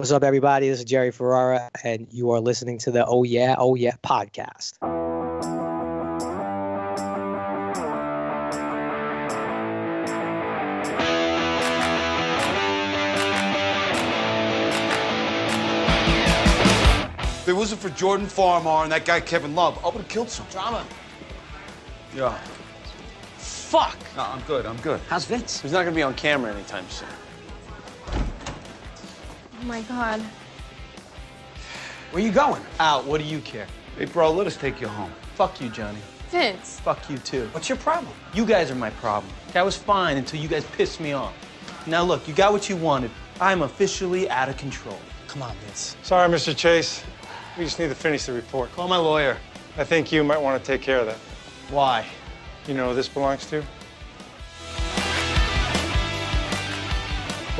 What's up, everybody? This is Jerry Ferrara, and you are listening to the Oh Yeah, Oh Yeah podcast. If it wasn't for Jordan Farmar and that guy Kevin Love, I would have killed some. Drama. Yeah. Fuck. No, I'm good. I'm good. How's Vince? He's not gonna be on camera anytime soon. Oh my god. Where you going? Out. What do you care? Hey, bro, let us take you home. Fuck you, Johnny. Vince. Fuck you too. What's your problem? You guys are my problem. That was fine until you guys pissed me off. Now look, you got what you wanted. I'm officially out of control. Come on, Vince. Sorry, Mr. Chase. We just need to finish the report. Call my lawyer. I think you might want to take care of that. Why? You know who this belongs to?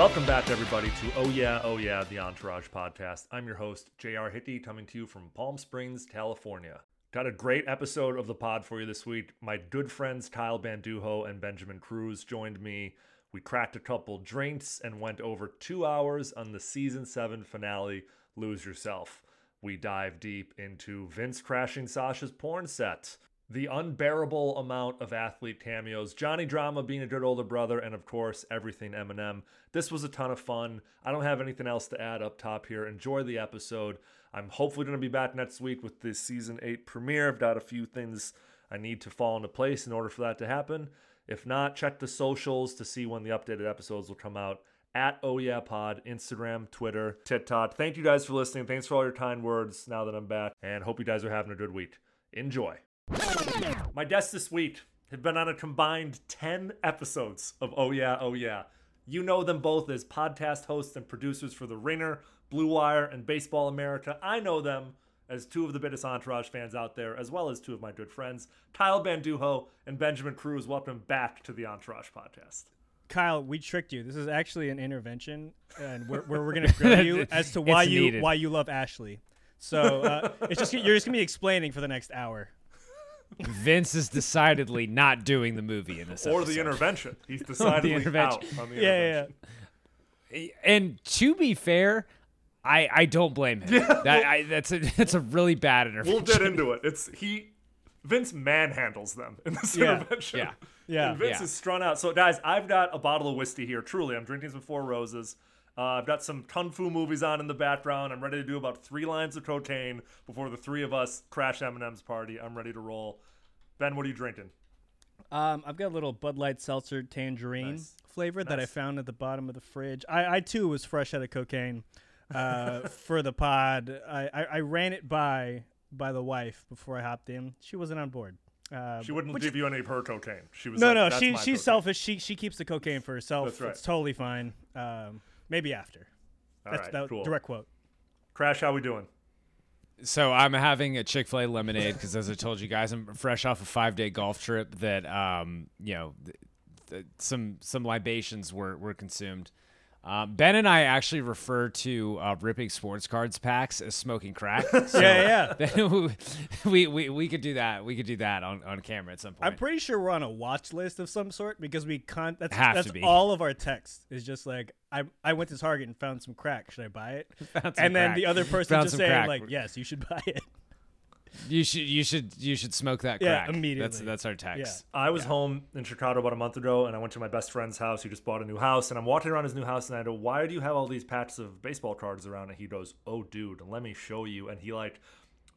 Welcome back, everybody, to Oh Yeah, Oh Yeah, the Entourage podcast. I'm your host, JR Hickey, coming to you from Palm Springs, California. Got a great episode of the pod for you this week. My good friends Kyle Bandujo and Benjamin Cruz joined me. We cracked a couple drinks and went over two hours on the season seven finale, Lose Yourself. We dive deep into Vince crashing Sasha's porn set, the unbearable amount of athlete cameos, Johnny Drama being a good older brother, and of course, everything Eminem. This was a ton of fun. I don't have anything else to add up top here. Enjoy the episode. I'm hopefully going to be back next week with the season 8 premiere. I've got a few things I need to fall into place in order for that to happen. If not, check the socials to see when the updated episodes will come out at Oh Yeah Pod, Instagram, Twitter, TikTok. Thank you guys for listening. Thanks for all your kind words now that I'm back, and hope you guys are having a good week. Enjoy. My guests this week have been on a combined 10 episodes of Oh Yeah, Oh Yeah. You know them both as podcast hosts and producers for The Ringer, Blue Wire, and Baseball America. I know them as two of the biggest Entourage fans out there, as well as two of my good friends, Kyle Bandujo and Benjamin Cruz. Welcome back to the Entourage podcast. Kyle, we tricked you. This is actually an intervention, and we're, where we're going to grill you as to why It's you needed. why you love Ashley. So uh, it's just you're just going to be explaining for the next hour. Vince is decidedly not doing the movie in this Or episode. the intervention. He's decidedly intervention. out on the Yeah, yeah, intervention. yeah. And to be fair, I I don't blame him. that I, that's a that's a really bad intervention. We'll get into it. It's he Vince manhandles them in this Yeah, intervention. yeah, yeah, And Vince yeah. is strung out. So guys, I've got a bottle of whiskey here. Truly, I'm drinking some Four Roses. Uh, I've got some kung fu movies on in the background. I'm ready to do about three lines of cocaine before the three of us crash Eminem's party. I'm ready to roll. Ben, what are you drinking? Um, I've got a little Bud Light Seltzer tangerine Nice. flavor that I found at the bottom of the fridge. I, I too was fresh out of cocaine uh, for the pod. I, I, I ran it by by the wife before I hopped in. She wasn't on board. Uh, She wouldn't give you any of her cocaine. She was No, like, no, "That's she she's cocaine." selfish. She she keeps the cocaine for herself. That's right. It's totally fine. Um, maybe after. All That's right, that cool. direct quote. Crash, how we doing? So I'm having a Chick Fil A lemonade because, as I told you guys, I'm fresh off a five day golf trip. That um, you know, th- th- some some libations were were consumed. Um, ben and I actually refer to uh, ripping sports cards packs as smoking crack. So Yeah, yeah. we, we we could do that. We could do that on, on camera at some point. I'm pretty sure we're on a watch list of some sort because we can't. That's Have that's to be. all of our text is just like I I went to Target and found some crack. Should I buy it? And then crack. the other person Found just saying crack. like, yes, you should buy it. You should you should you should smoke that Yeah, crack. immediately. That's that's our text. I was home in Chicago about a month ago, and I went to my best friend's house. He just bought a new house, and I'm walking around his new house, and I go, "Why do you have all these packs of baseball cards around?" And he goes, "Oh, dude, let me show you." And he like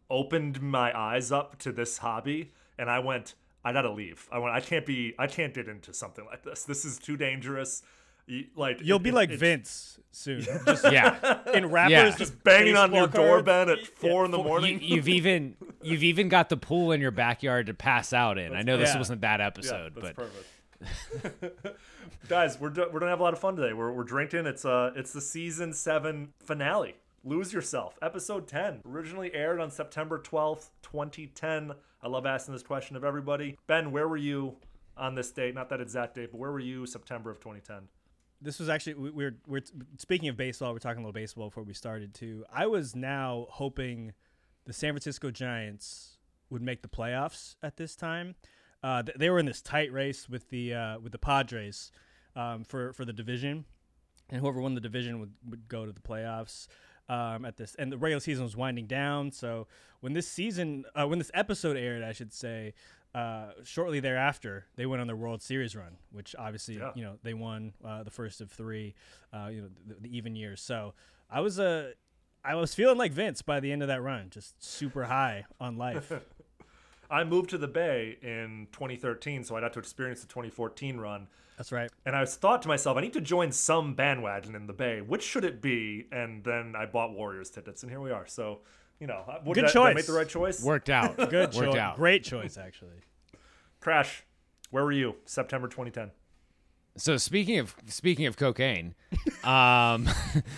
opened my eyes up to this hobby, and I went, "I gotta leave. I went. I can't be. I can't get into something like this. This is too dangerous." Y- Like You'll it- be it- like Vince soon. Just Yeah. in rappers, Yeah. just banging on your baseball door, cards. Ben, at Yeah, four in the morning. You, you've even you've even got the pool in your backyard to pass out in. I know this Yeah. wasn't that Yeah, episode, that's but perfect. Guys, we're, do- we're gonna have a lot of fun today. We're, we're drinking. It's uh it's the season seven finale. Lose Yourself, episode ten. Originally aired on September twelfth, twenty ten. I love asking this question of everybody. Ben, where were you on this date? Not that exact date, but where were you September of twenty ten? This was actually we, we're we're speaking of baseball. We're talking a little baseball before we started too. I was now hoping the San Francisco Giants would make the playoffs at this time. Uh, they were in this tight race with the uh, with the Padres um, for for the division, and whoever won the division would, would go to the playoffs. Um, at this, and the regular season was winding down. So when this season, uh, when this episode aired, I should say, uh, shortly thereafter, they went on their World Series run, which obviously, Yeah. you know, they won uh, the first of three, uh, you know, the, the even years. So I was a, I was feeling like Vince by the end of that run, just super high on life. I moved to the Bay in 2013, so I got to experience the 2014 run. That's right. And I thought to myself, I need to join some bandwagon in the Bay. Which should it be? And then I bought Warriors tickets, and here we are. So, you know, uh, what Good did I, did I choice. make the right choice? Worked out. Good Worked choice. out. Great choice, actually. Crash, where were you? September 2010. So speaking of speaking of cocaine, um,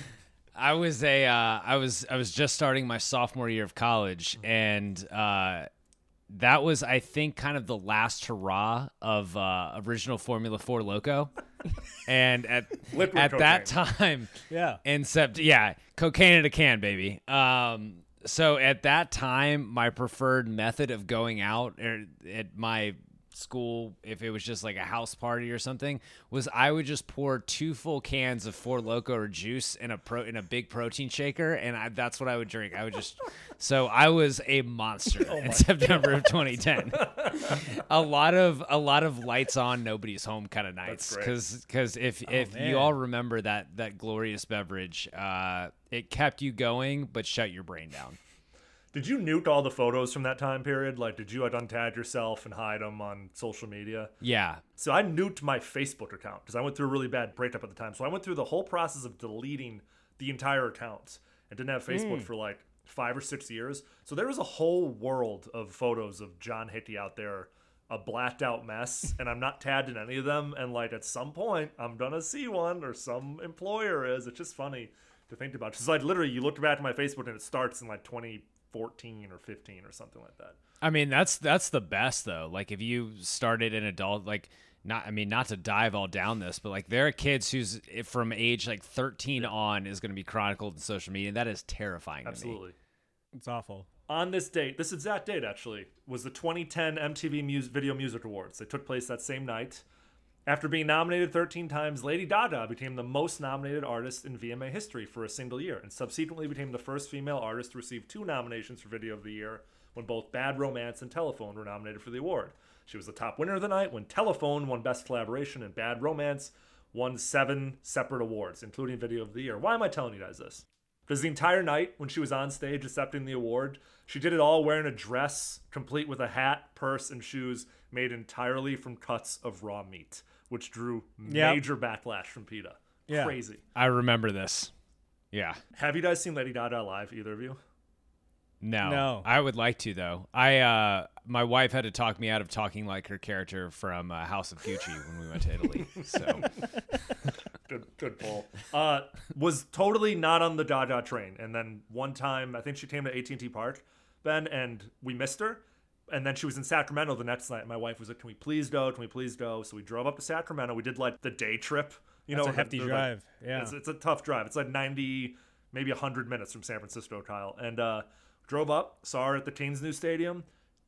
I was a uh, I was I was just starting my sophomore year of college, and uh, that was I think kind of the last hurrah of uh, original Formula Four Loco, and at Liquid at that time, Yeah. in sept yeah cocaine in a can baby um so at that time my preferred method of going out er, at my school if it was just like a house party or something was i would just pour two full cans of four loco or juice in a pro in a big protein shaker and I, that's what i would drink. I would just so i was a monster Oh in september of 2010 a lot of a lot of lights on nobody's home kind of nights because because if if man. you all remember that that glorious beverage uh it kept you going but shut your brain down Did you nuke all the photos from that time period? Like, did you like untag yourself and hide them on social media? yeah So I nuked my Facebook account because I went through a really bad breakup at the time. So I went through the whole process of deleting the entire account and didn't have Facebook hmm. for like five or six years. So there was a whole world of photos of John Hickey out there, a blacked out mess, and I'm not tagged in any of them. And like at some point, I'm gonna see one or some employer is. It's just funny to think about. Because like literally, you look back at my Facebook and it starts in like 2014 or 15 or something like that. i mean that's that's the best though like if you started an adult like not i mean not to dive all down this but like there are kids who's from age like 13 on is going to be chronicled in social media and that is terrifying to me. Absolutely. It's awful. on this date, this exact date actually, was the 2010 MTV Mus- Video Music Awards. They took place that same night. After being nominated 13 times, Lady Gaga became the most nominated artist in VMA history for a single year, and subsequently became the first female artist to receive two nominations for Video of the Year when both Bad Romance and Telephone were nominated for the award. She was the top winner of the night when Telephone won Best Collaboration and Bad Romance won seven separate awards, including Video of the Year. Why am I telling you guys this? Because the entire night when she was on stage accepting the award, she did it all wearing a dress complete with a hat, purse, and shoes made entirely from cuts of raw meat, which drew Yep. major backlash from PETA. Yeah. Crazy. i remember this yeah Have you guys seen Lady Gaga live, either of you? no No. i would like to though i uh my wife had to talk me out of talking like her character from uh, house of gucci when we went to italy so Good, good pull. Uh, was totally not on the Gaga train, and then one time I think she came to AT and T Park, Ben, and we missed her. And then she was in Sacramento the next night. My wife was like, "Can we please go? Can we please go?" So we drove up to Sacramento. We did like the day trip. You That's know, a hefty they're, like- drive. Yeah. it's, it's a tough drive. It's like ninety, maybe hundred minutes from San Francisco, Kyle. And uh, drove up, saw her at the Canes New Stadium,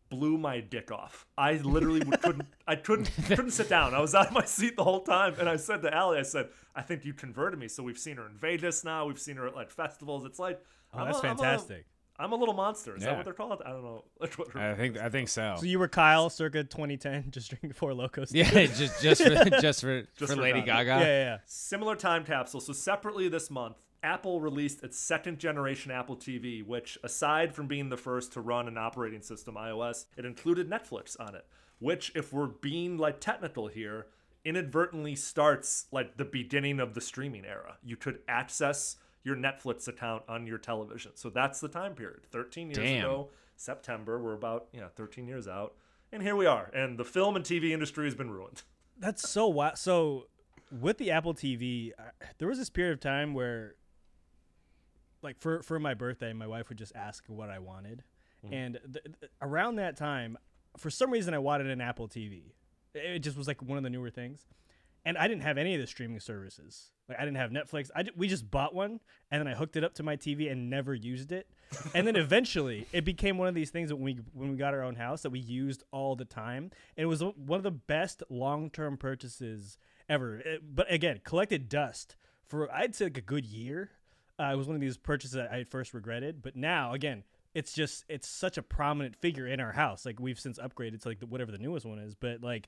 blew my dick off. I literally couldn't. I couldn't couldn't sit down. I was out of my seat the whole time, and I said to Allie, I said, "I think you converted me." So we've seen her in Vegas now. We've seen her at like festivals. It's like, Oh, I'm that's a- fantastic. I'm a little monster. Is that what they're called? I don't know. That's what i think i think so So you were Kyle, circa 2010, just drinking four locos. yeah just just for just for, Just for for lady Gaga. gaga yeah, yeah, yeah. Similar time capsule. So separately this month, Apple released its second generation Apple TV, which aside from being the first to run an operating system iOS, it included Netflix on it. Which, if we're being like technical here, inadvertently starts like the beginning of the streaming era. You could access your Netflix account on your television. So that's the time period. 13 years Damn. ago, September, we're about, yeah, 13 years out. And here we are. And the film and TV industry has been ruined. That's so wild. So with the Apple TV, I, there was this period of time where, like for for my birthday, my wife would just ask what I wanted, mm-hmm. and th- th- around that time, for some reason, I wanted an Apple TV. It just was like one of the newer things, and I didn't have any of the streaming services. Like I didn't have Netflix. I we just bought one, and then I hooked it up to my TV and never used it. And then eventually, it became one of these things that when we when we got our own house that we used all the time. And it was one of the best long term purchases ever. It- but again, collected dust for I'd say like a good year. Uh, it was one of these purchases that I first regretted, but now again, it's just it's such a prominent figure in our house. Like we've since upgraded to like the, whatever the newest one is, but like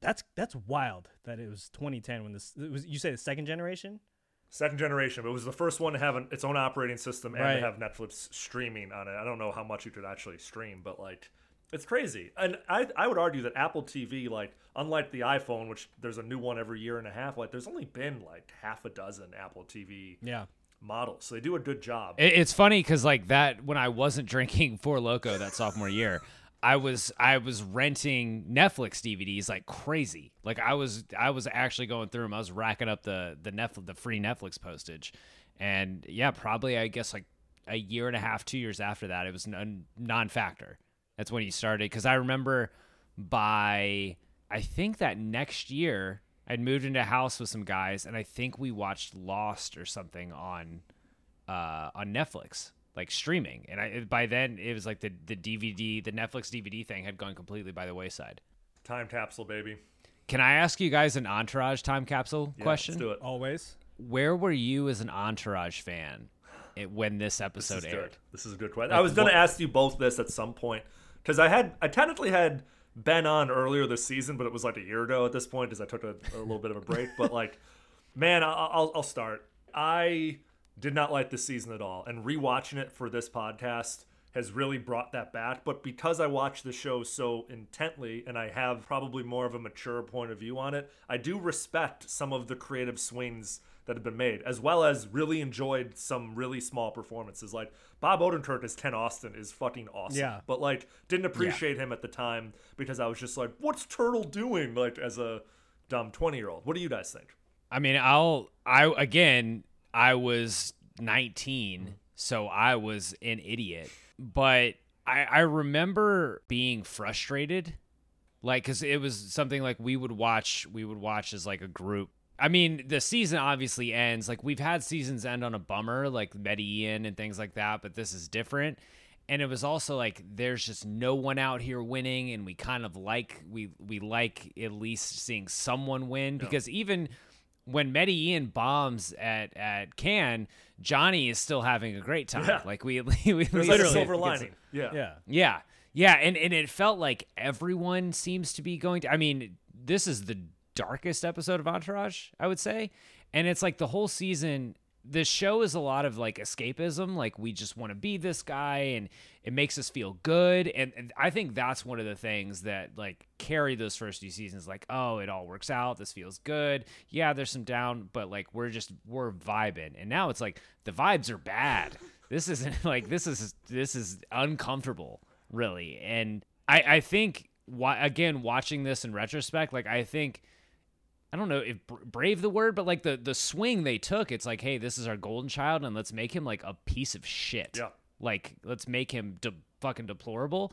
that's that's wild that it was 2010 when this it was. You say the second generation. Second generation, but it was the first one to have an, its own operating system and Right. to have Netflix streaming on it. I don't know how much you could actually stream, but like it's crazy. And I I would argue that Apple TV, like unlike the iPhone, which there's a new one every year and a half, like there's only been like half a dozen Apple TV Yeah. models. So they do a good job. It, it's funny because like that when I wasn't drinking Four Loco that sophomore year, I was I was renting Netflix DVDs like crazy. Like I was I was actually going through them. I was racking up the the Netflix the free Netflix postage, and yeah, probably I guess like a year and a half, two years after that, it was non factor. That's when he started because I remember by I think that next year I'd moved into a house with some guys, and I think we watched Lost or something on uh, on Netflix, like streaming. And I by then it was like the the DVD, the Netflix DVD thing had gone completely by the wayside. Time capsule, baby. Can I ask you guys an Entourage time capsule Yeah, question? Let's do it. Always. Where were you as an Entourage fan it, when this This episode is aired? good. This is a good question. I was going to ask you both this at some point because I had I technically had Ben on earlier this season, but it was like a year ago at this point because I took a, a little bit of a break. But like, man, I- I'll I'll start. I did not like this season at all, and rewatching it for this podcast has really brought that back. But because I watch the show so intently and I have probably more of a mature point of view on it, I do respect some of the creative swings that have been made, as well as really enjoyed some really small performances. Like Bob Odenkirk as Ken Austin is fucking awesome. Yeah. But like didn't appreciate him at the time because I was just like, what's Turtle doing? Like as a dumb twenty year old. What do you guys think? I mean, I'll I again, I was 19, mm-hmm. so I was an idiot. But I I remember being frustrated like cuz it was something like we would watch we would watch as like a group. I mean, the season obviously ends like we've had seasons end on a bummer like Medellin and things like that, but this is different. And it was also like there's just no one out here winning and we kind of like we we like at least seeing someone win because even when Medellin bombs at at Cannes, Johnny is still having a great time. Yeah. Like we, we, we There's like a silver lining. Yeah. Yeah. yeah, yeah, and and it felt like everyone seems to be going to. I mean, this is the darkest episode of Entourage, I would say, and it's like the whole season. The show is a lot of like escapism, like we just want to be this guy, and it makes us feel good. And, and I think that's one of the things that like carry those first few seasons. Like, oh, it all works out. This feels good. Yeah, there's some down, but like we're just we're vibing. And now it's like the vibes are bad. This isn't like this is this is uncomfortable, really. And I I think why again watching this in retrospect, like I think I don't know if brave the word, but like the the swing they took, it's like, hey, this is our golden child, and let's make him like a piece of shit. Yeah. Like let's make him de- fucking deplorable.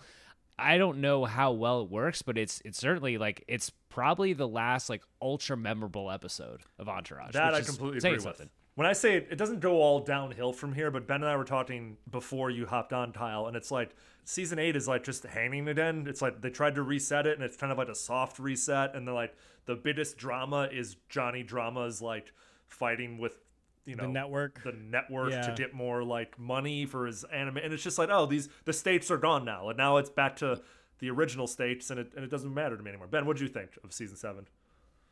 I don't know how well it works, but it's it's certainly like it's probably the last like ultra memorable episode of Entourage. That I completely agree with. something. When I say it, it doesn't go all downhill from here, but Ben and I were talking before you hopped on, Kyle, and it's like season eight is like just hanging it in. It's like they tried to reset it, and it's kind of like a soft reset, and then like the biggest drama is Johnny Drama's like fighting with you know The network. the network to get more like money for his anime, and it's just like oh these the states are gone now, and now it's back to the original states, and it and it doesn't matter to me anymore. Ben, what do you think of season seven?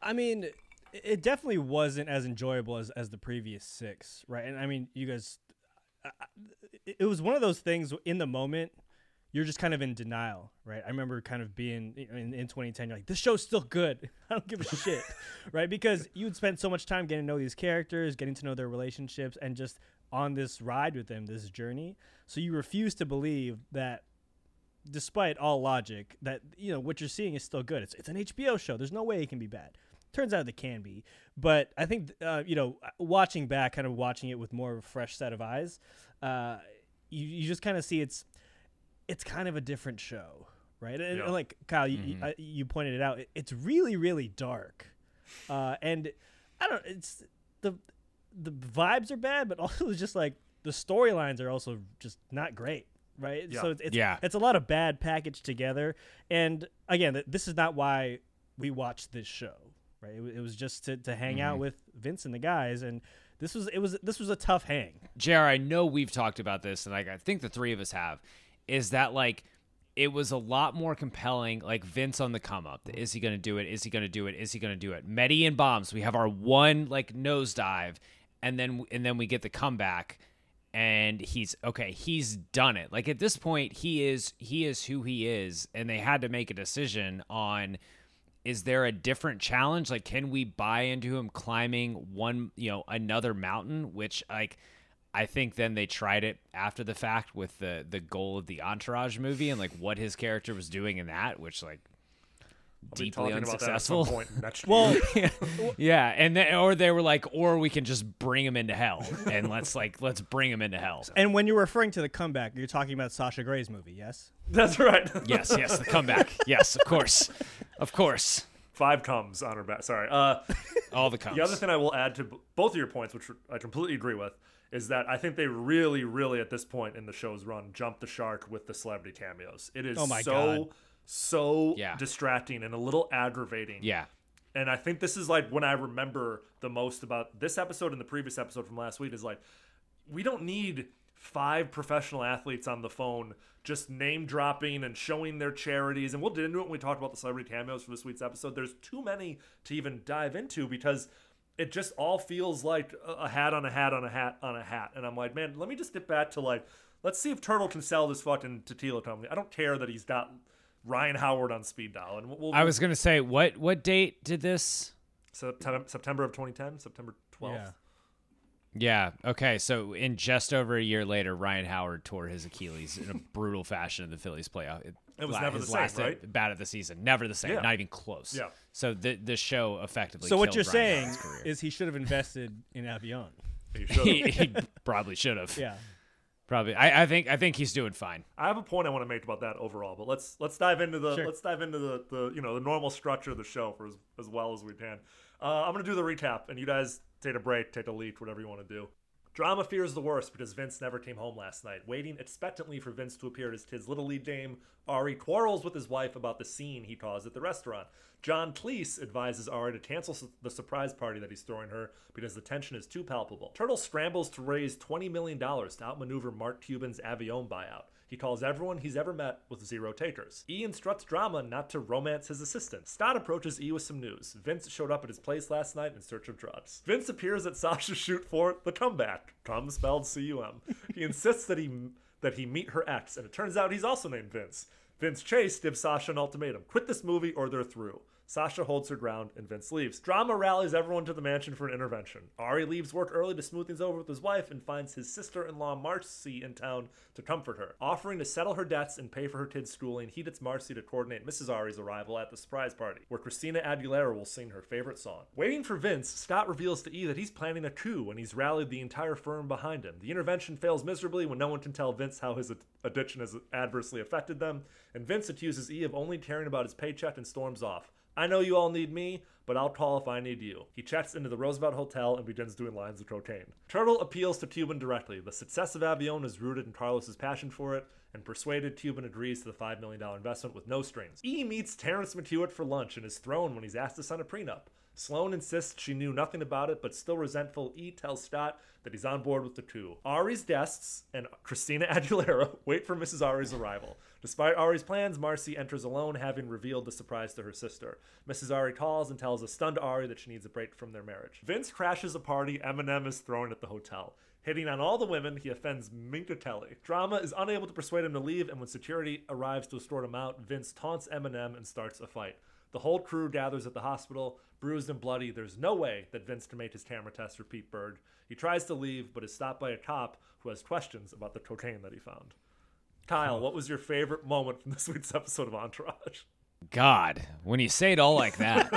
I mean, it- it definitely wasn't as enjoyable as, as the previous six, right? And I mean, you guys, I- it it was one of those things in the moment. You're just kind of in denial, right? I remember kind of being in, in 2010. You're like, this show's still good. I don't give a shit, right? Because you'd spent so much time getting to know these characters, getting to know their relationships, and just on this ride with them, this journey. So you refuse to believe that despite all logic, that you know what you're seeing is still good. It's it's an HBO show. There's no way it can be bad. Turns out it can be, but I think uh, you know, watching back, kind of watching it with more of a fresh set of eyes, uh, you you just kind of see it's it's kind of a different show, right? And, Yeah. and like Kyle, you, you, I- you pointed it out. It, it's really really dark, uh, and I don't. It's the the vibes are bad, but also it's just like the storylines are also just not great, right? Yeah. So it's, it's Yeah. it's a lot of bad packaged together. And again, th- this is not why we watch this show, right? It, it was just to, to hang out mm-hmm. with Vince and the guys, and this was it was this was a tough hang. JR, I know we've talked about this, and like I think the three of us have, is that like it was a lot more compelling, like Vince on the come up. Is he gonna do it? Is he gonna do it? Is he gonna do it? Medellin bombs. We have our one like nosedive, and then and then we get the comeback, and he's okay. He's done it. Like at this point, he is he is who he is, and they had to make a decision on is there a different challenge like can we buy into him climbing one you know another mountain which like i think then they tried it after the fact with the the goal of the entourage movie and like what his character was doing in that which like I'll deeply talking about that at some unsuccessful point next Well, year. yeah and then or they were like or we can just bring him into hell and let's like let's bring him into hell and when you're referring to the comeback, you're talking about Sasha Grey's movie, yes? That's right. yes yes the comeback yes of course of course Five comes on her back. Sorry. Uh, all the comes The other thing I will add to b- both of your points, which I completely agree with, is that I think they really, really at this point in the show's run jumped the shark with the celebrity cameos. It is Oh my so, God. so Yeah. distracting and a little aggravating. yeah And I think this is like when I remember the most about this episode and the previous episode from last week is like, we don't need five professional athletes on the phone just name dropping and showing their charities. And we'll get into it when we talked about the celebrity cameos for this week's episode. There's too many to even dive into because it just all feels like a hat on a hat on a hat on a hat. And I'm like, man, let me just get back to like, let's see if Turtle can sell this fucking tequila company. I don't care that he's got Ryan Howard on speed dial. And we'll, i was gonna say what what date did this September, September of 2010, September 12th. Yeah. Yeah. Okay. So in just over a year later, Ryan Howard tore his Achilles in a brutal fashion in the Phillies playoff. It was la- never the same, last right? bat of the season. Never the same. Yeah. Not even close. Yeah. So the the show effectively. So what you're Ryan saying is he should have invested in Avion. He he, he probably should have. Yeah. Probably. I, I think I think he's doing fine. I have a point I want to make about that overall, but let's let's dive into the Sure. let's dive into the, the you know the normal structure of the show for as, as well as we can. Uh, I'm gonna do the recap, and you guys take a break, take a leak, whatever you want to do. Drama fears the worst because Vince never came home last night. Waiting expectantly for Vince to appear at his kid's little league game, Ari quarrels with his wife about the scene he caused at the restaurant. John Cleese advises Ari to cancel the surprise party that he's throwing her because the tension is too palpable. Turtle scrambles to raise $20 million to outmaneuver Mark Cuban's Avion buyout. He calls everyone he's ever met with zero takers. E instructs Drama not to romance his assistant. Scott approaches E with some news. Vince showed up at his place last night in search of drugs. Vince appears at Sasha's shoot for the comeback. Come spelled C-U-M. He insists that he that he meet her ex, and it turns out he's also named Vince. Vince Chase gives Sasha an ultimatum: quit this movie or they're through. Sasha holds her ground and Vince leaves. Drama rallies everyone to the mansion for an intervention. Ari leaves work early to smooth things over with his wife and finds his sister in law Marcy in town to comfort her. Offering to settle her debts and pay for her kids' schooling, he gets Marcy to coordinate Mrs. Ari's arrival at the surprise party, where Christina Aguilera will sing her favorite song. Waiting for Vince, Scott reveals to E that he's planning a coup and he's rallied the entire firm behind him. The intervention fails miserably when no one can tell Vince how his addiction has adversely affected them, and Vince accuses E of only caring about his paycheck and storms off. I know you all need me, but I'll call if I need you. He checks into the Roosevelt Hotel and begins doing lines of cocaine. Turtle appeals to Cuban directly. The success of Avion is rooted in Carlos's passion for it, and persuaded Cuban agrees to the $5 million investment with no strings. E meets Terrence McQuewick for lunch and is thrown when he's asked to sign a prenup. Sloan insists she knew nothing about it, but still resentful, E tells Scott that he's on board with the two. Ari's guests and Christina Aguilera wait for Mrs. Ari's arrival. Despite Ari's plans, Marcy enters alone, having revealed the surprise to her sister. Mrs. Ari calls and tells a stunned Ari that she needs a break from their marriage. Vince crashes a party Eminem is thrown at the hotel. Hitting on all the women, he offends Minka Kelly. Drama is unable to persuade him to leave, and when security arrives to escort him out, Vince taunts Eminem and starts a fight. The whole crew gathers at the hospital, bruised and bloody. There's no way that Vince can make his camera test for Pete Berg. He tries to leave, but is stopped by a cop who has questions about the cocaine that he found. Kyle, what was your favorite moment from this week's episode of Entourage? God, when you say it all like that,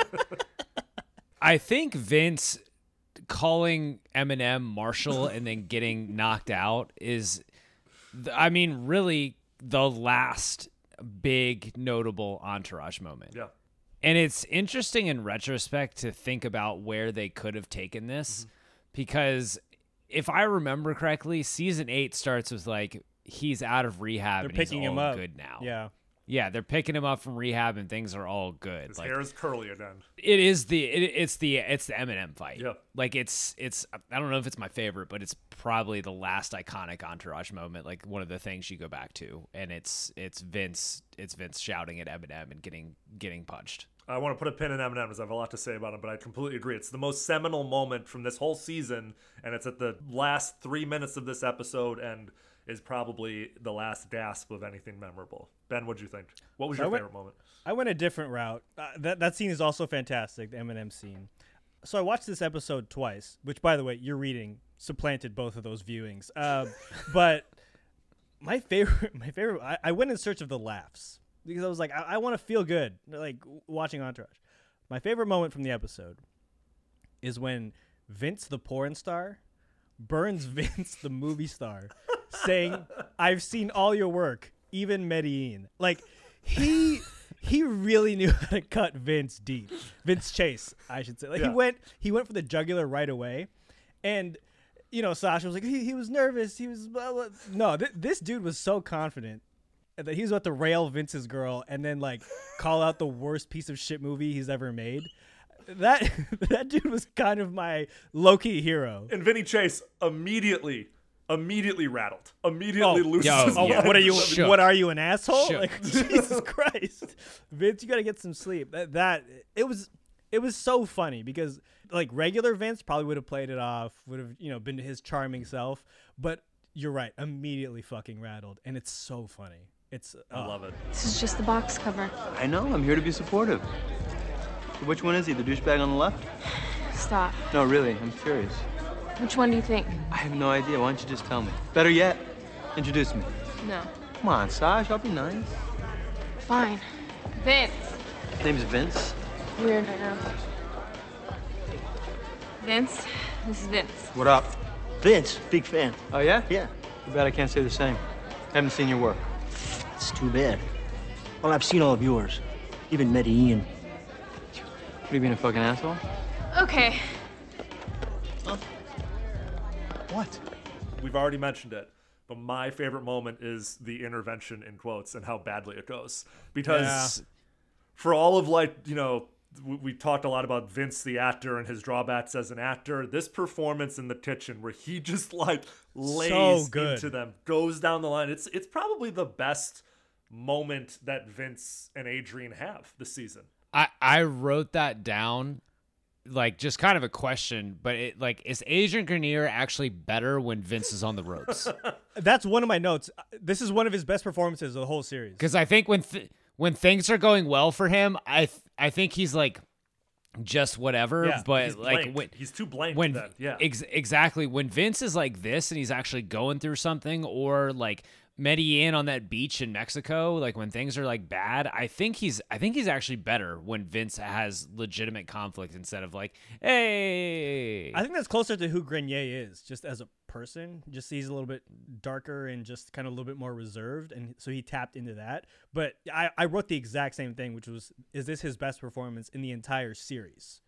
I think Vince calling Eminem Marshall and then getting knocked out is, I mean, really the last big notable entourage moment. Yeah. And it's interesting in retrospect to think about where they could have taken this mm-hmm. because if I remember correctly, season eight starts with like he's out of rehab They're and he's picking him all up. good now. Yeah. Yeah, they're picking him up from rehab and things are all good. His Like hair is curly again. it is the it, it's the it's the Eminem fight. Yeah. Like it's it's I don't know if it's my favorite, but it's probably the last iconic entourage moment. Like one of the things you go back to, and it's it's Vince it's Vince shouting at Eminem and getting getting punched. I want to put a pin in Eminem because I have a lot to say about him, but I completely agree. It's the most seminal moment from this whole season, and it's at the last three minutes of this episode, and is probably the last gasp of anything memorable. Ben, what'd you think? What was your went- favorite moment? I went a different route. Uh, that that scene is also fantastic, the Eminem scene. So I watched this episode twice, which, by the way, your reading supplanted both of those viewings. Um, but my favorite, my favorite, I, I went in search of the laughs because I was like, I, I want to feel good, like watching Entourage. My favorite moment from the episode is when Vince, the porn star, burns Vince, the movie star, saying, "I've seen all your work, even Medellin." Like he he really knew how to cut Vince deep. Vince Chase, I should say. Like Yeah. he went he went for the jugular right away, and you know Sasha was like he, he was nervous. He was blah, blah. no. Th- this dude was so confident that he was about to rail Vince's girl and then like call out the worst piece of shit movie he's ever made. That that dude was kind of my low key hero. And Vinny Chase immediately, immediately rattled. Immediately Oh, loses yo, his Oh, Yeah. what are you? Shook. What are you, an asshole? Shook. Like Jesus Christ, Vince, you got to get some sleep. That, that it was it was so funny because like regular Vince probably would have played it off, would have you know been his charming self, but you're right, immediately fucking rattled, and it's so funny. It's I oh. love it. This is just the box cover. I know, I'm here to be supportive. So which one is he, the douchebag on the left? Stop. No, really, I'm curious. Which one do you think? I have no idea. Why don't you just tell me? Better yet, introduce me. No. Come on, Saj, I'll be nice. Fine. Vince. Name's Vince. Weird, I know. Vince, this is Vince. What up? Vince, big fan. Oh, yeah? Yeah, Too bad I can't say the same. Haven't seen your work. It's too bad. Well, I've seen all of yours, even Medellin. What, are you being a fucking asshole? Okay. What? We've already mentioned it, but my favorite moment is the intervention in quotes and how badly it goes. Because for all of like, you know, we, we talked a lot about Vince the actor and his drawbacks as an actor. This performance in the kitchen where he just like lays good. into them, goes down the line. It's it's probably the best moment that Vince and Adrian have this season. I I wrote that down like just kind of a question, but it like is Adrian Grenier actually better when Vince is on the ropes? That's one of my notes. This is one of his best performances of the whole series. Because I think when th- when things are going well for him, I th- I think he's like just whatever. Yeah, but He's like when he's too blank when then. Yeah. ex- exactly when Vince is like this and he's actually going through something, or like Medellin on that beach in Mexico, like when things are like bad, I think he's I think he's actually better when Vince has legitimate conflict instead of like, hey, I think that's closer to who Grenier is, just as a person. Just he's a little bit darker and just kind of a little bit more reserved, and so he tapped into that. But I, I wrote the exact same thing, which was, is this his best performance in the entire series?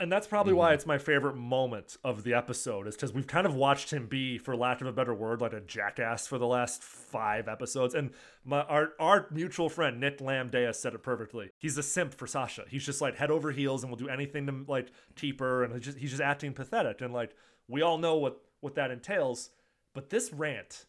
And that's probably why mm-hmm. it's my favorite moment of the episode, is because we've kind of watched him be, for lack of a better word, like a jackass for the last five episodes. And my our, our mutual friend Nick Lamdeus said it perfectly. He's a simp for Sasha. He's just like head over heels and will do anything to like keep her, and he's just he's just acting pathetic. And like we all know what what that entails. But this rant,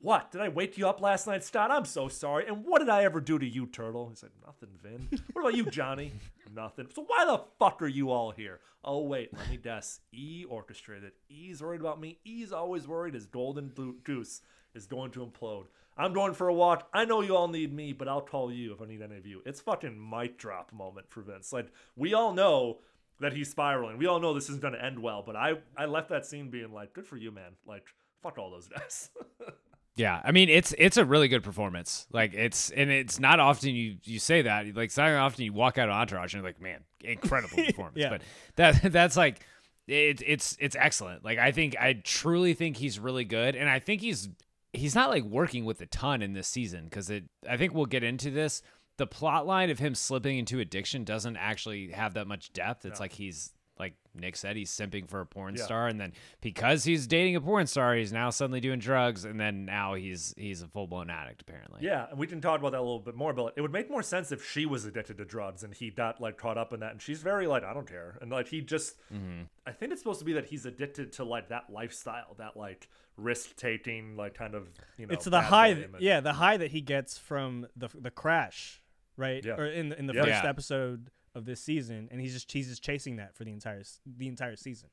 what did I wake you up last night, Scott? I'm so sorry. And what did I ever do to you, Turtle? He said nothing, Vin. What about you, Johnny? nothing. So why the fuck are you all here? Oh wait, let me guess. E orchestrated. E's worried about me. E's always worried his golden goose is going to implode. I'm going for a walk. I know you all need me, but I'll call you if I need any of you. It's fucking mic drop moment for Vince. Like we all know that he's spiraling. We all know this isn't going to end well, but I I left that scene being like, good for you, man. Like fuck all those guys. Yeah, I mean it's it's a really good performance. Like it's and it's not often you you say that. Like it's not often you walk out of Entourage and you're like, man, incredible performance. Yeah. But that that's like it, it's it's excellent. Like I think I truly think he's really good, and I think he's he's not like working with a ton in this season because it. I think we'll get into this. The plot line of him slipping into addiction doesn't actually have that much depth. It's like he's like Nick said, he's simping for a porn Yeah. star, and then because he's dating a porn star, he's now suddenly doing drugs, and then now he's he's a full blown addict apparently. Yeah, and we can talk about that a little bit more, but it would make more sense if she was addicted to drugs and he got like caught up in that, and she's very like, I don't care, and like he just, mm-hmm. I think it's supposed to be that he's addicted to like that lifestyle, that like risk taking, like kind of you know. it's the high, boy that- yeah, the high that he gets from the the crash, right? Yeah. Or in the, in the Yeah. first Yeah. episode of this season, and he's just he's just chasing that for the entire the entire season.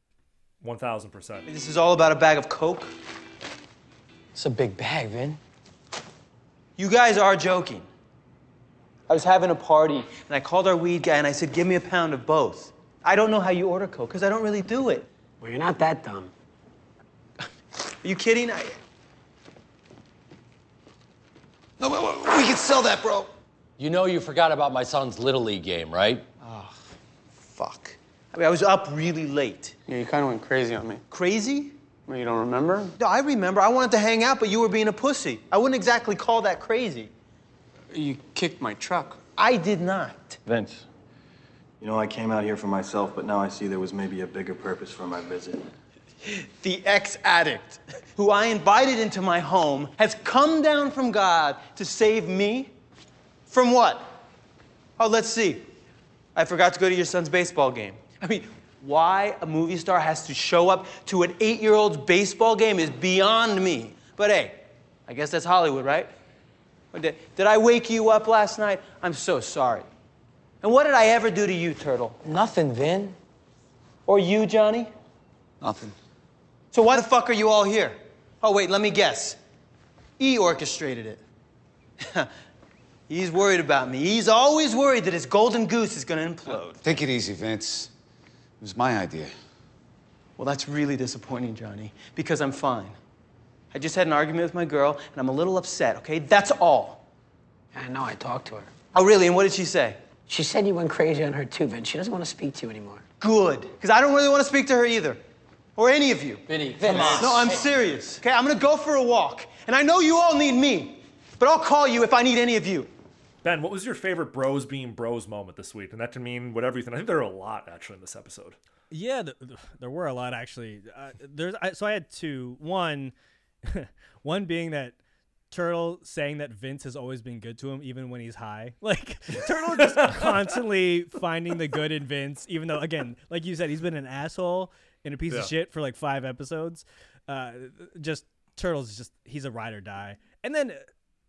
one thousand percent. This is all about a bag of Coke? It's a big bag, Vin. You guys are joking. I was having a party, and I called our weed guy, and I said, give me a pound of both. I don't know how you order Coke, because I don't really do it. Well, you're not that dumb. Are you kidding? I... No, wait, wait, we can sell that, bro. You know you forgot about my son's Little League game, right? Fuck. I mean, I was up really late. Yeah, you kind of went crazy on me. Crazy? Well, you don't remember? No, I remember. I wanted to hang out, but you were being a pussy. I wouldn't exactly call that crazy. You kicked my truck. I did not. Vince, you know, I came out here for myself, but now I see there was maybe a bigger purpose for my visit. The ex addict who I invited into my home has come down from God to save me? From what? Oh, let's see. I forgot to go to your son's baseball game. I mean, why a movie star has to show up to an eight year old's baseball game is beyond me. But hey, I guess that's Hollywood, right? Did, did I wake you up last night? I'm so sorry. And what did I ever do to you, Turtle? Nothing, Vin. Or you, Johnny? Nothing. So why the fuck are you all here? Oh, wait, let me guess. E orchestrated it. He's worried about me. He's always worried that his golden goose is gonna implode. Take it easy, Vince. It was my idea. Well, that's really disappointing, Johnny, because I'm fine. I just had an argument with my girl, and I'm a little upset, okay? That's all. I know, I talked to her. Oh, really? And what did she say? She said you went crazy on her too, Vince. She doesn't want to speak to you anymore. Good, because I don't really want to speak to her either. Or any of you. Vinny, Vince. Come on. No, I'm serious. Okay, I'm gonna go for a walk. And I know you all need me, but I'll call you if I need any of you. Ben, what was your favorite bros being bros moment this week? And that can mean whatever you think. I think there are a lot actually in this episode. Yeah, th- th- there were a lot actually. Uh, there's I, so I had two. One, one being that Turtle saying that Vince has always been good to him even when he's high. Like Turtle just constantly finding the good in Vince, even though again, like you said, he's been an asshole and a piece Yeah. of shit for like five episodes. Uh, just Turtle's just he's a ride or die. And then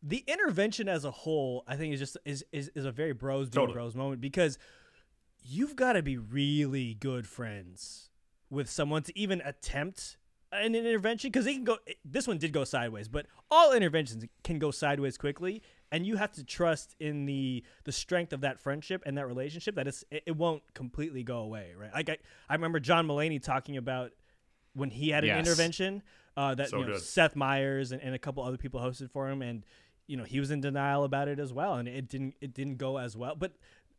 the intervention as a whole, I think is just is is, is a very bros being Totally. bros moment because you've got to be really good friends with someone to even attempt an intervention because they can go this one did go sideways but all interventions can go sideways quickly and you have to trust in the the strength of that friendship and that relationship that it's, it, it won't completely go away right like I, I remember john Mulaney talking about when he had an Yes. intervention uh, that So you know, seth meyers and, and a couple other people hosted for him and you know he was in denial about it as well and it didn't it didn't go as well but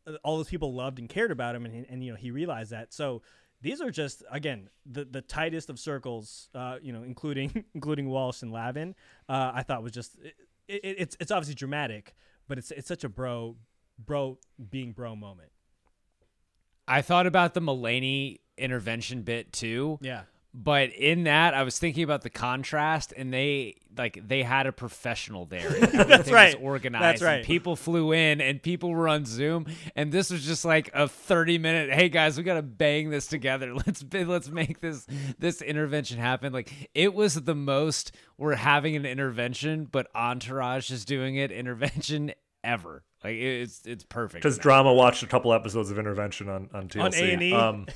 uh, all those people loved and cared about him and, and you know he realized that. So these are just again the the tightest of circles uh, you know including including walsh and lavin uh, i thought was just it, it, it's it's obviously dramatic but it's it's such a bro bro being bro moment. I thought about the Mulaney intervention bit too. yeah But in that, I was thinking about the contrast, and they like they had a professional there. and everything right. Was organized. That's and right. people flew in, and people were on Zoom, and this was just like a thirty-minute. Hey guys, we gotta bang this together. Let's be- let's make this this intervention happen. Like it was the most we're having an intervention, but Entourage is doing it intervention ever. Like it's it's perfect. Because Drama watched a couple episodes of Intervention on, on TLC. On A&E? Um,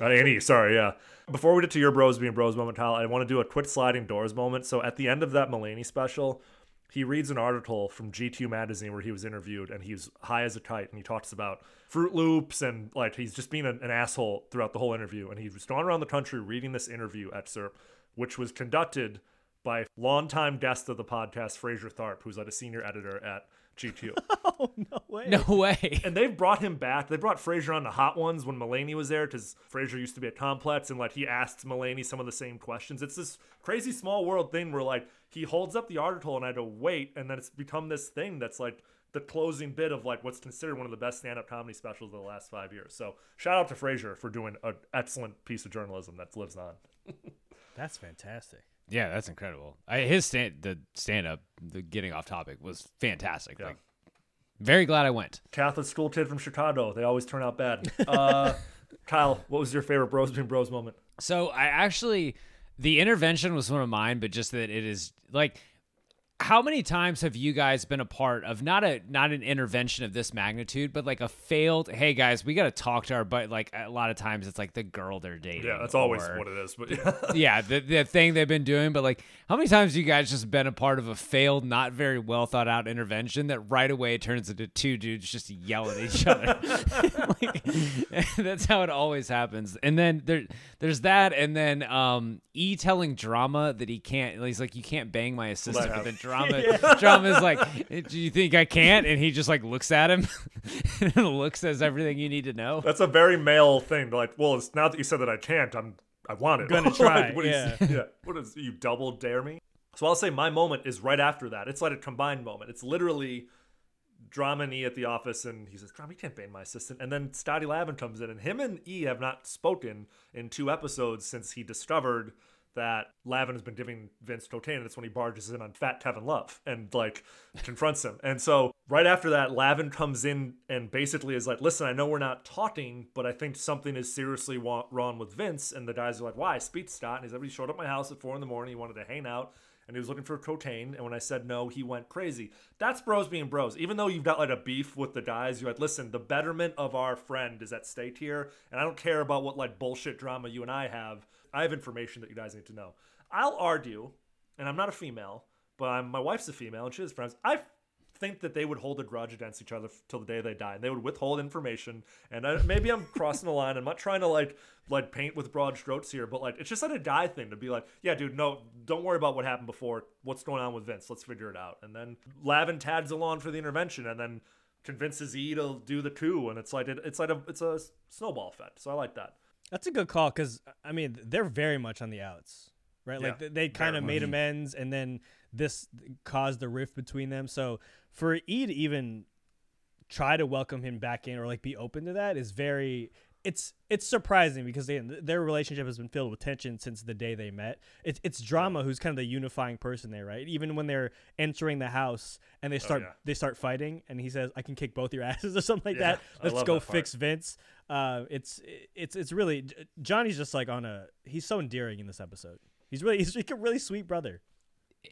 on A&E, sorry, yeah. Before we get to your bros being bros moment, Kyle, I want to do a quick sliding doors moment. So at the end of that Mulaney special, he reads an article from GQ magazine where he was interviewed and he's high as a kite and he talks about Fruit Loops and like he's just being an, an asshole throughout the whole interview. And he was gone around the country reading this interview excerpt, which was conducted by longtime guest of the podcast, Frazier Tharpe, who's like a senior editor at GQ. oh no way! No way. And they've brought him back. They brought Frazier on the Hot Ones when Mulaney was there because Frazier used to be at Complex, and like he asked Mulaney some of the same questions. It's this crazy small world thing where like he holds up the article and I had to wait, and then it's become this thing that's like the closing bit of like what's considered one of the best stand-up comedy specials of the last five years. So shout out to Frazier for doing an excellent piece of journalism that lives on. That's fantastic. Yeah, that's incredible. I, his stand, the stand up, the getting off topic was fantastic. Like, very glad I went. Catholic school kid from Chicago. They always turn out bad. Uh, Kyle, what was your favorite Bros Being Bros moment? So I actually, the intervention was one of mine, but just that it is like how many times have you guys been a part of not a not an intervention of this magnitude, but like a failed? Hey guys, we got to talk to our but like a lot of times it's like the girl they're dating. Yeah, that's always what it is. But yeah. yeah, the, the thing they've been doing. But like, how many times have you guys just been a part of a failed, not very well thought out intervention that right away turns into two dudes just yelling at each other? Like, that's how it always happens. And then there, there's that, and then um, E telling drama that he can't. He's like, you can't bang my assistant, then drama, Yeah. drama is like, do you think I can't? And he just like looks at him, and looks says everything you need to know. That's a very male thing. to Like, well, it's now that you said that I can't, I'm I want it. Gonna try. Like, try, what is- yeah. yeah. What is you double dare me? So I'll say my moment is right after that. It's like a combined moment. It's literally drama and E at the office, and he says, "Drama, you can't ban my assistant." And then Scotty Lavin comes in, and him and E have not spoken in two episodes since he discovered that Lavin has been giving Vince cocaine, and it's when he barges in on Fat Kevin Love and like confronts him. And so right after that, Lavin comes in and basically is like, "Listen, I know we're not talking, but I think something is seriously wrong with Vince." And the guys are like, "Why?" To Scott, and he's like, "He showed up my house at four in the morning. He wanted to hang out." And he was looking for cocaine, and when I said no, he went crazy. That's bros being bros. Even though you've got like a beef with the guys, you're like, listen, the betterment of our friend is at stake here, and I don't care about what like bullshit drama you and I have. I have information that you guys need to know. I'll argue, and I'm not a female, but I'm, my wife's a female, and she has friends. I think that they would hold a grudge against each other till the day they die, and they would withhold information. And I, maybe I'm crossing the line. I'm not trying to like like paint with broad strokes here, but like it's just like a guy thing to be like, yeah, dude, no, don't worry about what happened before. What's going on with Vince? Let's figure it out. And then Lavin tags along for the intervention, and then convinces E to do the coup, and it's like it, it's like a it's a snowball effect. So I like that. That's a good call because I mean they're very much on the outs, right? Like they, they kind of made amends, and then this caused the rift between them. So for E to even try to welcome him back in or like be open to that is very it's it's surprising because they, their relationship has been filled with tension since the day they met. It's it's drama who's kind of the unifying person there, right? Even when they're entering the house and they start Oh, yeah. they start fighting, and he says, "I can kick both your asses" or something like Yeah, that. Let's go that fix Vince. Uh, it's it's it's really Johnny's just like on a he's so endearing in this episode. He's really he's like a really sweet brother.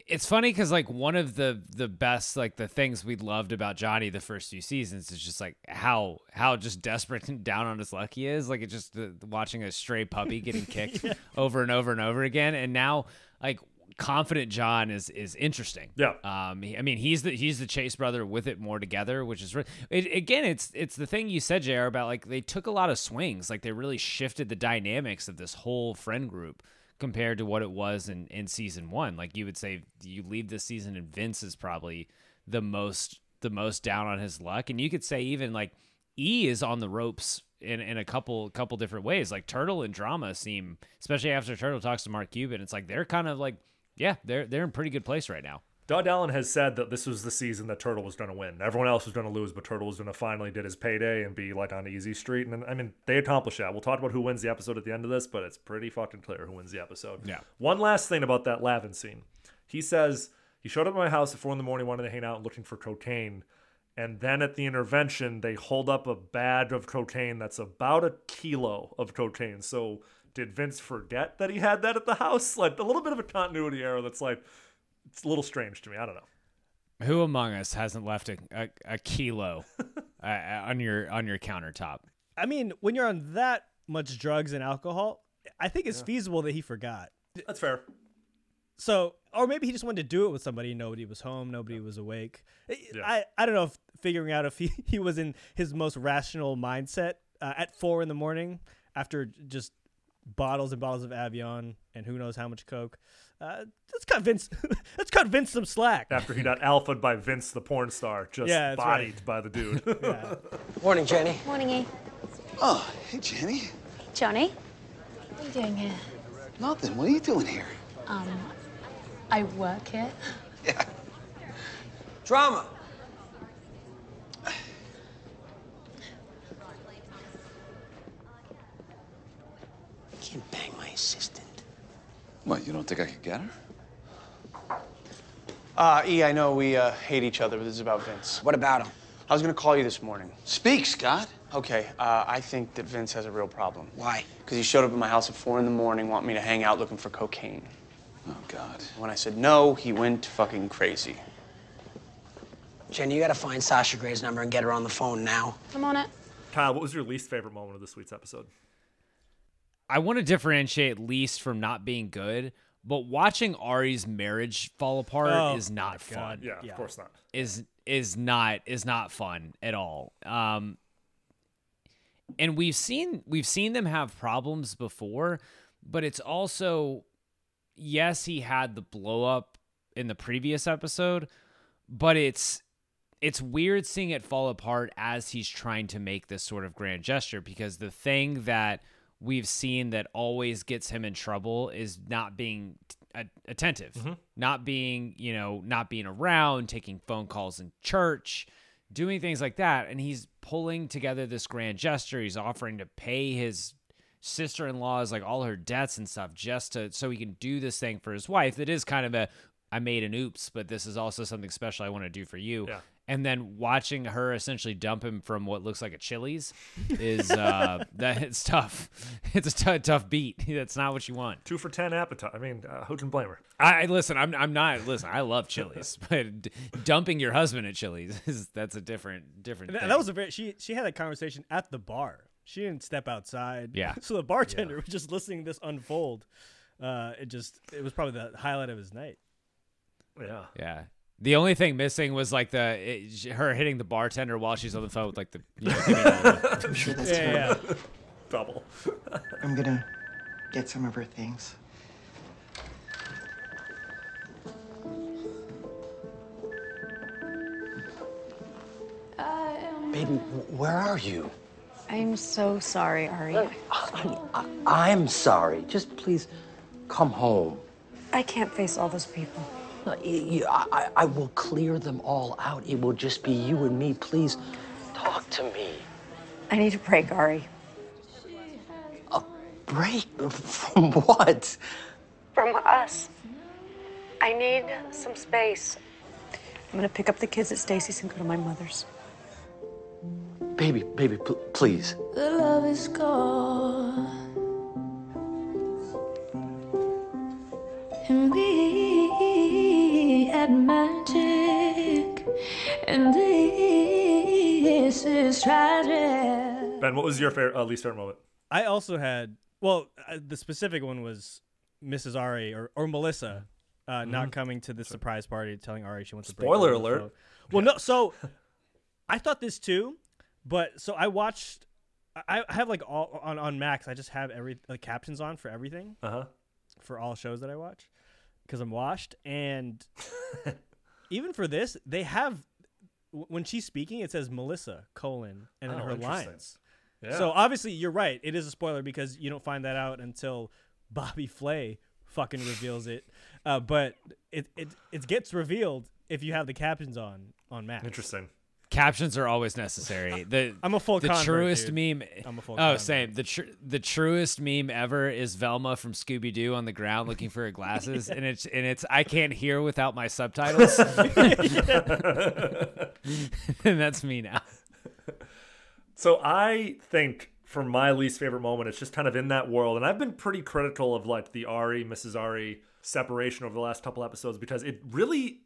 It's funny because like one of the the best like the things we loved about Johnny the first few seasons is just like how how just desperate and down on his luck he is. Like it's just the, watching a stray puppy getting kicked over and over and over again, and now like confident John is is interesting. Yeah. Um. he- I mean, he's the he's the Chase brother with it more together, which is re- it, again, it's it's the thing you said, Jr. About like they took a lot of swings, like they really shifted the dynamics of this whole friend group compared to what it was in in season one. Like you would say, you leave this season, and Vince is probably the most the most down on his luck, and you could say even like E is on the ropes in, in a couple couple different ways. Like Turtle and Drama seem, especially after Turtle talks to Mark Cuban, it's like they're kind of like, yeah, they're they're in pretty good place right now. Doug Ellin has said that this was the season that Turtle was going to win. Everyone else was going to lose, but Turtle was going to finally get his payday and be like on easy street. And I mean, they accomplished that. We'll talk about who wins the episode at the end of this, but it's pretty fucking clear who wins the episode. Yeah. One last thing about that Lavin scene. He says he showed up at my house at four in the morning, wanted to hang out looking for cocaine. And then at the intervention, they hold up a bag of cocaine that's about a kilo of cocaine. So did Vince forget that he had that at the house? Like a little bit of a continuity error that's like, it's a little strange to me. I don't know. Who among us hasn't left a a, a kilo uh, on your on your countertop? I mean, when you're on that much drugs and alcohol, I think it's feasible that he forgot. That's fair. So, or maybe he just wanted to do it with somebody. Nobody was home. Nobody was awake. I- Yeah. I, I don't know if figuring out if he, he was in his most rational mindset uh, at four in the morning after just bottles and bottles of Avion and who knows how much coke. Uh, let's cut Vince. let's cut Vince some slack. After he got alphaed by Vince, the porn star, just Yeah, bodied right. by the dude. Yeah. Morning, Jenny. Morning, E. Oh, hey, Jenny. Johnny. What are you doing here? Nothing. What are you doing here? Um, I work here. Yeah. Drama. Can't bang my assistant. What, you don't think I could get her? Uh, E, I know we uh, hate each other, but this is about Vince. What about him? I was gonna call you this morning. Speak, Scott. Okay, uh, I think that Vince has a real problem. Why? Because he showed up at my house at four in the morning, wanting me to hang out looking for cocaine. Oh, God. When I said no, he went fucking crazy. Jenny, you gotta find Sasha Grey's number and get her on the phone now. I'm on it. Kyle, what was your least favorite moment of the week's episode? I want to differentiate least from not being good, but watching Ari's marriage fall apart Oh, is not fun. Yeah, Yeah. of course not. Is is not is not fun at all. Um and we've seen we've seen them have problems before, but it's also yes, he had the blow up in the previous episode, but it's it's weird seeing it fall apart as he's trying to make this sort of grand gesture because the thing that we've seen that always gets him in trouble is not being t- attentive, mm-hmm. not being, you know, not being around, taking phone calls in church, doing things like that. And he's pulling together this grand gesture. He's offering to pay his sister-in-law's like all her debts and stuff just to so he can do this thing for his wife. It is kind of a I made an oops, but this is also something special I want to do for you. Yeah. And then watching her essentially dump him from what looks like a Chili's is uh that it's tough. It's a t- tough beat. That's not what you want. Two for ten appetite. I mean, uh, who can blame her? I I- listen. I'm I'm not listen. I love Chili's, but d- dumping your husband at Chili's is that's a different different. That, thing. that was a very she she had that conversation at the bar. She didn't step outside. Yeah. So the bartender was just listening to this unfold. Uh, it just it was probably the highlight of his night. Yeah. Yeah. The only thing missing was like the it, her hitting the bartender while she's on the phone with like the. You know, giving her the- I'm sure that's Yeah, yeah. Double. I'm gonna get some of her things. Uh, Baby, where are you? I'm so sorry, Ari. Honey, I, I'm sorry. Just please come home. I can't face all those people. Y- y- I, I- I will clear them all out. It will just be you and me. Please talk to me. I need a break, Ari. A break from what? From us. I need some space. I'm gonna pick up the kids at Stacy's and go to my mother's. Baby, baby, pl- please. The love is gone. And we had magic. And this is tragic. Ben, what was your favorite, uh, least favorite moment? I also had well, uh, the specific one was Mrs. Ari or, or Melissa uh, not coming to the surprise party, telling Ari she wants to break Mm-hmm. Spoiler her alert. phone. Well, no, so I thought this too, but so I watched. I I have like all on on Max. I just have every like captions on for everything Uh huh. for all shows that I watch because I'm washed. And even for this, they have when she's speaking, it says Melissa colon and then Oh, her lines. Yeah. So obviously, you're right. It is a spoiler because you don't find that out until Bobby Flay fucking reveals it. Uh, but it, it it gets revealed if you have the captions on on Max. Interesting. Captions are always necessary. The I'm a full the convert, truest dude. meme. I'm a full oh, convert. same. The tr- the truest meme ever is Velma from Scooby Doo on the ground looking for her glasses, and it's and it's I can't hear without my subtitles. and that's me now. So I think for my least favorite moment, it's just kind of in that world, and I've been pretty critical of like the Ari, Mrs. Ari separation over the last couple episodes because it really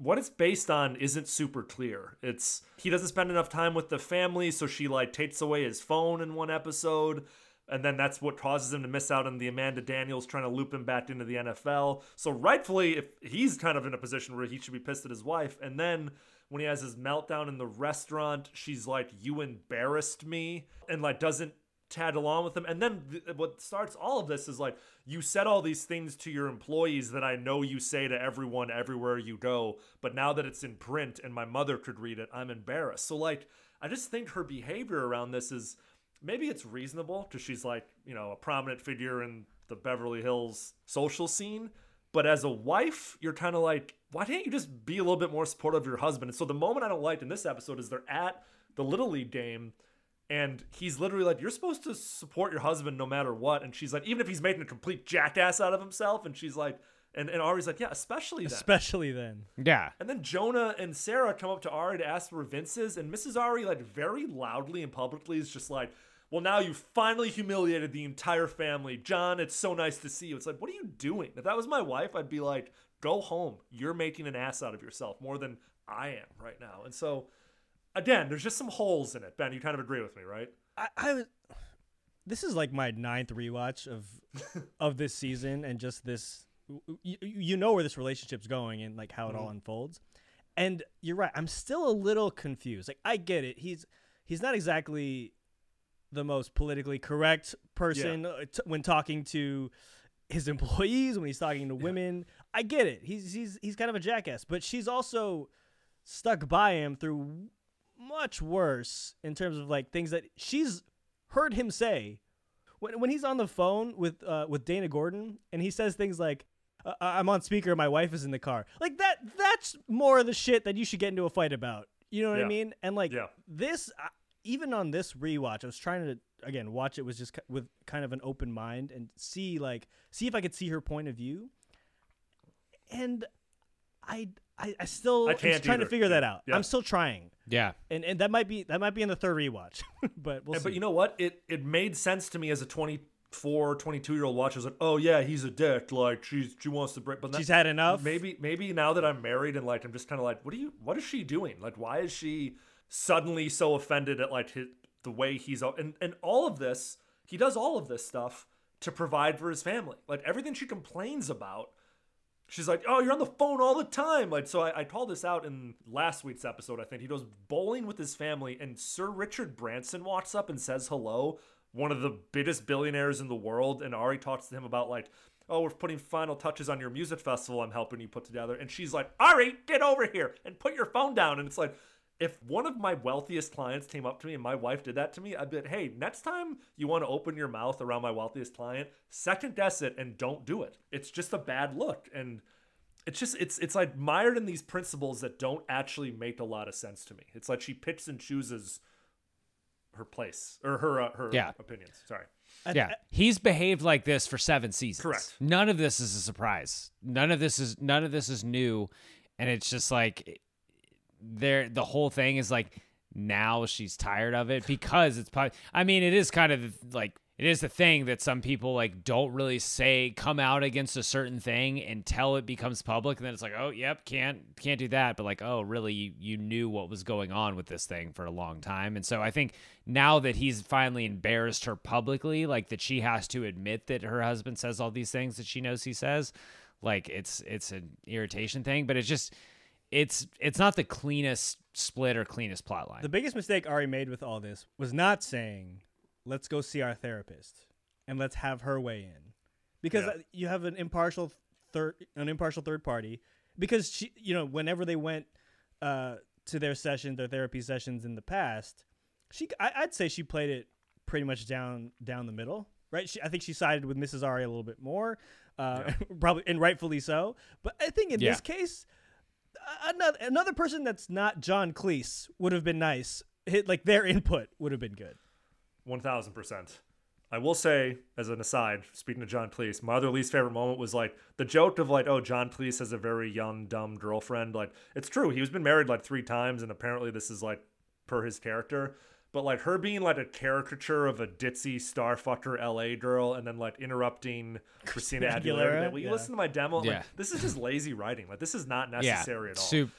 what it's based on isn't super clear. It's he doesn't spend enough time with the family, so she like takes away his phone in one episode. And then that's what causes him to miss out on the Amanda Daniels trying to loop him back into the NFL. So rightfully, if he's kind of in a position where he should be pissed at his wife, and then when he has his meltdown in the restaurant, she's like, "You embarrassed me," and like doesn't tag along with them. And then th- what starts all of this is like you said all these things to your employees that I know you say to everyone everywhere you go, but now that it's in print and my mother could read it, I'm embarrassed. So like I just think her behavior around this is maybe it's reasonable because she's like, you know, a prominent figure in the Beverly Hills social scene. But as a wife, you're kind of like, why can't you just be a little bit more supportive of your husband? And so the moment I don't like in this episode is they're at the Little League game and he's literally like, You're supposed to support your husband no matter what. And she's like, Even if he's making a complete jackass out of himself. And she's like, and, and Ari's like, Yeah, especially then. Especially then. Yeah. And then Jonah and Sarah come up to Ari to ask where Vince is, and Mrs. Ari, like, very loudly and publicly is just like, Well, now you finally humiliated the entire family. John, it's so nice to see you. It's like, What are you doing? If that was my wife, I'd be like, Go home. You're making an ass out of yourself more than I am right now. And so, again, there's just some holes in it. Ben, you kind of agree with me, right? I, I. This is like my ninth rewatch of of this season, and just this. You, you know where this relationship's going and like how it all Mhm. unfolds, and you're right. I'm still a little confused. Like I get it. He's he's not exactly the most politically correct person uh, t- when talking to his employees when he's talking to women. I get it. He's he's he's kind of a jackass, but she's also stuck by him through much worse in terms of like things that she's heard him say when when he's on the phone with uh, with Dana Gordon and he says things like uh, I'm on speaker my wife is in the car. Like that that's more of the shit that you should get into a fight about. You know what I mean? And like Yeah. this uh, even on this rewatch I was trying to again watch it was just with kind of an open mind and see like see if I could see her point of view. And I I, I still I am can't trying to figure that out. Yeah. I'm still trying. Yeah. And and that might be that might be in the third rewatch. but we'll And- see. but you know what? It it made sense to me as a 24, 22 year old watcher. I was like, oh yeah, he's a dick. Like she's she wants to break. But She's had enough? Maybe maybe now that I'm married and like I'm just kind of like, what are you? What is she doing? Like why is she suddenly so offended at like his, the way he's and and all of this? He does all of this stuff to provide for his family. Like everything she complains about. She's like, oh, you're on the phone all the time. Like, so I, I called this out in last week's episode. I think he goes bowling with his family, and Sir Richard Branson walks up and says hello, one of the biggest billionaires in the world. And Ari talks to him about like, oh, we're putting final touches on your music festival. I'm helping you put together. And she's like, Ari, get over here and put your phone down. And it's like, if one of my wealthiest clients came up to me and my wife did that to me, I'd be like, hey, next time you want to open your mouth around my wealthiest client, second guess it and don't do it. It's just a bad look. And it's just it's it's like mired in these principles that don't actually make a lot of sense to me. It's like she picks and chooses her place or her uh, her Yeah. opinions. Sorry. yeah, he's behaved like this for seven seasons. Correct. None of this is a surprise. None of this is none of this is new, and it's just like there. The whole thing is like now she's tired of it because it's probably. I mean, it is kind of like it is the thing that some people like don't really say come out against a certain thing until it becomes public, and then it's like, oh, yep, can't can't do that. But like, oh, really? You, you knew what was going on with this thing for a long time, and so I think now that he's finally embarrassed her publicly, like that she has to admit that her husband says all these things that she knows he says, like it's it's an irritation thing, but it's just it's it's not the cleanest split or cleanest plot line. The biggest mistake Ari made with all this was not saying, "Let's go see our therapist and let's have her weigh in," because Yeah. uh, you have an impartial third, an impartial third party. Because she, you know, whenever they went uh, to their session, their therapy sessions in the past, she, I, I'd say she played it pretty much down down the middle, right? She, I think she sided with Mrs. Ari a little bit more, uh, probably and rightfully so. But I think in Yeah. this case, another another person that's not John Cleese would have been nice. Hit like their input would have been good. One thousand percent. I will say, as an aside, speaking of John Cleese, my other least favorite moment was like the joke of like, oh, John Cleese has a very young, dumb girlfriend. Like, it's true. He was been married like three times, and apparently this is like per his character. But like her being like a caricature of a ditzy starfucker LA girl, and then like interrupting Christina Aguilera. Aguilera, Will you yeah. listen to my demo? Yeah. Like, this is just lazy writing. Like, this is not necessary yeah, at all. super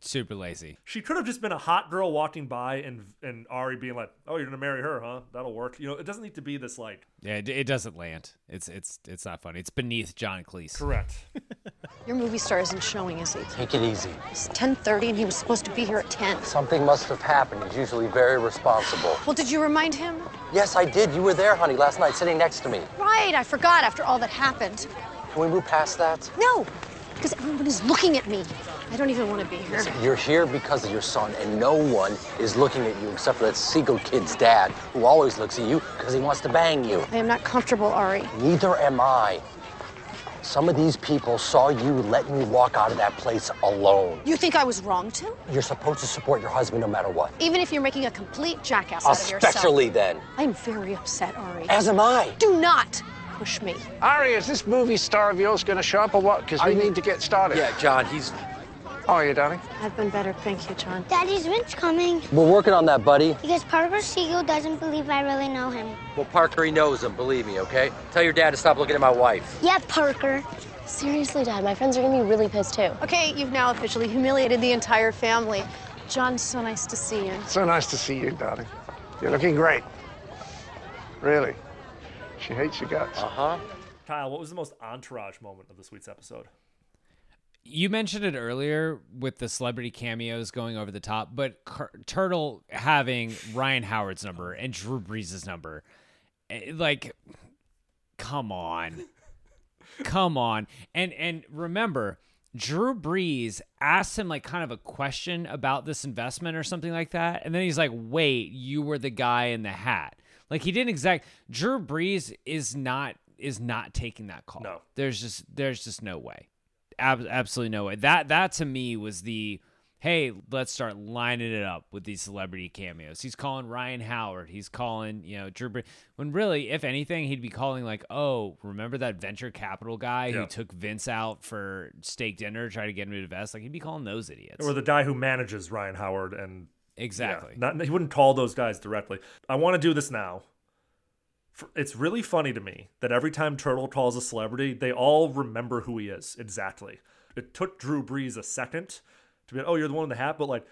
super lazy. She could have just been a hot girl walking by and and Ari being like, "Oh, you're gonna marry her, huh? That'll work." You know, it doesn't need to be this like. Yeah, it, it doesn't land. It's it's it's not funny. It's beneath John Cleese. Correct. Your movie star isn't showing, is he? Take it easy. It's 10:30 and he was supposed to be here at 10. Something must have happened. He's usually very responsible. Well, did you remind him? Yes, I did. You were there, honey, last night, sitting next to me. Right, I forgot after all that happened. Can we move past that? No, because everyone is looking at me. I don't even want to be here. You're here because of your son, and no one is looking at you except for that Siegel kid's dad, who always looks at you because he wants to bang you. I am not comfortable, Ari. Neither am I. Some of these people saw you letting me walk out of that place alone. You think I was wrong to? You're supposed to support your husband no matter what. Even if you're making a complete jackass out of yourself. Especially then. I'm very upset, Ari. As am I. Do not push me. Ari, is this movie star of yours going to show up or what? Because we need to get started. Yeah, John, he's. How are you, darling? I've been better, thank you, John. Daddy's Vince coming. We're working on that, buddy. Because Parker Siegel doesn't believe I really know him. Well, Parker, he knows him, believe me, okay? Tell your dad to stop looking at my wife. Yeah, Parker. Seriously, Dad, my friends are gonna be really pissed too. Okay, you've now officially humiliated the entire family. John, so nice to see you. So nice to see you, darling. You're looking great. Really. She hates your guts. Uh huh. Kyle, what was the most entourage moment of this week's episode? You mentioned it earlier with the celebrity cameos going over the top, but Cur- Turtle having Ryan Howard's number and Drew Brees' number, eh, like, come on, come on, and and remember, Drew Brees asked him like kind of a question about this investment or something like that, and then he's like, "Wait, you were the guy in the hat." Like he didn't exact. Drew Brees is not is not taking that call. No, there's just there's just no way, Ab- absolutely no way. That that to me was the hey, let's start lining it up with these celebrity cameos. He's calling Ryan Howard. He's calling you know Drew Brees. When really, if anything, he'd be calling like, oh, remember that venture capital guy who took Vince out for steak dinner, try to get him to invest? Like he'd be calling those idiots. Or the guy who manages Ryan Howard and Exactly. Yeah, not, he wouldn't call those guys directly. I want to do this now. It's really funny to me that every time Turtle calls a celebrity, they all remember who he is exactly. It took Drew Brees a second to be, like, oh, you're the one in the hat, but like,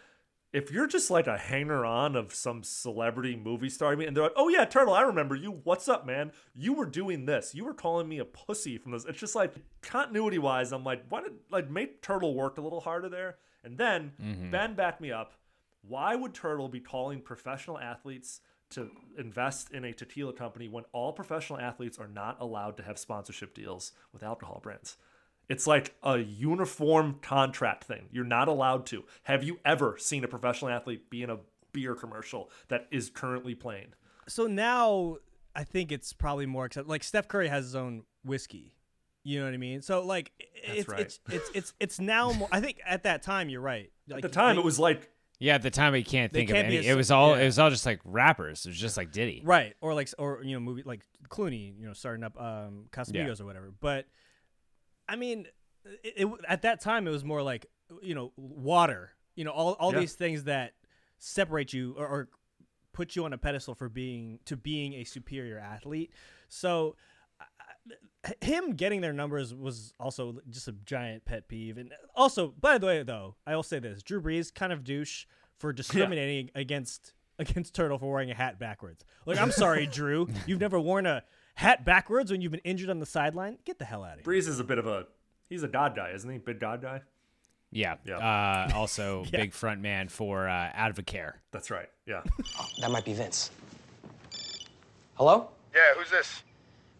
if you're just like a hanger on of some celebrity movie star, I mean, and they're like, oh yeah, Turtle, I remember you. What's up, man? You were doing this. You were calling me a pussy from this. It's just like continuity wise, I'm like, why did like make Turtle work a little harder there? And then Mhm. Ben back me up. Why would Turtle be calling professional athletes to invest in a tequila company when all professional athletes are not allowed to have sponsorship deals with alcohol brands? It's like a uniform contract thing. You're not allowed to. Have you ever seen a professional athlete be in a beer commercial that is currently playing? So now I think it's probably more acceptable. Like Steph Curry has his own whiskey. You know what I mean? So like it's, right. it's it's it's it's now more. I think at that time you're right. At the time, it was like Yeah, at the time we can't They think can't of be any. it was all yeah. it was all just like rappers. It was just like Diddy. right or like or you know movie like Clooney. You know starting up um Casamigos or whatever. But I mean, it, it at that time it was more like you know water. You know all all Yeah. these things that separate you or, or put you on a pedestal for being to being a superior athlete. So him getting their numbers was also just a giant pet peeve. And also, by the way, though, I will say this: Drew Brees kind of douche for discriminating against against Turtle for wearing a hat backwards. Like, I'm sorry, Drew, you've never worn a hat backwards when you've been injured on the sideline. Get the hell out of here. Brees is a bit of a he's a God guy, isn't he? Big God guy. Yeah. Yeah. Uh, also, Yeah. big front man for uh, Advocare. That's right. Yeah. That might be Vince. Hello? Yeah, who's this?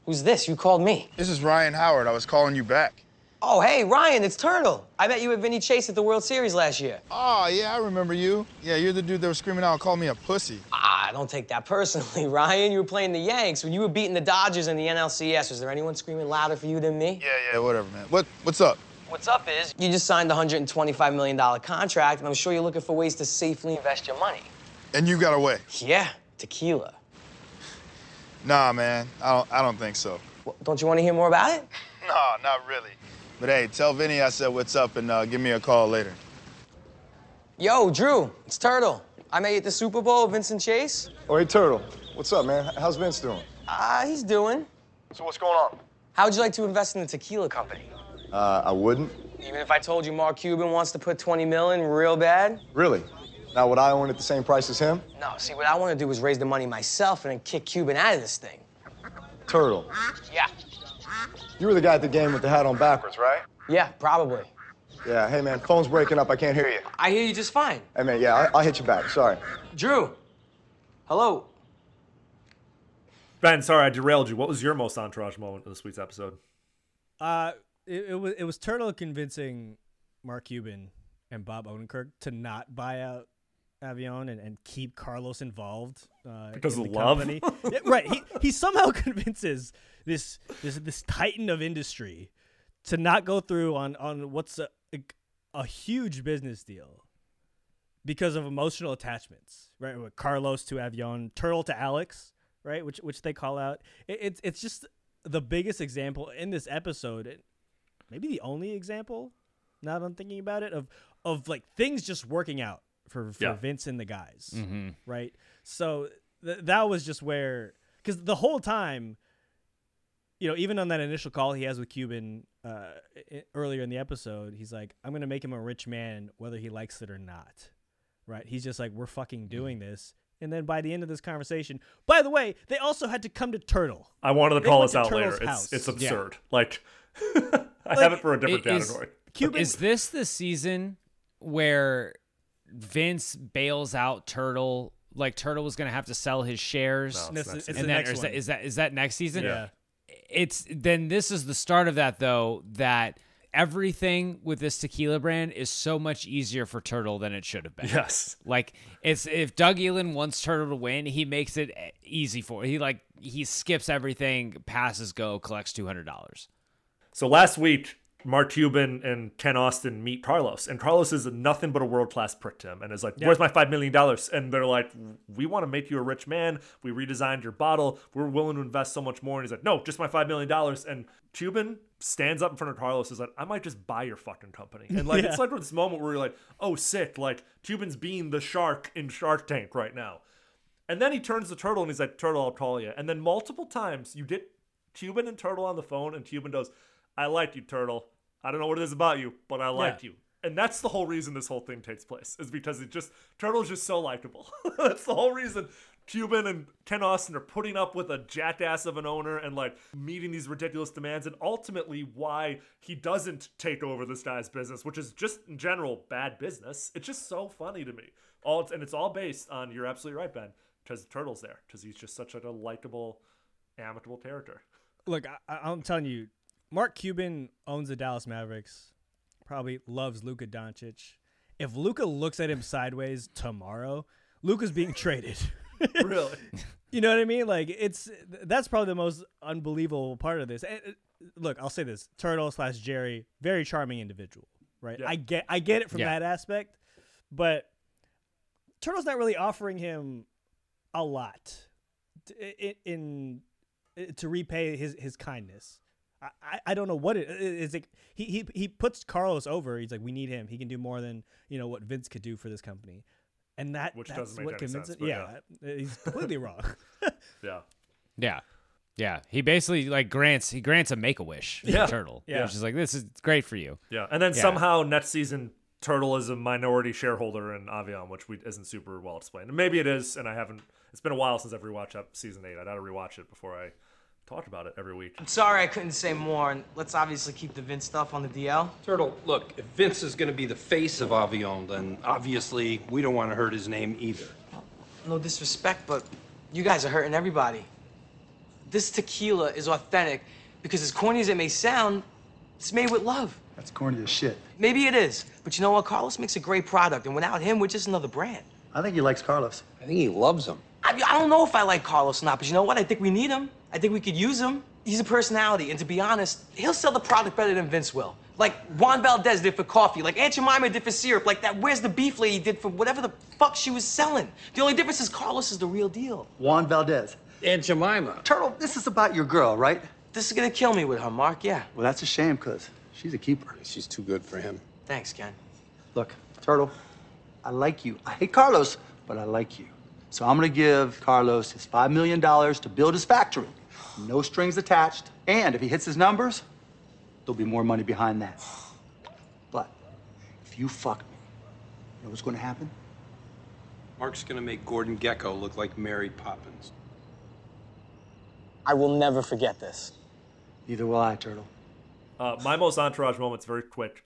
Who's this? You called me. This is Ryan Howard. I was calling you back. Oh, hey, Ryan, it's Turtle. I met you at Vinny Chase at the World Series last year. Oh, yeah, I remember you. Yeah, you're the dude that was screaming out, call me a pussy. Ah, don't take that personally, Ryan. You were playing the Yanks when you were beating the Dodgers in the NLCS. Was there anyone screaming louder for you than me? Yeah, yeah, whatever, man. What, what's up? What's up is you just signed a $125 million contract, and I'm sure you're looking for ways to safely invest your money. And you got away. Yeah, tequila. Nah, man, I don't, I don't think so. Don't you want to hear more about it? Nah, not really. But hey, tell Vinny I said what's up and uh, give me a call later. Yo, Drew, it's Turtle. I met you at the Super Bowl, Vincent Chase. Oh, hey, Turtle. What's up, man? How's Vince doing? Ah, he's doing. So what's going on? How'd you like to invest in the tequila company? Uh, I wouldn't. Even if I told you Mark Cuban wants to put 20 million real bad? Really? Now, would I own at the same price as him? No, see, what I want to do is raise the money myself and then kick Cuban out of this thing. Turtle. Yeah. You were the guy at the game with the hat on backwards, right? Yeah, probably. Yeah, hey man, phone's breaking up. I can't hear you. I hear you just fine. Hey man, yeah, I- I'll hit you back. Sorry. Drew. Hello. Ben, sorry I derailed you. What was your most entourage moment of this week's episode? Uh, it, it was it was Turtle convincing Mark Cuban and Bob Odenkirk to not buy out Avion and, and keep Carlos involved uh, Because in of the love? company. Yeah, right. He he somehow convinces this this this titan of industry to not go through on on what's a a, a huge business deal because of emotional attachments. Right, with Carlos to Avion, Turtle to Alex. Right, which which they call out. It, it's it's just the biggest example in this episode. Maybe the only example. Now that I'm thinking about it, of of like things just working out for for Yeah. Vince and the guys, Mhm. right? So th- that was just where because the whole time, you know, even on that initial call he has with Cuban uh, earlier in the episode, he's like, "I'm gonna make him a rich man, whether he likes it or not." Right? He's just like, "We're fucking doing this." And then by the end of this conversation, by the way, they also had to come to Turtle. I wanted to They call went this out Turtle's later. It's house. it's Yeah. absurd. Like I have it for a different Is- category. Is this the season where Vince bails out Turtle? Like Turtle was going to have to sell his shares, No, it's This next is- it's and the then next is that one. is that is that next season? Yeah. It's then this is the start of that though. That everything with this tequila brand is so much easier for Turtle than it should have been. Yes. Like it's if Doug Ellin wants Turtle to win, he makes it easy for he like he skips everything, passes go, collects two hundred dollars. So last week, Mark Cuban and Ken Austin meet Carlos, and Carlos is nothing but a world class prick to him, and is like, Yeah. "Where's my five million dollars?" And they're like, "We want to make you a rich man. We redesigned your bottle. We're willing to invest so much more." And he's like, "No, just my five million dollars." And Cuban stands up in front of Carlos, is like, "I might just buy your fucking company." And like, it's like this moment where you're like, "Oh, sick!" Like Cuban's being the shark in Shark Tank right now. And then he turns to Turtle and he's like, Turtle, I'll call you. And then multiple times you get Cuban and Turtle on the phone, and Cuban goes, I like you, Turtle. I don't know what it is about you, but I like Yeah. you. And that's the whole reason this whole thing takes place, is because it just Turtle's just so likable. that's the whole reason Cuban and Ken Austin are putting up with a jackass of an owner and like meeting these ridiculous demands, and ultimately why he doesn't take over this guy's business, which is just in general bad business. It's just so funny to me. All and it's all based on you're absolutely right, Ben, because Turtle's there, because he's just such a likable, amicable character. Look, I- I'm telling you, Mark Cuban owns the Dallas Mavericks. Probably loves Luka Doncic. If Luka looks at him sideways tomorrow, Luka's being traded. really? You know what I mean? Like it's that's probably the most unbelievable part of this. And, uh, look, I'll say this: Turtle slash Jerry, very charming individual, right? I get I get it from Yeah. that aspect, but Turtle's not really offering him a lot t- in, in to repay his his kindness. I, I- I don't know what it is. Like he, he he puts Carlos over. He's like, we need him. He can do more than you know what Vince could do for this company, and that Which that's doesn't make what any convinces. sense, but yeah, he's completely wrong. Yeah. Yeah. Yeah. He basically like grants he grants a make a wish Yeah. to Turtle. Yeah. Which is like this is great for you. Yeah, and then Yeah. somehow next season Turtle is a minority shareholder in Avion, which we, isn't super well explained. And maybe it is, and I haven't. It's been a while since I've rewatched up season eight. I got to rewatch it before I talk about it every week. I'm sorry I couldn't say more, and let's obviously keep the Vince stuff on the DL. Turtle, look, if Vince is going to be the face of Avion, then obviously we don't want to hurt his name either. No disrespect, but you guys are hurting everybody. This tequila is authentic because, as corny as it may sound, it's made with love. That's corny as shit. Maybe it is, but you know what? Carlos makes a great product, and without him, we're just another brand. I think he likes Carlos. I think he loves him. I, I don't know if I like Carlos or not, but you know what? I think we need him. I think we could use him. He's a personality, and to be honest, he'll sell the product better than Vince will. Like Juan Valdez did for coffee, like Aunt Jemima did for syrup, like that Where's the Beef lady did for whatever the fuck she was selling. The only difference is Carlos is the real deal. Juan Valdez. Aunt Jemima. Turtle, this is about your girl, right? This is gonna kill me with her, Mark, yeah. Well, that's a shame, because she's a keeper. She's too good for him. Thanks, Ken. Look, Turtle, I like you. I hate Carlos, but I like you. So I'm gonna give Carlos his $5 million to build his factory. No strings attached. And if he hits his numbers, there'll be more money behind that. But if you fuck me, you know what's gonna happen? Mark's going to make Gordon Gekko look like Mary Poppins. I will never forget this. Neither will I, Turtle. Uh, my most entourage moment's very quick.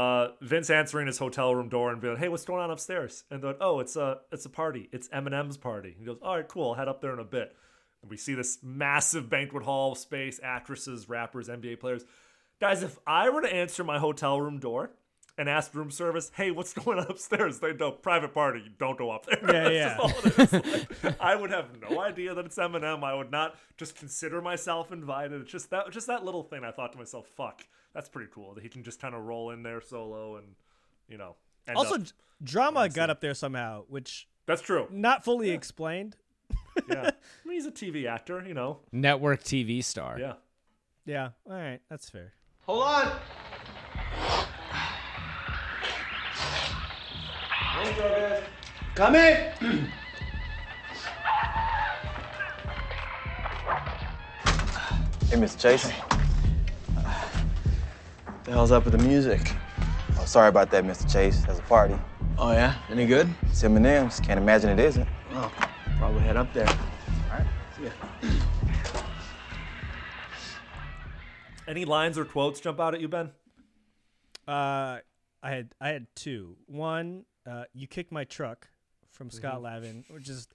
Uh, Vince answering his hotel room door and being, like, "Hey, what's going on upstairs?" And they're like, "Oh, it's a it's a party. It's Eminem's party." He goes, "All right, cool. I'll head up there in a bit." And we see this massive banquet hall space, actresses, rappers, NBA players. Guys, if I were to answer my hotel room door and ask room service, "Hey, what's going on upstairs?" They know private party. Don't go up there. Yeah, That's just all it is. Like, I would have no idea that it's Eminem. I would not just consider myself invited. It's just that just that little thing. I thought to myself, "Fuck, that's pretty cool." That he can just kind of roll in there solo and you know. end Also, up- d- drama got up there somehow, which that's true. Not fully explained. yeah, I mean, he's a TV actor. You know. Network TV star. Yeah. Yeah. All right. That's fair. Hold on. Come in. Hey, Mr. Chase. The hell's up with the music? Oh, sorry about that, Mr. Chase. There's a party. Oh, yeah? Any good? It's Eminem's. Can't imagine it isn't. Oh, probably head up there. All right. See ya. Any lines or quotes jump out at you, Ben? Uh, I had I had two. One, uh, you kicked my truck from Scott Mhm. Lavin, which is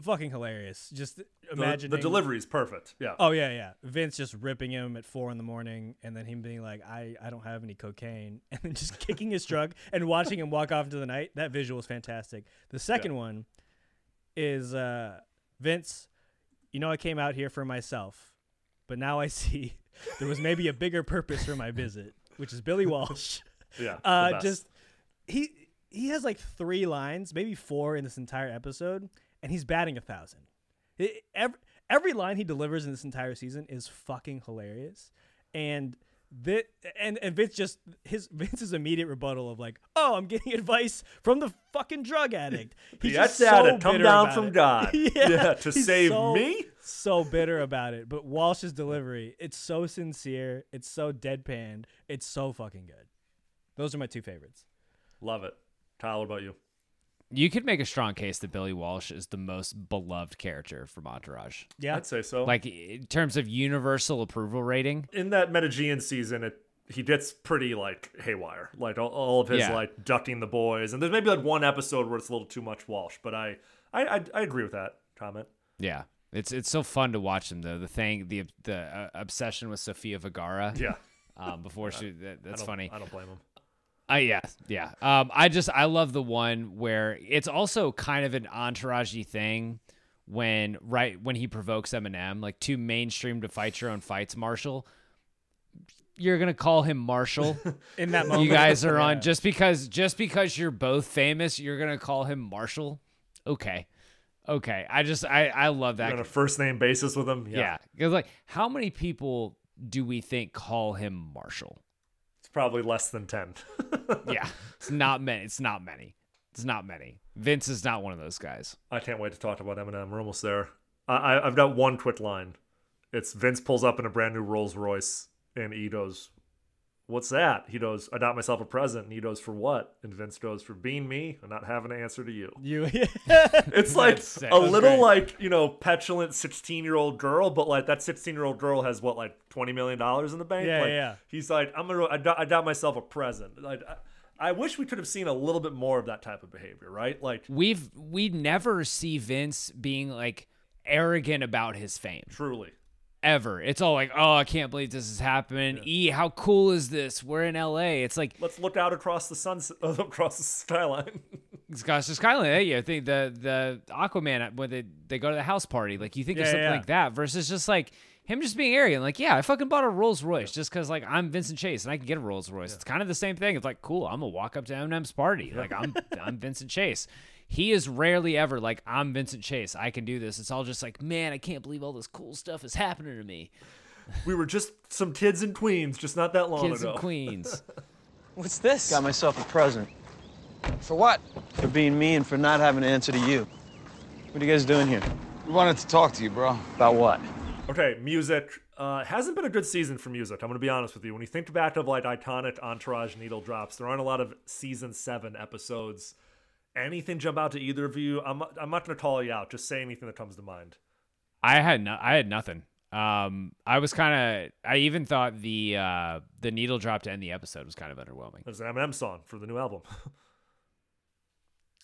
fucking hilarious. Just The- imagine the delivery is perfect. Yeah. Oh yeah, yeah. Vince just ripping him at four in the morning, and then him being like, "I I don't have any cocaine," and then just kicking his truck and watching him walk off into the night. That visual is fantastic. The second one is uh, Vince. You know, I came out here for myself, but now I see there was maybe a bigger purpose for my visit, which is Billy Walsh. Yeah, Uh, just he he has like three lines, maybe four in this entire episode, and he's batting a thousand. It- every, every line he delivers in this entire season is fucking hilarious, and that and and Vince just his Vince's immediate rebuttal of like, oh, I'm getting advice from the fucking drug addict. He's The just ex-addict come down from it. God. yeah, Yeah, to save so- me? So bitter about it, but Walsh's delivery, it's so sincere, it's so deadpan, it's so fucking good. Those are my two favorites. Love it. Kyle, what about you? You could make a strong case that Billy Walsh is the most beloved character from Entourage. Yeah. I'd say so. Like in terms of universal approval rating. in that Medellin season, it he gets pretty like haywire, like all, all of his Yeah. like ducking the boys, and there's maybe like one episode where it's a little too much Walsh, but I I I, I agree with that comment. Yeah. It's it's so fun to watch him though. The thing, the the uh, obsession with Sofia Vergara. Yeah. Um, before she, that, that's don't- funny. I don't blame him. Uh, yeah, yeah. Um, I just I love the one where it's also kind of an entouragey thing when right when he provokes Eminem, like too mainstream to fight your own fights, Marshall. You're gonna call him Marshall In that moment. You guys are on just because just because you're both famous. You're gonna call him Marshall. Okay, okay. I just I I love that. You're on a first name basis with him. yeah, because like how many people do we think call him Marshall? Probably less than ten. yeah, it's not many. It's not many. It's not many. Vince is not one of those guys. I can't wait to talk about Eminem. We're almost there. I, I I've got one quick line. It's Vince pulls up in a brand new Rolls Royce, and he goes, "What's that?" He goes, "I got myself a present." And he goes, "For what?" And Vince goes, "For being me and not having to answer to you." You, It's like That's a little great. like you know petulant sixteen year old girl, but like that sixteen year old girl has what like twenty million dollars in the bank. Yeah, like, yeah. He's like, I'm gonna, I got, I got myself a present. Like, I, I wish we could have seen a little bit more of that type of behavior, right? Like, We've we never see Vince being like arrogant about his fame. Truly. Ever. It's all like, oh, I can't believe this is happening. E, how cool is this? We're in LA. It's like let's look out across the sunset, across the skyline. Gosh, the Skyline. Yeah, I think the the Aquaman uh, when they they go to the house party, like you think of something yeah. like that versus just like him just being arrogant. Like, yeah, I fucking bought a Rolls Royce just because like I'm Vincent Chase and I can get a Rolls Royce. It's kind of the same thing. It's like cool. I'm gonna walk up to Eminem's party. Like I'm I'm Vincent Chase. He is rarely ever like I'm Vincent Chase. I can do this. It's all just like, man, I can't believe all this cool stuff is happening to me. we were just some kids in Queens, just not that long Kids ago. in Queens. What's this? Got myself a present. For what? For being me and for not having to answer to you. What are you guys doing here? We wanted to talk to you, bro. About what? Okay, music. Uh, hasn't been a good season for music. I'm going to be honest with you. When you think back of like iconic Entourage needle drops, there aren't a lot of season seven episodes. Anything jump out to either of you? I'm I'm not going to call you out. Just say anything that comes to mind. I had no, I had nothing. Um, I was kind of. I even thought the uh, the needle drop to end the episode was kind of underwhelming. There's an Eminem song for the new album.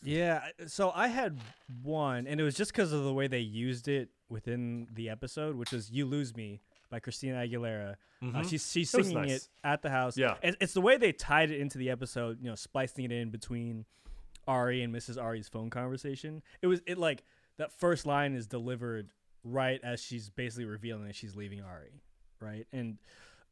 Yeah, so I had one, and it was just because of the way they used it within the episode, which was "You Lose Me" by Christina Aguilera. Uh, Mhm. she's she's That was singing nice. it at the house. Yeah. it's, it's the way they tied it into the episode. You know, splicing it in between Ari and Mrs. Ari's phone conversation. It was it like that first line is delivered right as she's basically revealing that she's leaving Ari, right? And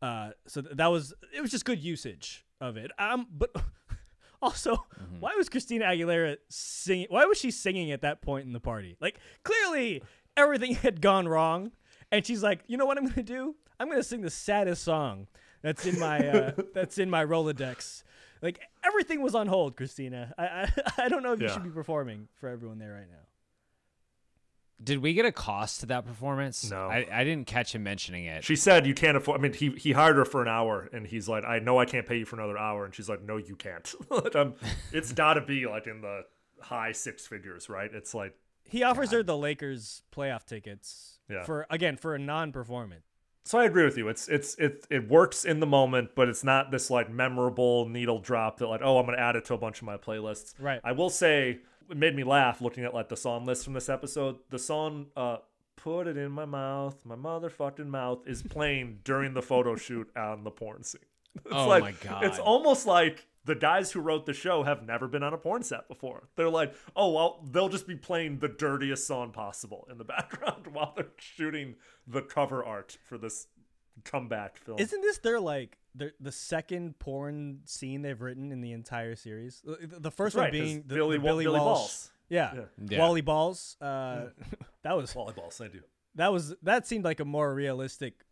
uh, so th- that was it was just good usage of it. Um, but also, why was Christina Aguilera singing? Why was she singing at that point in the party? Like clearly everything had gone wrong, and she's like, you know what I'm gonna do? I'm gonna sing the saddest song that's in my uh, that's in my Rolodex. Like everything was on hold, Christina. I I, I don't know if you should be performing for everyone there right now. Did we get a cost to that performance? No. I, I didn't catch him mentioning it. She said you can't afford. I mean, he he hired her for an hour, and he's like, I know I can't pay you for another hour, and she's like, No, you can't. Like, um, it's got to be like in the high six figures, right? It's like He offers her the Lakers playoff tickets Yeah. for again for a non-performance. So I agree with you. It's it's it it works in the moment, but it's not this like memorable needle drop that like oh I'm gonna add it to a bunch of my playlists. Right. I will say it made me laugh looking at like the song list from this episode. The song uh "Put It in My Mouth," my motherfucking mouth is playing during the photo shoot on the porn scene. It's Oh like, my God. It's almost like the guys who wrote the show have never been on a porn set before. They're like, oh well, they'll just be playing the dirtiest song possible in the background while they're shooting the cover art for this comeback film. Isn't this their like the the second porn scene they've written in the entire series? The, the first That's one being the, Billy the Billy, Billy Walsh. Balls. Yeah. Yeah. Yeah. Wally Balls. Uh, that was Wally Balls. I do. that was that seemed like a more realistic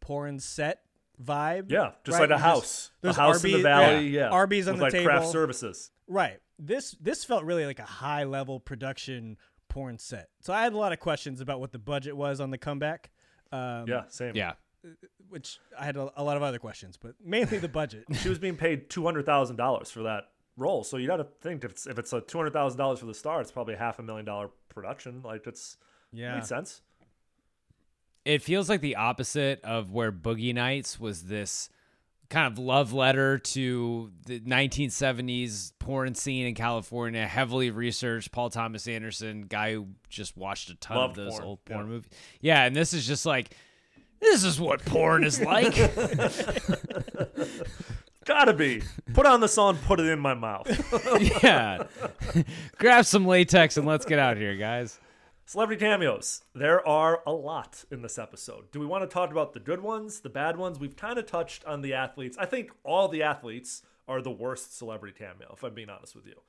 porn set vibe. Yeah, just right? like a house, a there's house in the Arby's- valley. Yeah, Arby's on with the like table. craft services. Right. This this felt really like a high level production porn set. So I had a lot of questions about what the budget was on the comeback. Um, Yeah, same. Yeah. Which I had a, a lot of other questions, but mainly the budget. she was being paid two hundred thousand dollars for that role. So you got to think if it's if it's a two hundred thousand dollars for the star, it's probably a half a million dollar production. Like it's Yeah. makes sense. It feels like the opposite of where Boogie Nights was this kind of love letter to the 1970s porn scene in California, heavily researched. Paul Thomas Anderson, guy who just watched a ton Loved of those porn, old porn yeah. movies. Yeah, and this is just like, this is what porn is like. Gotta be. Put on the song, put it in my mouth. yeah. Grab some latex and let's get out here, guys. Celebrity cameos. There are a lot in this episode. Do we want to talk about the good ones, the bad ones? We've kind of touched on the athletes. I think all the athletes are the worst celebrity cameo, if I'm being honest with you.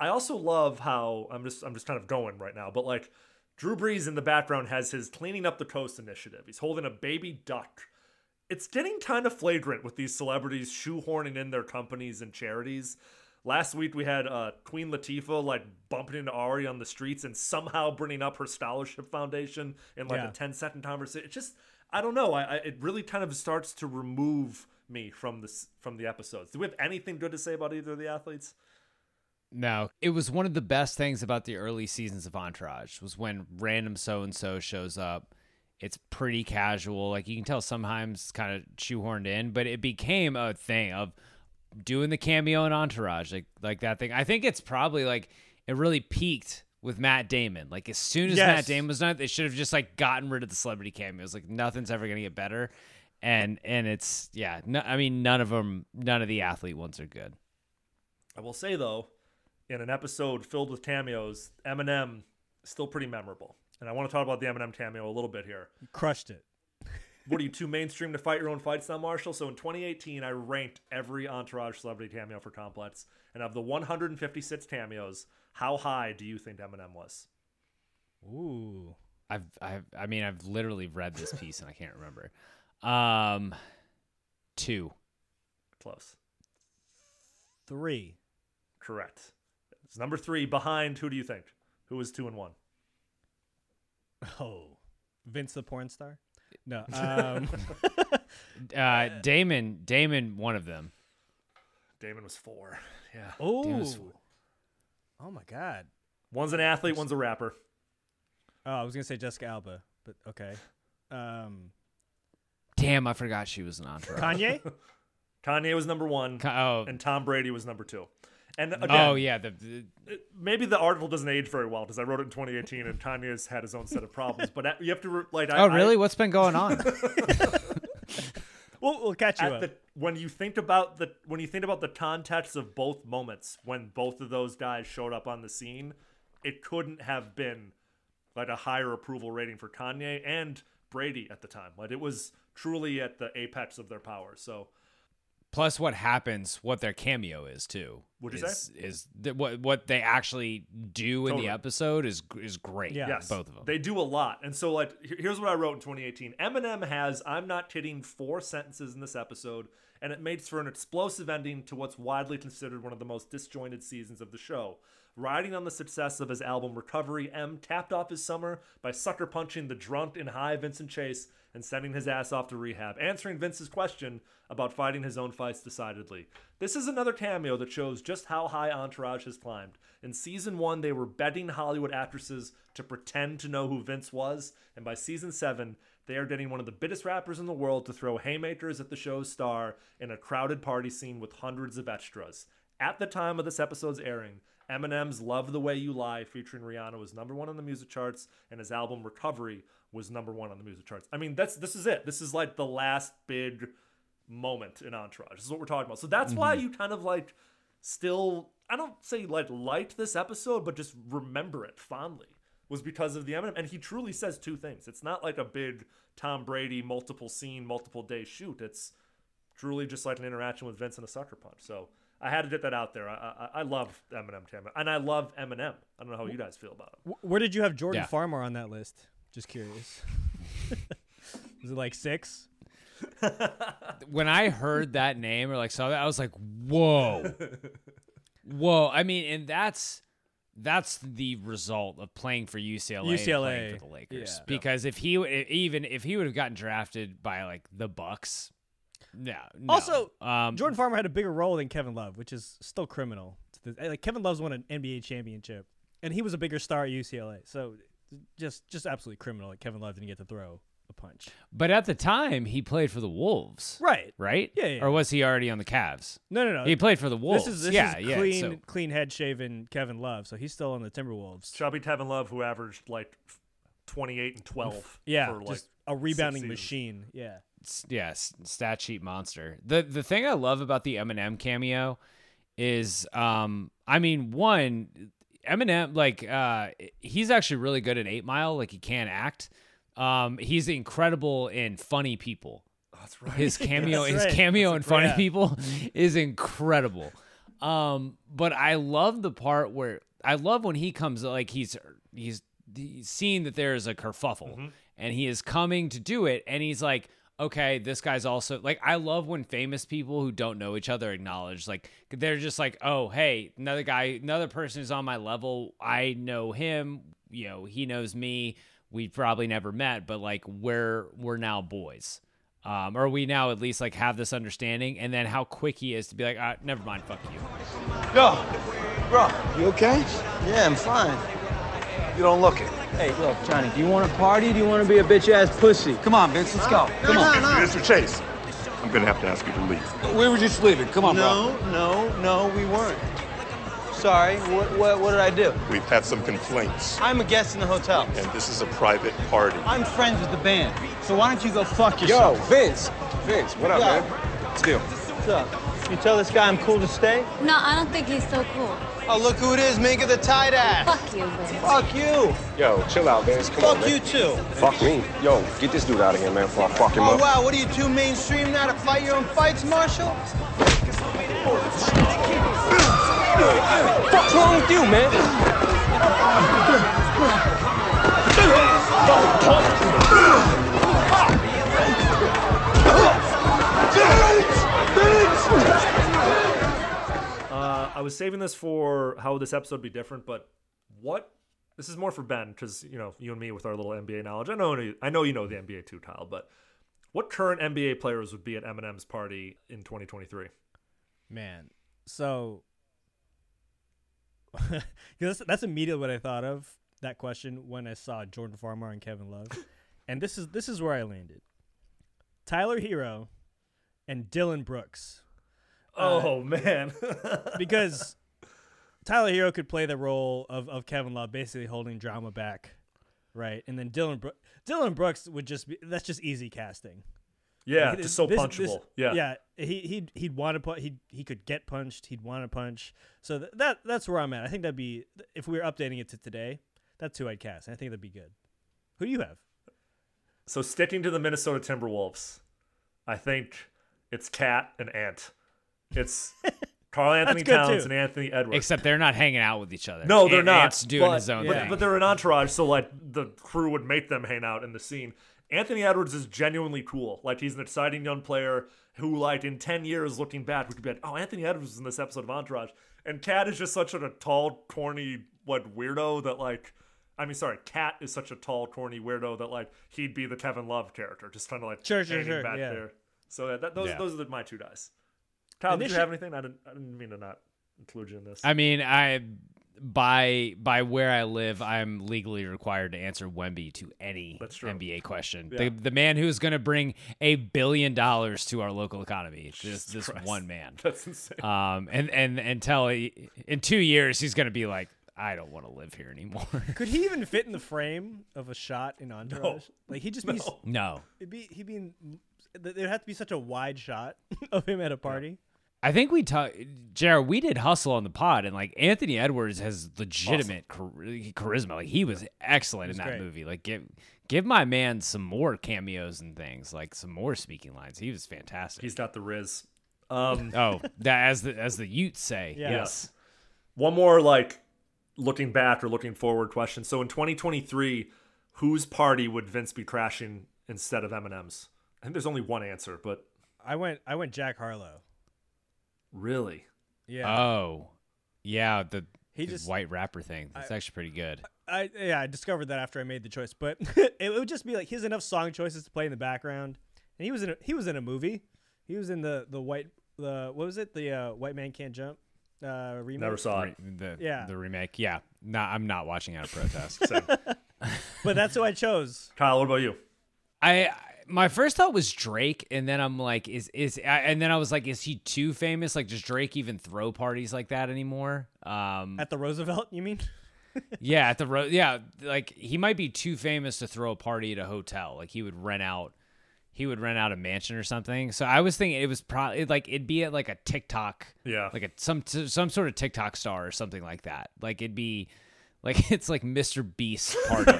I also love how I'm just I'm just kind of going right now, but like Drew Brees in the background has his cleaning up the coast initiative. He's holding a baby duck. It's getting kind of flagrant with these celebrities shoehorning in their companies and charities. Last week we had uh, Queen Latifah like bumping into Ari on the streets and somehow bringing up her scholarship foundation in like Yeah. a 10 second conversation. It just I don't know. I, I it really kind of starts to remove me from this from the episodes. Do we have anything good to say about either of the athletes? No, it was one of the best things about the early seasons of Entourage was when random so and so shows up. It's pretty casual, like you can tell sometimes kind of shoehorned in, but it became a thing of doing the cameo in Entourage, like like that thing. I think it's probably like it really peaked with Matt Damon. Like as soon as Matt Damon was done, they should have just like gotten rid of the celebrity cameos. Like nothing's ever gonna get better, and and it's yeah. No, I mean none of them, none of the athlete ones are good. I will say though, in an episode filled with cameos, Eminem is still pretty memorable. And I want to talk about the Eminem cameo a little bit here. Crushed it. What are you too mainstream to fight your own fights now, Marshall? So in 2018, I ranked every Entourage celebrity cameo for Complex, and of the 156 cameos, how high do you think Eminem was? Ooh. I've, I've, I mean, I've literally read this piece and I can't remember. Um, two. Close. Three. Correct. It's number three behind. Who do you think? Who was two and one? Oh, Vince the porn star. No. Um, Uh, Damon, Damon, one of them. Damon was four. Yeah. oh. Oh my God. One's an athlete. One's a rapper. Oh, I was gonna say Jessica Alba, but okay. Um, Damn, I forgot she was an entourage. Kanye. Kanye was number one, oh. and Tom Brady was number two. And oh, again, oh yeah, the, the maybe the article doesn't age very well because I wrote it in 2018, and Kanye's had his own set of problems. But you have to re- like. I- oh really? I- What's been going on? we'll, we'll catch you at up. the, when you think about the when you think about the context of both moments when both of those guys showed up on the scene, it couldn't have been like a higher approval rating for Kanye and Brady at the time. Like it was truly at the apex of their power. So Plus, what happens, what their cameo is too. What'd you is, say? Is th- what what they actually do in Totally. the episode is is great. Yes, both of them. They do a lot, and so like here's what I wrote in 2018. Eminem has "I'm not kidding" four sentences in this episode, and it makes for an explosive ending to what's widely considered one of the most disjointed seasons of the show. Riding on the success of his album Recovery, M tapped off his summer by sucker punching the drunk and high Vincent Chase and sending his ass off to rehab, answering Vince's question about fighting his own fights decidedly. This is another cameo that shows just how high Entourage has climbed. In season one, they were begging Hollywood actresses to pretend to know who Vince was, and by season seven, they are getting one of the biggest rappers in the world to throw haymakers at the show's star in a crowded party scene with hundreds of extras. At the time of this episode's airing, Eminem's Love the Way You Lie featuring Rihanna was number one on the music charts, and his album Recovery was number one on the music charts. I mean, that's this is it. This is like the last big moment in Entourage. This is what we're talking about. So that's why mm-hmm. you kind of like still I don't say like liked this episode, but just remember it fondly. Was because of the Eminem, and he truly says two things. It's not like a big Tom Brady multiple scene, multiple day shoot. It's truly just like an interaction with Vince and a sucker punch. So I had to get that out there. I I, I love Eminem, Tam, and I love Eminem. I don't know how you guys feel about him. Where did you have Jordan Yeah. Farmar on that list? Just curious. Was it like six? when I heard that name or like saw that, I was like, whoa, whoa. I mean, and that's that's the result of playing for UCLA, and UCLA, playing for the Lakers. yeah. Because if he w- even if he would have gotten drafted by like the Bucks, no. no. Also, um, Jordan Farmar had a bigger role than Kevin Love, which is still criminal. Like Kevin Love's won an NBA championship, and he was a bigger star at UCLA. So just just absolutely criminal that Kevin Love didn't get to throw a punch. But at the time, he played for the Wolves, Right. Right? Yeah, yeah, Or was he already on the Cavs? No, no, no. He played for the Wolves. This is this yeah, is yeah. clean, so- clean head shaven Kevin Love, so he's still on the Timberwolves. Chubby Kevin Love, who averaged like 28 and 12. Yeah, for like just a rebounding seasons. machine. Yeah. s- yeah, stat sheet monster. The the thing I love about the Eminem cameo is um I mean, one Eminem like uh he's actually really good at 8 Mile, like he can act. Um he's incredible in Funny People. That's right. His cameo That's his right. cameo in That's a Funny great- People is incredible. Um but I love the part where I love when he comes like he's he's, he's seeing that there is a kerfuffle Mm-hmm. And he is coming to do it and he's like okay this guy's also like i love when famous people who don't know each other acknowledge like they're just like oh hey another guy another person is on my level i know him you know he knows me we probably never met but like we're we're now boys um, or we now at least like have this understanding and then how quick he is to be like ah, never mind fuck you Yo, bro. You okay? Yeah, I'm fine. You don't look it. Hey, look, Johnny, do you want to party? Do you want to be a bitch ass pussy? Come on, Vince, let's go. Come on. Mr. Chase, I'm gonna have to ask you to leave. We were just leaving. Come on, no, bro. No, no, no, we weren't. Sorry, what, what, what did I do? We've had some complaints, I'm a guest in the hotel. and this is a private party. I'm friends with the band. So why don't you go fuck yourself? Yo. Vince. Vince, what up, Yo. man? What's the deal? What's up? You tell this guy I'm cool to stay? No, I don't think he's so cool. Oh, look who it is, Minka the tight ass. Fuck you, Vince. Fuck you. Yo, chill out, Vince. Come Fuck on, man. you too. Fuck me. Yo, get this dude out of here, man, before I fuck him Oh up. wow, what are you too mainstream now to fight your own fights, Marshall? What's wrong with you, man? Uh, I was saving this for how this episode would be different, but what? This is more for Ben because you know you and me with our little NBA knowledge. I know I know you know the NBA too, Kyle. But what current NBA players would be at Eminem's party in 2023? Man, so that's, that's immediately what I thought of that question when I saw Jordan Farmar and Kevin Love. and this is this is where I landed. Tyler Herro and Dillon Brooks. Uh, Oh man. because Tyler Herro could play the role of, of Kevin Love, basically holding drama back, right? And then Dylan Bro- Dillon Brooks would just be that's just easy casting. Yeah, Like, just so punchable. Yeah. yeah. He he'd he'd want to put he he could get punched. He'd want to punch. So th- that that's where I'm at. I think that'd be if we were updating it to today. That's who I'd cast. I think that'd be good. Who do you have? So sticking to the Minnesota Timberwolves, I think it's Cat and Ant. It's Karl-Anthony Towns too. and Anthony Edwards. Except they're not hanging out with each other. No, they're Ant- not. Ant's doing but, his own but, thing. But they're an entourage, so like the crew would make them hang out in the scene. Anthony Edwards is genuinely cool. Like he's an exciting young player who, like, in ten years looking back, we could be like, oh, Anthony Edwards was in this episode of Entourage. And Cat is just such a tall, corny, what weirdo that like. I mean, sorry, Cat is such a tall, corny weirdo that like he'd be the Kevin Love character, just kind of like Sure, sure, hanging sure, back yeah. there. So yeah, that, those Yeah. those are the, my two guys. Kyle, did you have anything? I didn't. I didn't mean to not include you in this. I mean, I by by where I live, I'm legally required to answer Wemby to any NBA question. Yeah. The the man who is going to bring a billion dollars to our local economy. Just Jesus this one man. That's insane. Um, and and until he, in two years, he's going to be like, I don't want to live here anymore. Could he even fit in the frame of a shot in Entourage? Like he'd just be No. No. It'd be he'd be in, there'd have to be such a wide shot of him at a party. I think we talked, Jared. We did hustle on the pod, and like Anthony Edwards has legitimate char- charisma. Like he was excellent He in that great. movie. Like give give my man some more cameos and things, like some more speaking lines. He was fantastic. He's got the Riz. Um, oh, that as the as the Utes say. Yeah. Yes. One more like looking back or looking forward question. So in 2023, whose party would Vince be crashing instead of Eminem's? I think there's only one answer, but I went I went Jack Harlow. Really, Yeah. Oh, yeah. The He the just- white rapper thing. That's I- actually pretty good. I yeah, I discovered that after I made the choice, but it would just be like he has enough song choices to play in the background, and he was in a, he was in a movie. He was in the the white the what was it the uh, White Man Can't Jump uh, remake. never saw it. The Yeah. the remake. Yeah. No, I'm not watching out of protest. Same. but that's who I chose. Kyle, what about you? I my first thought was Drake, and then I'm like, is is and then I was like, is he too famous? Like, does Drake even throw parties like that anymore? Um, At the Roosevelt, you mean? yeah, at the ro- yeah, like he might be too famous to throw a party at a hotel. Like he would rent out, he would rent out a mansion or something. So I was thinking it was probably like it'd be at like a TikTok, Yeah. like a some some sort of TikTok star or something like that. Like it'd be. Like it's like Mr. Beast party.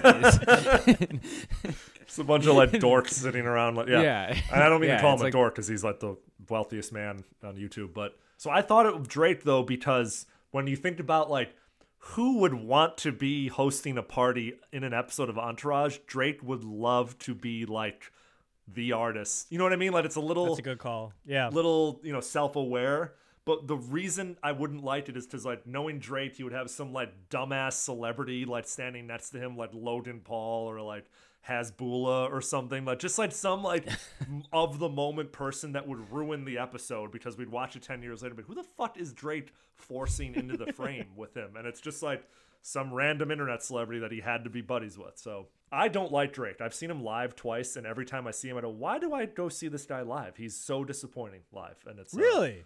It's a bunch of like dorks sitting around. Like, yeah. Yeah. And I don't mean Yeah, to call it's him a like- dork because he's like the wealthiest man on YouTube. But so I thought it was Drake though because when you think about like who would want to be hosting a party in an episode of Entourage, Drake would love to be like the artist. You know what I mean? Like it's a little That's a good call. Yeah. little you know self-aware but the reason i wouldn't like it is because like knowing drake you would have some like dumbass celebrity like standing next to him like logan paul or like hasbulla or something like just like some like of the moment person that would ruin the episode because we'd watch it 10 years later but who the fuck is drake forcing into the frame with him? And it's just like some random internet celebrity that he had to be buddies with. So i don't like drake. I've seen him live twice and every time i see him i go why do i go see this guy live? He's so disappointing live. And it's uh, Really?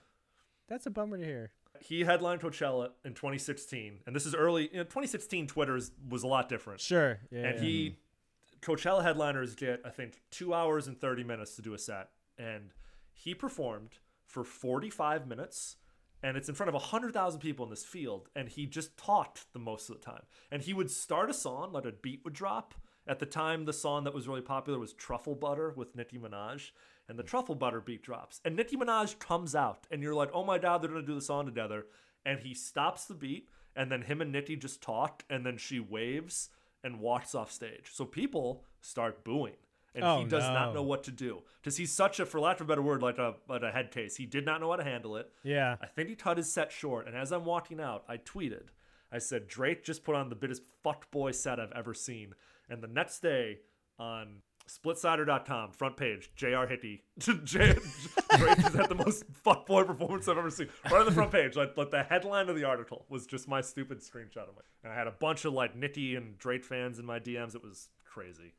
That's a bummer to hear. he headlined Coachella in 2016, and this is early. You know, 2016 Twitter is, was a lot different. Sure. Yeah, and yeah. he, mm-hmm. Coachella headliners get I think two hours and 30 minutes to do a set, and he performed for 45 minutes, and it's in front of 100,000 people in this field, and he just talked the most of the time, and he would start a song, like a beat would drop. At the time, the song that was really popular was Truffle Butter with Nicki Minaj, and the Truffle Butter beat drops. And Nicki Minaj comes out, and you're like, oh my god, they're gonna do the song together. And he stops the beat, and then him and Nicki just talk, and then she waves and walks off stage. So people start booing. And Oh, he does not know what to do. Because he's such a, for lack of a better word, like a, like a head case. He did not know how to handle it. Yeah. I think he cut his set short. And as I'm walking out, I tweeted, I said, Drake just put on the biggest fuckboy set I've ever seen. And the next day on splitsider.com, front page, JR Hickey, Drake has had the most fuckboy performance I've ever seen. Right on the front page, like, like the headline of the article was just my stupid screenshot of it. And I had a bunch of like Nicki and Drake fans in my DMs. It was crazy.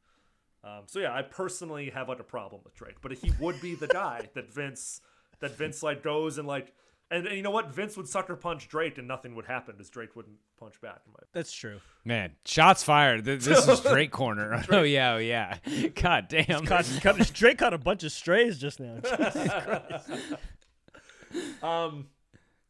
Um, so yeah, I personally have like a problem with Drake, but he would be the guy that Vince that Vince like goes and like and, and you know what? Vince would sucker punch Drake and nothing would happen because Drake wouldn't punch back. In my That's true. Man, shots fired. This is Drake corner. Oh yeah, oh yeah. God damn. Caught, caught, Drake caught a bunch of strays just now. Um,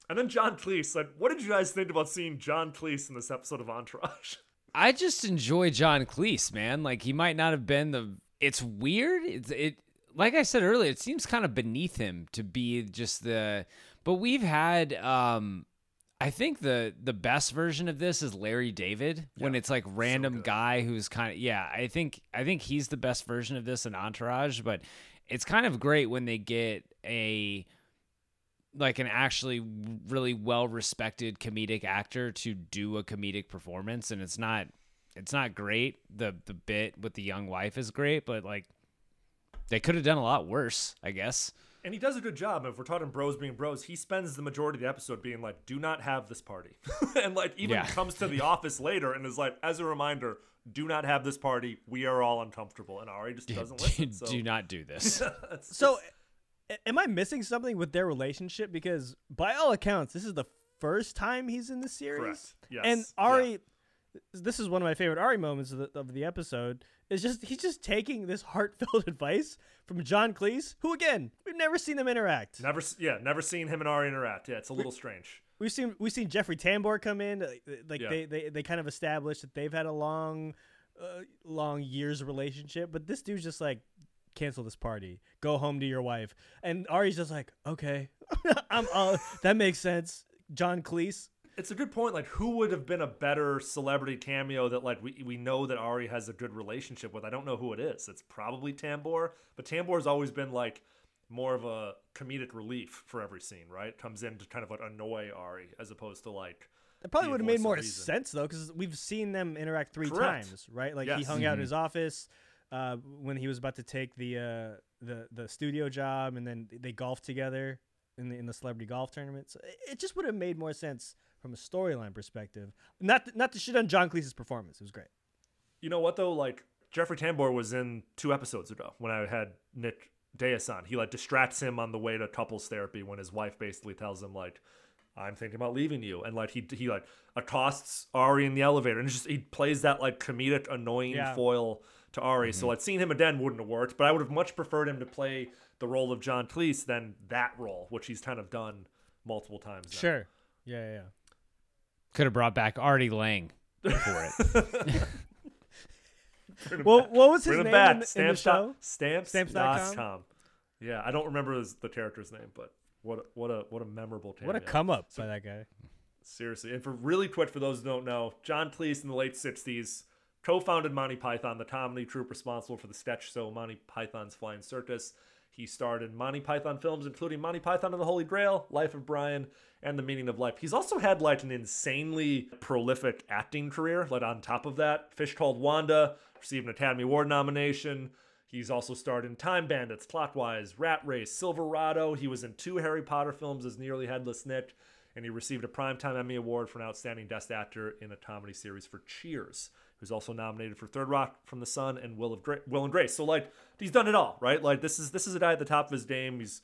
and then John Cleese. Like, what did you guys think about seeing John Cleese in this episode of Entourage? I just enjoy John Cleese, man. Like he might not have been the. It's weird. It's it. Like I said earlier, it seems kind of beneath him to be just the. But we've had. um I think the the best version of this is Larry David when it's like random guy who's kind of yeah I think I think he's the best version of this in Entourage but it's kind of great when they get a like an actually really well respected comedic actor to do a comedic performance and it's not it's not great. The the bit with the young wife is great but like they could have done a lot worse I guess And he does a good job. If we're talking bros being bros, he spends the majority of the episode being like, "Do not have this party," and like even Yeah. comes to the office later and is like, "As a reminder, do not have this party. We are all uncomfortable." And Ari just doesn't listen. So. do not do this It's- So, a- am I missing something with their relationship? Because by all accounts, this is the first time he's in the series. Correct. Yes. And Ari, this is one of my favorite Ari moments of the, of the episode. Is just he's just taking this heartfelt advice from John Cleese, who again we've never seen them interact. never, yeah, never seen him and Ari interact. Yeah, it's a little strange. We've seen we've seen Jeffrey Tambor come in, like, Yeah. they, they they kind of established that they've had a long, uh, long years relationship. But this dude's just like, cancel this party, go home to your wife, and Ari's just like, okay, I'm uh, that makes sense. John Cleese, It's a good point. Like, who would have been a better celebrity cameo that like we, we know that Ari has a good relationship with? I don't know who it is. It's probably Tambor, but Tambor's always been like more of a comedic relief for every scene, right? Comes in to kind of like annoy Ari as opposed to like It probably would have made more reason. sense though, because we've seen them interact three Correct. times, right? Like he Yes. hung out in Mhm. his office uh, when he was about to take the uh, the the studio job, and then they golfed together in the in the celebrity golf tournament. So it, it just would have made more sense from a storyline perspective. Not not to shit on John Cleese's performance; it was great. You know what though? Like Jeffrey Tambor was in two episodes ago when I had Nick Deus on. He like distracts him on the way to couples therapy when his wife basically tells him like, "I'm thinking about leaving you," and like he he like accosts Ari in the elevator, and it's just he plays that like comedic annoying Yeah. foil to Ari. So mm-hmm. like seeing him again wouldn't have worked, but I would have much preferred him to play the role of John Cleese than that role, which he's kind of done multiple times. now. Sure. Yeah, yeah. Yeah. could have brought back Artie Lange for it Well, what was his name back. in the- in the Stamps show? dot- Stamps. Stamps.com? com. Yeah, I don't remember his, the character's name, but what a, what a what a memorable cameo. What a come up by that guy. Seriously, and for really quick, for those who don't know, John Cleese in the late '60s co-founded Monty Python, the comedy troupe responsible for the sketch show Monty Python's Flying Circus. He starred in Monty Python films, including Monty Python and the Holy Grail, Life of Brian, and The Meaning of Life. He's also had like an insanely prolific acting career. Like on top of that, Fish Called Wanda received an Academy Award nomination. He's also starred in Time Bandits, Clockwise, Rat Race, Silverado. He was in two Harry Potter films as Nearly Headless Nick, and he received a Primetime Emmy Award for an Outstanding Guest Actor in a comedy series for Cheers. Was also nominated for Third Rock from the Sun and Will of Gra- Will and Grace. So like he's done it all, right? Like this is this is a guy at the top of his game. He's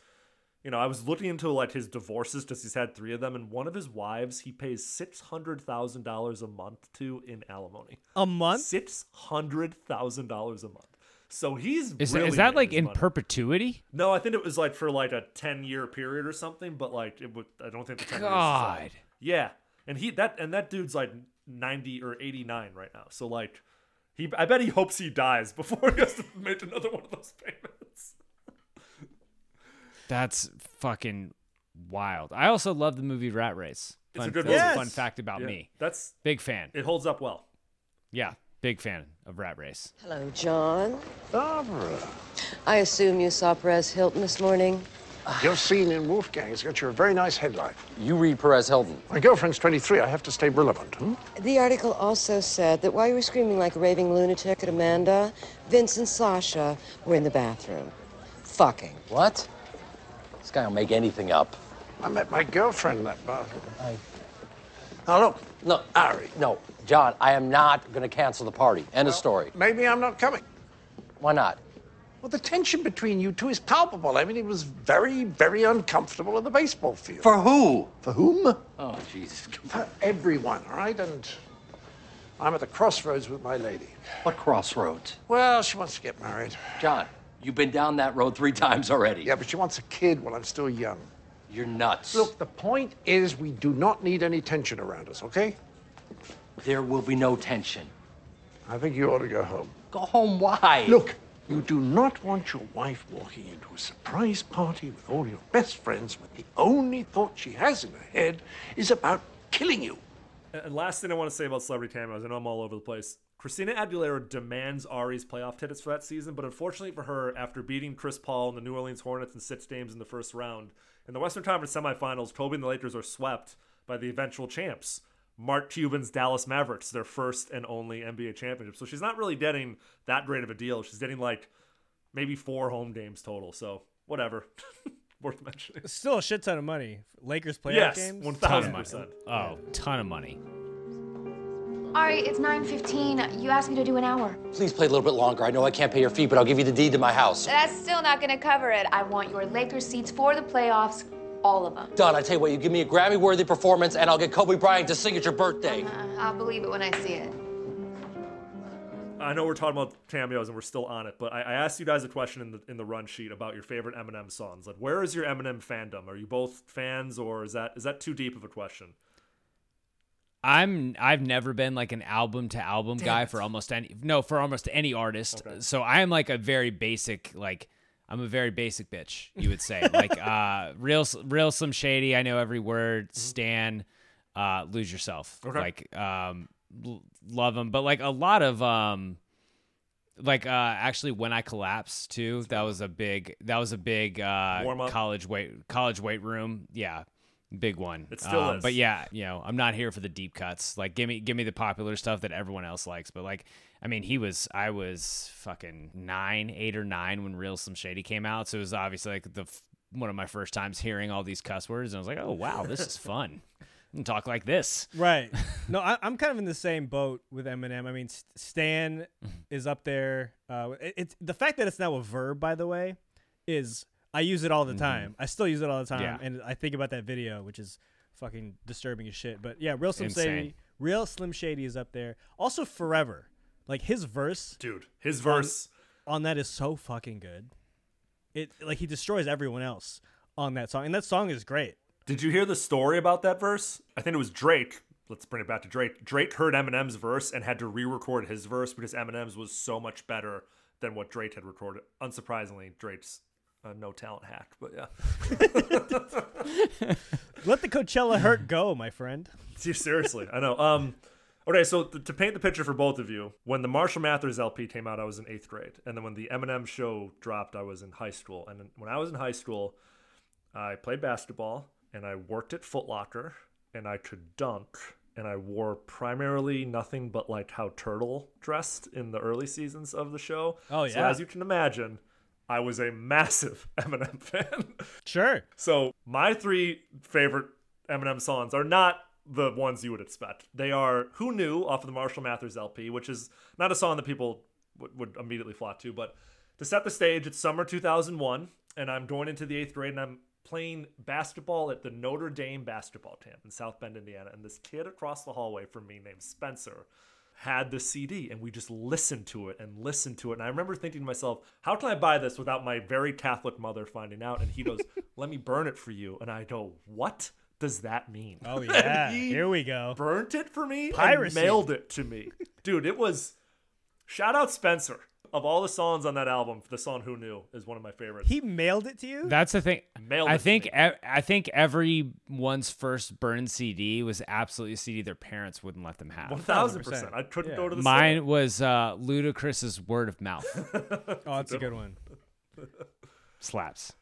you know, I was looking into like his divorces because he's had three of them, and one of his wives he pays six hundred thousand dollars a month to in alimony. A month? Six hundred thousand dollars a month. So he's is, really is that like in money. perpetuity No, I think it was like for like a ten year period or something, but like it would. I don't think the ten years. God. Yeah, and he that and that dude's like ninety or eighty nine right now. So like, he I bet he hopes he dies before he has to make another one of those payments. That's fucking wild. I also love the movie Rat Race. It's a good that's movie. a fun fact about Yeah, me. That's big fan. It holds up well. Yeah, big fan of Rat Race. Hello, John. Barbara. I assume you saw Perez Hilton this morning. Your scene in Wolfgang has got you a very nice headline. You read Perez Hilton. My girlfriend's 23. I have to stay relevant. Hmm? The article also said that while you were screaming like a raving lunatic at Amanda, Vince and Sasha were in the bathroom. Fucking. What? This guy will make anything up. I met my girlfriend in that bathroom. I... Now, look. No, Ari. No, John, I am not going to cancel the party. End of story. Maybe I'm not coming. Why not? Well, the tension between you two is palpable. I mean, it was very, very uncomfortable in the baseball field. For who? For whom? Oh, Jesus. For everyone, all right? And I'm at the crossroads with my lady. What crossroads? Well, she wants to get married. John, you've been down that road three times already. Yeah, but she wants a kid while I'm still young. You're nuts. Look, the point is we do not need any tension around us, okay? There will be no tension. I think you ought to go home. Go home, why? Look, you do not want your wife walking into a surprise party with all your best friends when the only thought she has in her head is about killing you. Uh, and last thing I want to say about celebrity cameos, I know I'm all over the place. Christina Aguilera demands Ari's playoff tickets for that season, but unfortunately for her, after beating Chris Paul and the New Orleans Hornets in six games in the first round, in the Western Conference semifinals, Kobe and the Lakers are swept by the eventual champs, Mark Cuban's Dallas Mavericks, their first and only NBA championship. So she's not really getting that great of a deal. She's getting like maybe four home games total. So whatever. Worth mentioning. It's still a shit ton of money. Lakers playoff Yes, games. one Ton thousand of money. percent. Oh, ton of money. Ari, it's 9.15. You asked me to do an hour. Please play a little bit longer. I know I can't pay your fee, but I'll give you the deed to my house. That's still not going to cover it. I want your Lakers seats for the playoffs, all of them. Done. I tell you what, you give me a Grammy-worthy performance, and I'll get Kobe Bryant to sing at your birthday. Uh, I'll believe it when I see it. I know we're talking about cameos and we're still on it, but I, I asked you guys a question in the in the run sheet about your favorite Eminem songs. Like, where is your Eminem fandom? Are you both fans, or is that is that too deep of a question? I'm I've never been like an album to album guy it. for almost any no for almost any artist. So I am like a very basic like I'm a very basic bitch, you would say. like uh real real Slim Shady, I know every word. Stan, uh lose yourself. Okay. Like um l- love them, but like a lot of um like uh actually when I collapsed too, that was a big that was a big uh Warm up. college weight college weight room. Yeah. Big one. It still Um, is. But yeah, you know, I'm not here for the deep cuts. Like give me give me the popular stuff that everyone else likes. But like I mean, he was I was fucking nine, eight or nine when Real Slim Shady came out. So it was obviously like the one of my first times hearing all these cuss words, and I was like, oh wow, this is fun. Can talk like this. Right. No, I, I'm kind of in the same boat with Eminem. I mean, Stan is up there. Uh, it, it's the fact that it's now a verb, by the way, is I use it all the time. I still use it all the time, Yeah. and I think about that video, which is fucking disturbing as shit. But yeah, real Slim Insane. Shady, real Slim Shady is up there. Also, Forever, like his verse, Dude, his on- verse. on that is so fucking good. It like he destroys everyone else on that song, and that song is great. Did you hear the story about that verse? I think it was Drake. Let's bring it back to Drake. Drake heard Eminem's verse and had to re-record his verse because Eminem's was so much better than what Drake had recorded. Unsurprisingly, Drake's a no talent hack, but yeah. Let the Coachella hurt go, my friend. Seriously, I know. Um, okay, so th- to paint the picture for both of you, when the Marshall Mathers LP came out, I was in eighth grade, and then when the Eminem show dropped, I was in high school. And when I was in high school, I played basketball, and I worked at Foot Locker, and I could dunk, and I wore primarily nothing but like how Turtle dressed in the early seasons of the show. Oh, yeah. So as you can imagine, I was a massive Eminem fan. Sure. So my three favorite Eminem songs are not the ones you would expect. They are "Who Knew" off of the Marshall Mathers LP, which is not a song that people would, would immediately flock to. But to set the stage, it's summer 2001, and I'm going into the eighth grade, and I'm playing basketball at the Notre Dame basketball camp in South Bend, Indiana. And this kid across the hallway from me named Spencer had the CD and we just listened to it and listened to it. And I remember thinking to myself, how can I buy this without my very Catholic mother finding out? And he goes, let me burn it for you. And I go, what does that mean? Oh yeah, he here we go. burnt it for me Piracy. and mailed it to me. Dude, it was shout out Spencer. Of all the songs on that album, the song "Who Knew" is one of my favorites. He mailed it to you. That's the thing. Mailed I it to think me. e- I think everyone's first burned CD was absolutely a CD their parents wouldn't let them have. One thousand percent. I couldn't Yeah. go to the Mine store. was uh, Ludacris's Word of Mouth. Oh, that's a good one. Slaps.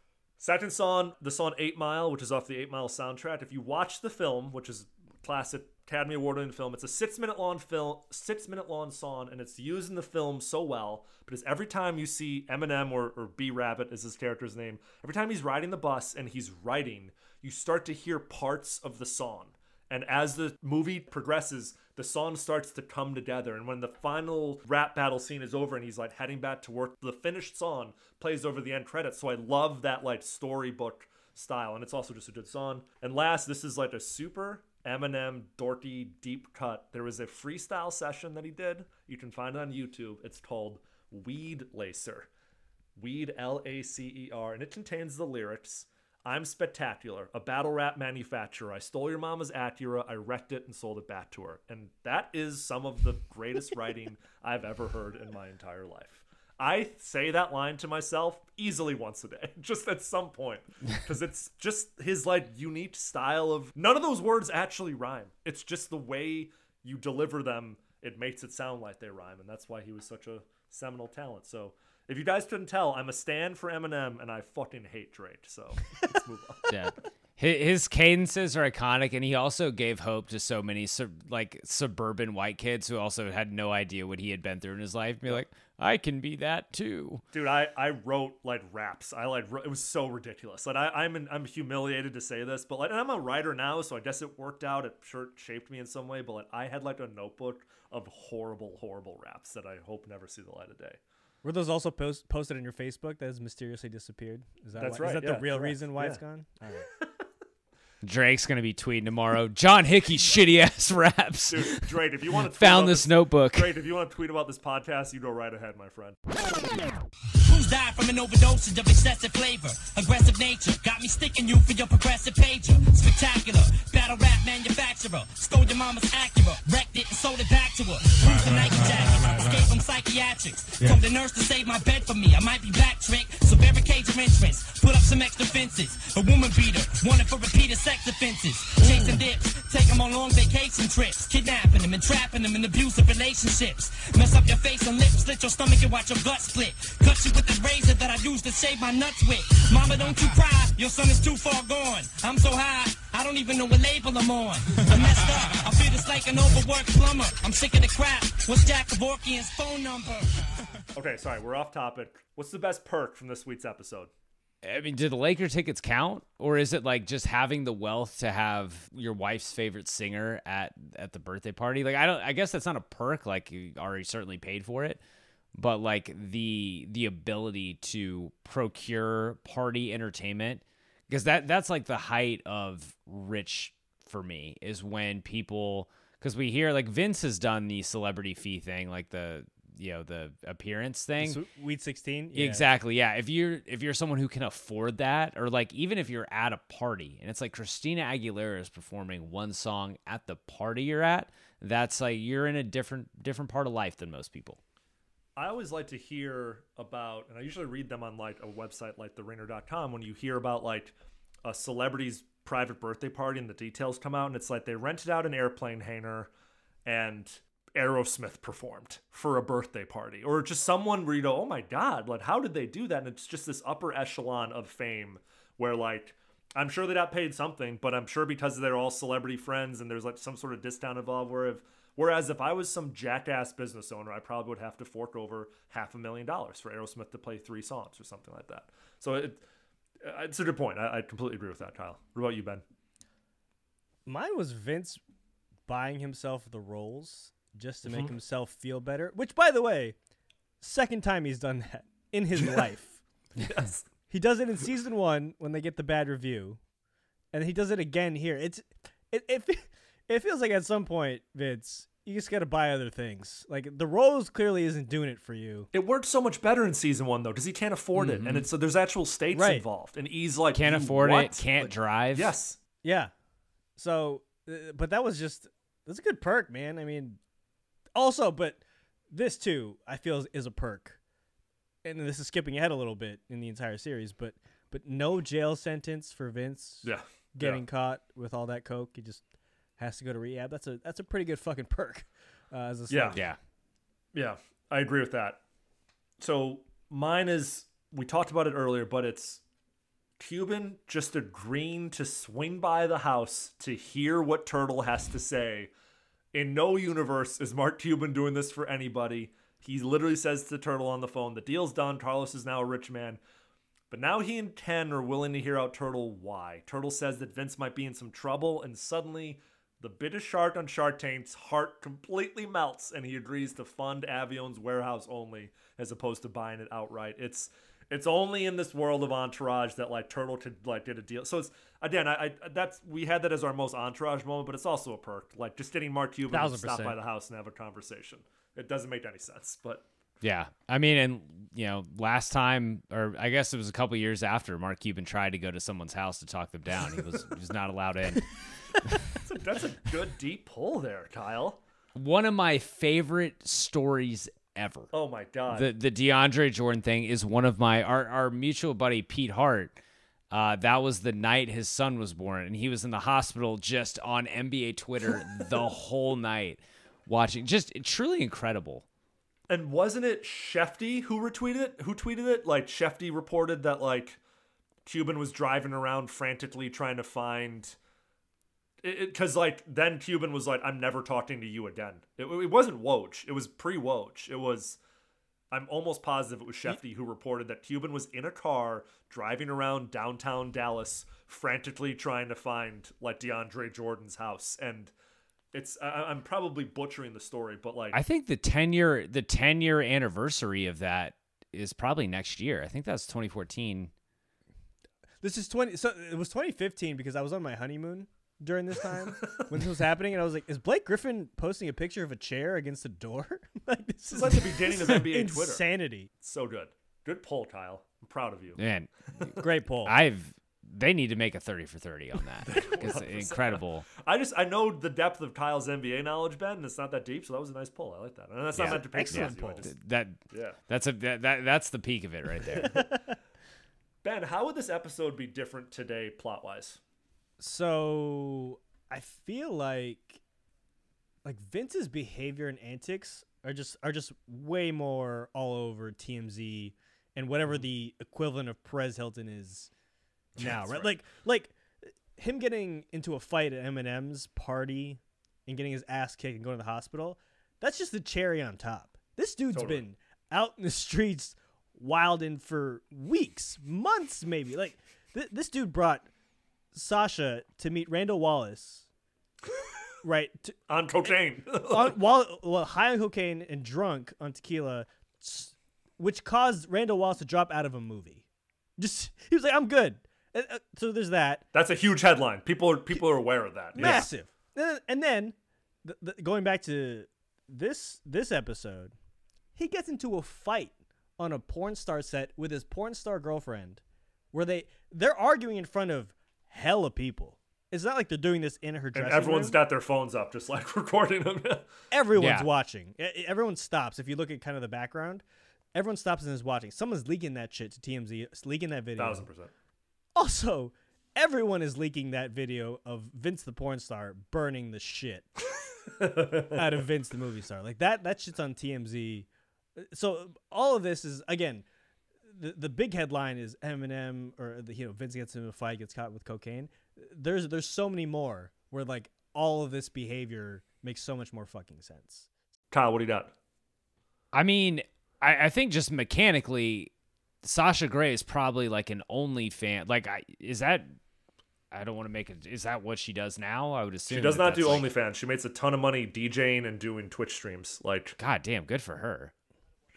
Second song, the song Eight Mile, which is off the Eight Mile soundtrack. If you watch the film, which is classic Academy Award winning film, it's a six minute long film, six minute long song, and it's used in the film so well because every time you see Eminem or, or B Rabbit is his character's name, every time he's riding the bus and he's writing, you start to hear parts of the song. And as the movie progresses, the song starts to come together. And when the final rap battle scene is over and he's like heading back to work, the finished song plays over the end credits. So I love that like storybook style. And it's also just a good song. And last, this is like a super Eminem dorky deep cut. There was a freestyle session that he did. You can find it on YouTube. It's called Weed Lacer. Weed L A C E R. And it contains the lyrics. I'm spectacular, a battle rap manufacturer. I stole your mama's Acura, I wrecked it and sold it back to her. And that is some of the greatest writing I've ever heard in my entire life. I say that line to myself easily once a day, just at some point, because it's just his like unique style of none of those words actually rhyme. It's just the way you deliver them. It makes it sound like they rhyme, and that's why he was such a seminal talent. So if you guys couldn't tell, I'm a stand for Eminem, and I fucking hate Drake. So let's move on. Yeah. His cadences are iconic, and he also gave hope to so many sub- like suburban white kids who also had no idea what he had been through in his life. Be like, I can be that too. Dude, I, I wrote like raps. I like it was so ridiculous. Like I, I'm in, I'm humiliated to say this, but like and I'm a writer now, so I guess it worked out. It sure shaped me in some way, but like I had like a notebook of horrible, horrible raps that I hope never see the light of day. Were those also post- posted on your Facebook that has mysteriously disappeared? Is that That's why, right, Is that yeah, the real correct, reason why it's yeah. gone? All right. Drake's gonna be tweeting tomorrow. John Hickey's shitty ass raps. Dude, Drake, if you want to found this notebook. Drake, if you want to tweet about this podcast, you go right ahead, my friend. Who's died from an overdose of excessive flavor? Aggressive nature got me sticking you for your progressive pager. Spectacular, battle rap manufacturer. Stole your mama's Acura, wrecked it and sold it back to her. Bruised a Nike jacket, escape from psychiatrics. Told the nurse to save my bed for me. I might be back trick, so barricade your entrance. Put up some extra fences. A woman beater, wanted for repeated sex offenses. Chasing dips, take them on long vacation trips. Kidnapping them and trapping them in abusive relationships. Mess up your face and lips, slit your stomach and watch your gut split. Cut you with the razor that I use to shave my nuts with. Mama, don't you cry, your son is too far gone. I'm so high, I don't even know what label I'm on. I'm messed up, I feel just like an overworked plumber. I'm sick of the crap. What's Jack Kevorkian's phone number? Okay, sorry, we're off topic. What's the best perk from this week's episode? I mean, do the Laker tickets count, or is it like just having the wealth to have your wife's favorite singer at at the birthday party? Like, I don't. I guess that's not a perk. Like, you already certainly paid for it, but like the the ability to procure party entertainment, because that that's like the height of rich for me is when people because we hear like Vince has done the celebrity fee thing, like the you know the appearance thing. Sweet- Weed 16? Yeah. Exactly. Yeah. If you're if you're someone who can afford that, or like even if you're at a party and it's like Christina Aguilera is performing one song at the party you're at, that's like you're in a different different part of life than most people. I always like to hear about, and I usually read them on like a website like theringer.com when you hear about like a celebrity's private birthday party and the details come out, and it's like they rented out an airplane hangar and Aerosmith performed for a birthday party, or just someone where you go, oh my God, like how did they do that? And it's just this upper echelon of fame where like, I'm sure they got paid something, but I'm sure because they're all celebrity friends and there's like some sort of discount involved. Where if, whereas if I was some jackass business owner, I probably would have to fork over half a million dollars for Aerosmith to play three songs or something like that. So it, uh, it's a good point. I, I completely agree with that, Kyle. What about you, Ben? Mine was Vince buying himself the roles just to make Mhm. himself feel better. Which, by the way, second time he's done that in his life. Yes. He does it in season one when they get the bad review, and he does it again here. It's it it, it feels like at some point, Vince, you just got to buy other things. Like the rose clearly isn't doing it for you. It worked so much better in season one though, because he can't afford it, and it's so there's actual stakes Right. involved, and he's like Can't afford what?" it, can't Like, drive. Yes, Yeah. So, uh, but that was just that's a good perk, man. I mean, also, but this too, I feel is, is a perk, and this is skipping ahead a little bit in the entire series, but but no jail sentence for Vince. Yeah. Getting Yeah. caught with all that coke, he just has to go to rehab. That's a that's a pretty good fucking perk. Uh, as a Yeah. Yeah. Yeah, I agree with that. So mine is we talked about it earlier, but it's Cuban just agreeing to swing by the house to hear what Turtle has to say. In no universe is Mark Cuban doing this for anybody. He literally says to Turtle on the phone, "The deal's done. Carlos is now a rich man." But now he and Ken are willing to hear out Turtle why. Turtle says that Vince might be in some trouble, and suddenly The biggest shark on Shark Tank's heart completely melts, and he agrees to fund Avion's warehouse only, as opposed to buying it outright. It's it's only in this world of Entourage that like Turtle could like did a deal. So it's again, I, I that's we had that as our most Entourage moment, but it's also a perk. Like just getting Mark Cuban to stop by the house and have a conversation. It doesn't make any sense, but Yeah, I mean, and you know, last time, or I guess it was a couple years after, Mark Cuban tried to go to someone's house to talk them down. He was he was not allowed in. that's a, that's a good deep pull there, Kyle. One of my favorite stories ever. Oh my god. The the DeAndre Jordan thing is one of my our our mutual buddy Pete Hart. Uh, that was the night his son was born, and he was in the hospital just on NBA Twitter the whole night, watching. Just truly incredible. And wasn't it Shefty who retweeted it? Who tweeted it? Like Shefty reported that like Cuban was driving around frantically trying to find because like then Cuban was like, "I'm never talking to you again." It, it wasn't Woj. It was pre Woj. It was. I'm almost positive it was Shefty who reported that Cuban was in a car driving around downtown Dallas, frantically trying to find like DeAndre Jordan's house. And it's I, I'm probably butchering the story, but like I think the ten year the ten year anniversary of that is probably next year. I think that's 2014. This is 20. So it was 2015 because I was on my honeymoon during this time when this was happening, and I was like, "Is Blake Griffin posting a picture of a chair against a door?" like this This is is like the beginning of NBA Twitter. insanity. So good. Good poll, Kyle. I'm proud of you. Man, Great poll. I've they need to make a 30 for 30 on that. it's incredible. I just I know the depth of Kyle's NBA knowledge, Ben, and it's not that deep, so that was a nice pull. I like that. And that's not Yeah. meant to pick Excellent you, I pull. just- That Yeah. that's a that, that that's the peak of it right there. Ben, how would this episode be different today, plot wise? So I feel like like Vince's behavior and antics are just are just way more all over TMZ and whatever mm-hmm. the equivalent of Perez Hilton is now, right? right. Like like him getting into a fight at Eminem's party and getting his ass kicked and going to the hospital. That's just the cherry on top. This dude's Totally. been out in the streets wilding for weeks, months maybe. Like th- this dude brought Sasha to meet Randall Wallace, right? To, On cocaine. on, while well, high on cocaine and drunk on tequila, which caused Randall Wallace to drop out of a movie. Just he was like, "I'm good." And, uh, so there's that That's a huge headline. People are people are aware of that. Yeah. massive. And then, and then the, the, going back to this this episode, he gets into a fight on a porn star set with his porn star girlfriend, where they they're arguing in front of hella people. It's not like they're doing this in her And dressing everyone's room. got their phones up, just like recording them. Everyone's Yeah. watching. Everyone stops. If you look at kind of the background, everyone stops and is watching. Someone's leaking that shit to TMZ, leaking that video. Thousand percent. Also, everyone is leaking that video of Vince the porn star burning the shit out of Vince the movie star. Like that that shit's on TMZ. Uh, so all of this is again the the big headline is Eminem or the, you know Vince gets in a fight gets caught with cocaine. There's there's so many more where like all of this behavior makes so much more fucking sense. Kyle, what do you got? I mean, I, I think just mechanically, Sasha Grey is probably like an OnlyFan. Like, I, is that? I don't want to make it. Is that what she does now? I would assume She does not do that's, like- OnlyFans. She makes a ton of money DJing and doing Twitch streams. Like, God damn, good for her.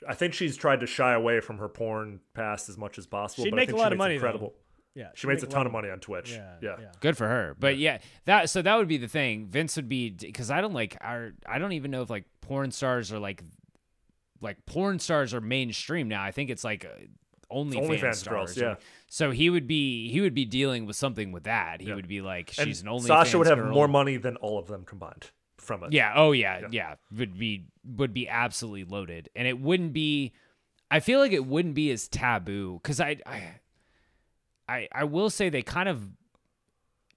I think she's tried to shy away from her porn past as much as possible. She'd but make I a think lot of makes money, though. Incredible. Yeah, she she'd makes a a ton of of- money on Twitch. Yeah, yeah. yeah. Good for her. But yeah, that so that would be the thing. Vince would be because I don't like our. I don't even know if like porn stars are like like porn stars are mainstream now. I think it's like uh, only OnlyFans stars. girls, yeah. So he would be he would be dealing with something with that. He Yeah. would be like And she's an only. Sasha would have girl. more money than all of them combined from it. Yeah. Oh yeah, Yeah. yeah. Would be would be absolutely loaded, and it wouldn't be. I feel like it wouldn't be as taboo because I, I, I, I will say they kind of.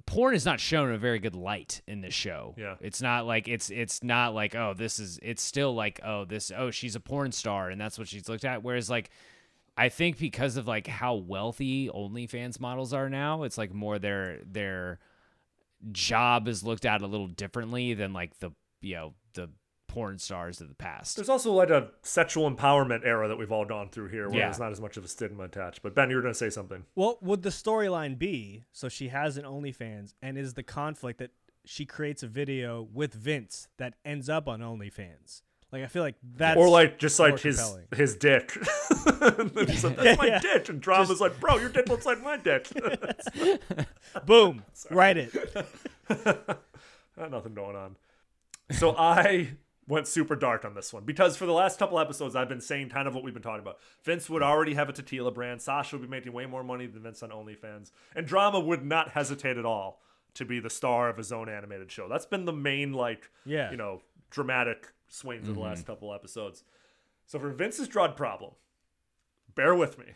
Porn is not shown in a very good light in this show. Yeah. it's not like it's it's not like oh this is it's still like oh this oh she's a porn star and that's what she's looked at. Whereas like I think because of like how wealthy OnlyFans models are now, it's like more their their job is looked at a little differently than like the you know the porn stars of the past. There's also like a sexual empowerment era that we've all gone through here, where Yeah. there's not as much of a stigma attached. But Ben, you were going to say something. What would the storyline be? So she has an OnlyFans, and is the conflict that she creates a video with Vince that ends up on OnlyFans. Like I feel like that's or like just like his compelling. his dick. He's like, That's Yeah, my yeah. dick. And Drama's like, bro, your dick looks like my dick. Boom. Write it. Nothing going on. So I went super dark on this one because for the last couple episodes I've been saying kind of what we've been talking about. Vince would already have a tequila brand. Sasha would be making way more money than Vince on OnlyFans, and Drama would not hesitate at all to be the star of his own animated show. That's been the main like Yeah. you know dramatic swings of the last Mhm. couple episodes. So for Vince's drug problem, bear with me.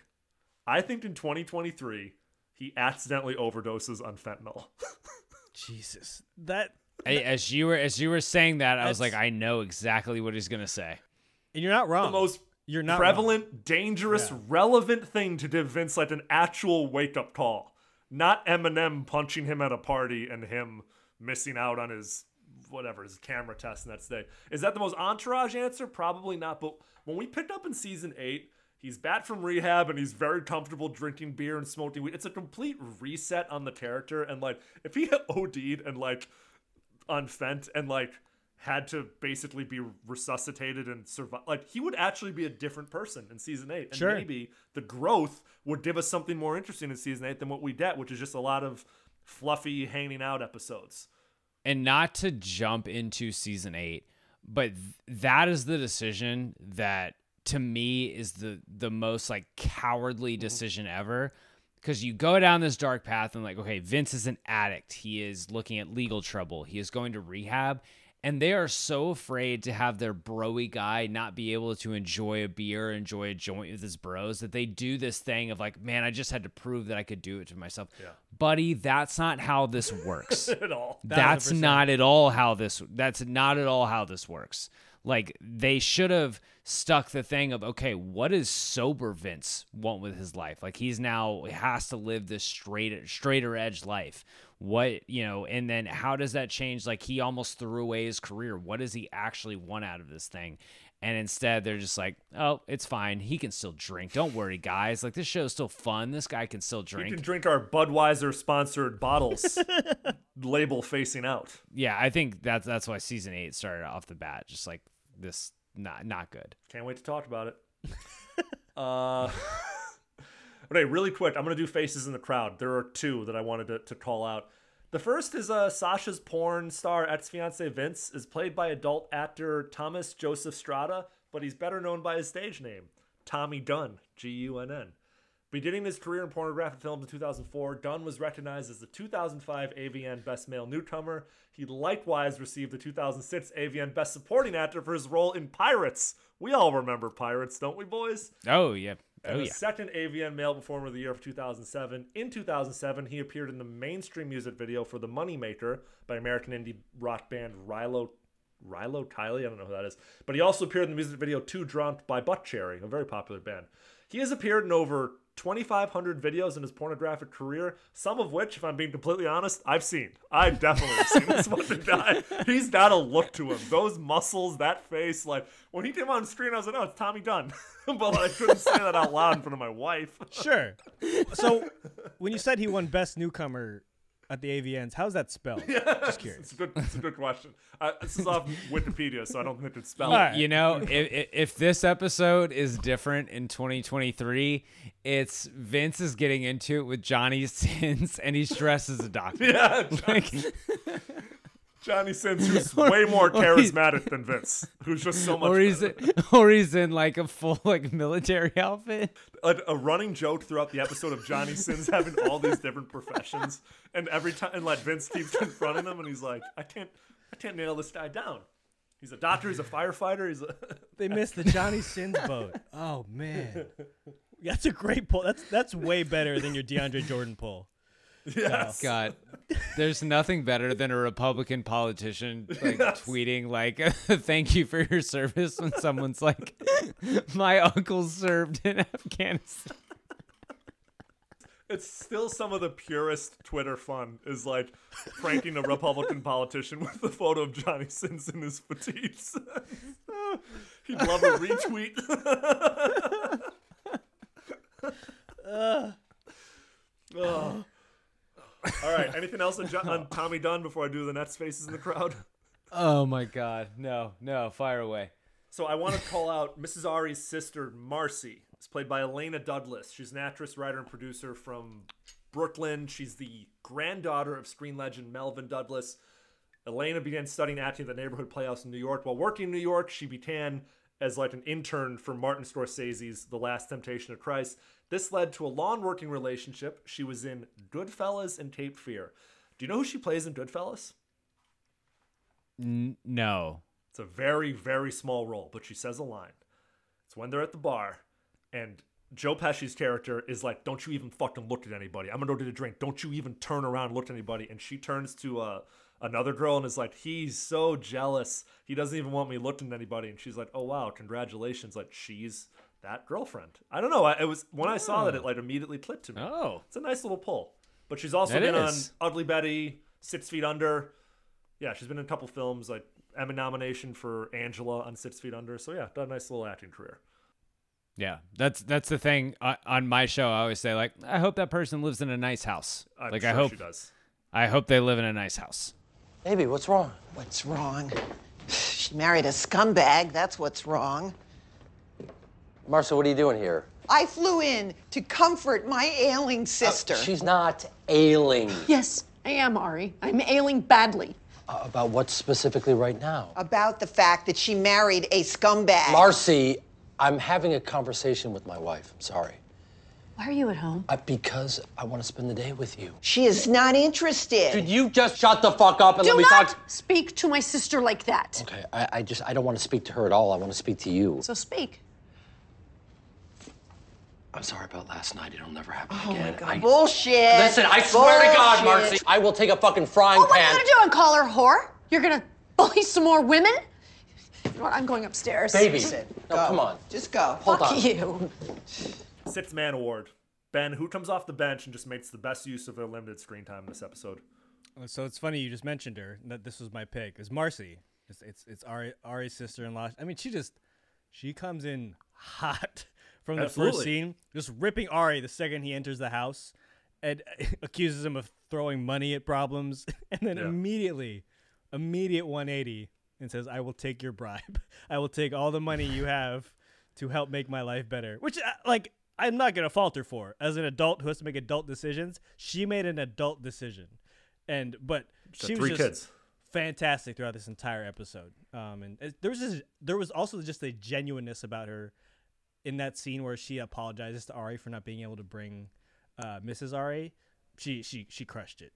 I think in 2023 he accidentally overdoses on fentanyl. Jesus. That Hey, as you were as you were saying that, I was like, I know exactly what he's gonna say. And you're not wrong. the most You're not prevalent, dangerous, Yeah. relevant thing to give Vince like an actual wake up call. Not Eminem punching him at a party and him missing out on his whatever his camera test next day. Is that the most entourage answer? Probably not. But when we picked up in season eight, he's back from rehab and he's very comfortable drinking beer and smoking weed. It's a complete reset on the character. And like if he had OD'd and like on Fent and like had to basically be resuscitated and survive. Like he would actually be a different person in season eight, and Sure. maybe the growth would give us something more interesting in season eight than what we get, which is just a lot of fluffy hanging out episodes. And not to jump into season eight, but th- that is the decision that to me is the the most like cowardly mm-hmm. decision ever. Because you go down this dark path and like, okay, Vince is an addict. He is looking at legal trouble. He is going to rehab. And they are so afraid to have their broy guy not be able to enjoy a beer, enjoy a joint with his bros, that they do this thing of like, man, I just had to prove that I could do it to myself. Yeah. Buddy, that's not how this works. At all. That's 1000%. not at all how this that's not at all how this works. Like they should have stuck the thing of okay, what does sober Vince want with his life? Like he's now has to live this straight straighter edge life. What you know, and then how does that change? Like he almost threw away his career. What does he actually want out of this thing? And instead, they're just like, "Oh, it's fine. He can still drink. Don't worry, guys. Like this show's still fun. This guy can still drink. You drink." can drink our Budweiser sponsored bottles, label facing out. yeah, I think that's that's why season eight started off the bat just like this not not good. Can't wait to talk about it. uh, okay, really quick. I'm gonna do faces in the crowd. There are two that I wanted to, to call out. The first is uh, Sasha's porn star ex fiance Vince is played by adult actor Thomas Joseph Strada, but he's better known by his stage name, Tommy Gunn, G U N N. Beginning his career in pornographic films in 2004, Gunn was recognized as the 2005 AVN Best Male Newcomer. He likewise received the 2006 AVN Best Supporting Actor for his role in Pirates. We all remember Pirates, don't we, boys? Oh yeah. And Oh the second AVN Male Performer of the Year for 2007. In 2007, he appeared in the mainstream music video for The Moneymaker by American indie rock band Rilo Rilo Kiley. I don't know who that is. But he also appeared in the music video Too Drunk by Butt Cherry, a very popular band. He has appeared in over 2,500 videos in his pornographic career, some of which, if I'm being completely honest, I've seen. I've definitely seen this fucking guy. He's got a look to him. Those muscles, that face. Like, when he came on screen, I was like, oh, it's Tommy Gunn. but I couldn't say that out loud in front of my wife. Sure. So when you said he won best newcomer at the AVNs, how's that spelled? Yeah, Just curious. It's a good, it's a good question. Uh, this is off Wikipedia, so I don't think it's spelled. You, you know, if, if this episode is different in 2023, it's Vince is getting into it with Johnny Sins and he's dressed as a doctor. Yeah, like, Johnny Sins, who's way more charismatic than Vince, who's just so much. or he's or he's in like a full like military outfit. a, a running joke throughout the episode of Johnny Sins having all these different professions, and every time, and like Vince keeps confronting him, and he's like, "I can't, I can't nail this guy down. He's a doctor. He's a firefighter. He's a." They missed the Johnny Sins boat. Oh man, that's a great pull. That's that's way better than your DeAndre Jordan pull. Yes. God, there's nothing better than a Republican politician like Yes. tweeting like "Thank you for your service" when someone's like, "My uncle served in Afghanistan." It's still some of the purest Twitter fun is like pranking a Republican politician with the photo of Johnny Sins in his fatigues. He'd love a retweet. Uh, Oh. All right. Anything else on, Jo- on Tommy Gunn before I do the Nets faces in the crowd? Oh my God, no, no, fire away. So I want to call out Mrs. Ari's sister, Marcy. It's played by Illeana Douglas. She's an actress, writer, and producer from Brooklyn. She's the granddaughter of screen legend Melvyn Douglas. Illeana began studying acting at the Neighborhood Playhouse in New York. While working in New York, she began as like an intern for Martin Scorsese's The Last Temptation of Christ. This led to a long working relationship. She was in Goodfellas and Cape Fear. Do you know who she plays in Goodfellas? N- no. It's a very, very small role, but she says a line. It's when they're at the bar, and Joe Pesci's character is like, "Don't you even fucking look at anybody. I'm gonna go get a drink. Don't you even turn around and look at anybody." And she turns to uh, another girl and is like, "He's so jealous. He doesn't even want me looking at anybody." And she's like, "Oh wow, congratulations! Like she's that girlfriend." I don't know. I, it was when I saw that it like immediately clicked to me. Oh, it's a nice little pull. But she's also It been is. on Ugly Betty, Six Feet Under. Yeah, she's been in a couple films like Emmy nomination for Angela on Six Feet Under. So yeah, done a nice little acting career. Yeah, that's that's the thing uh, on my show. I always say like, I hope that person lives in a nice house. I'm like sure I hope she does. I hope they live in a nice house. Baby, what's wrong? What's wrong? She married a scumbag. That's what's wrong. Marcia, what are you doing here? I flew in to comfort my ailing sister. She's not ailing. Yes, I am, Ari. I'm ailing badly. Uh, about what specifically right now? About the fact that she married a scumbag. Marcy, I'm having a conversation with my wife. I'm sorry. Why are you at home? Uh, because I want to spend the day with you. She is not interested. Could you just shut the fuck up and Do let me talk? Do not talk? speak to my sister like that. Okay, I, I just I don't want to speak to her at all. I want to speak to you. So speak. I'm sorry about last night. It'll never happen Oh again. my God. I- Bullshit. Listen, I swear to God, Marcy, I will take a fucking frying Oh, what are you gonna do? And call her whore? You're gonna bully some more women? You know what? I'm going upstairs. Baby, Sit. no, Go. come on. Just go. Hold Fuck on. you. Sixth Man Award. Ben, who comes off the bench and just makes the best use of their limited screen time in this episode? So it's funny you just mentioned her. That this was my pick. Is Marcy? It's it's, it's Ari Ari's sister-in-law. I mean, she just she comes in hot from the Absolutely. first scene, just ripping Ari the second he enters the house, and accuses him of throwing money at problems, and then Yeah. immediately, immediate 180, and says, "I will take your bribe. I will take all the money you have to help make my life better." Which, uh, like. I'm not gonna falter for as an adult who has to make adult decisions. She made an adult decision, and but she was three just kids. fantastic throughout this entire episode. Um, and it, there was this, there was also just a genuineness about her in that scene where she apologizes to Ari for not being able to bring uh, Mrs. Ari. She she she crushed it.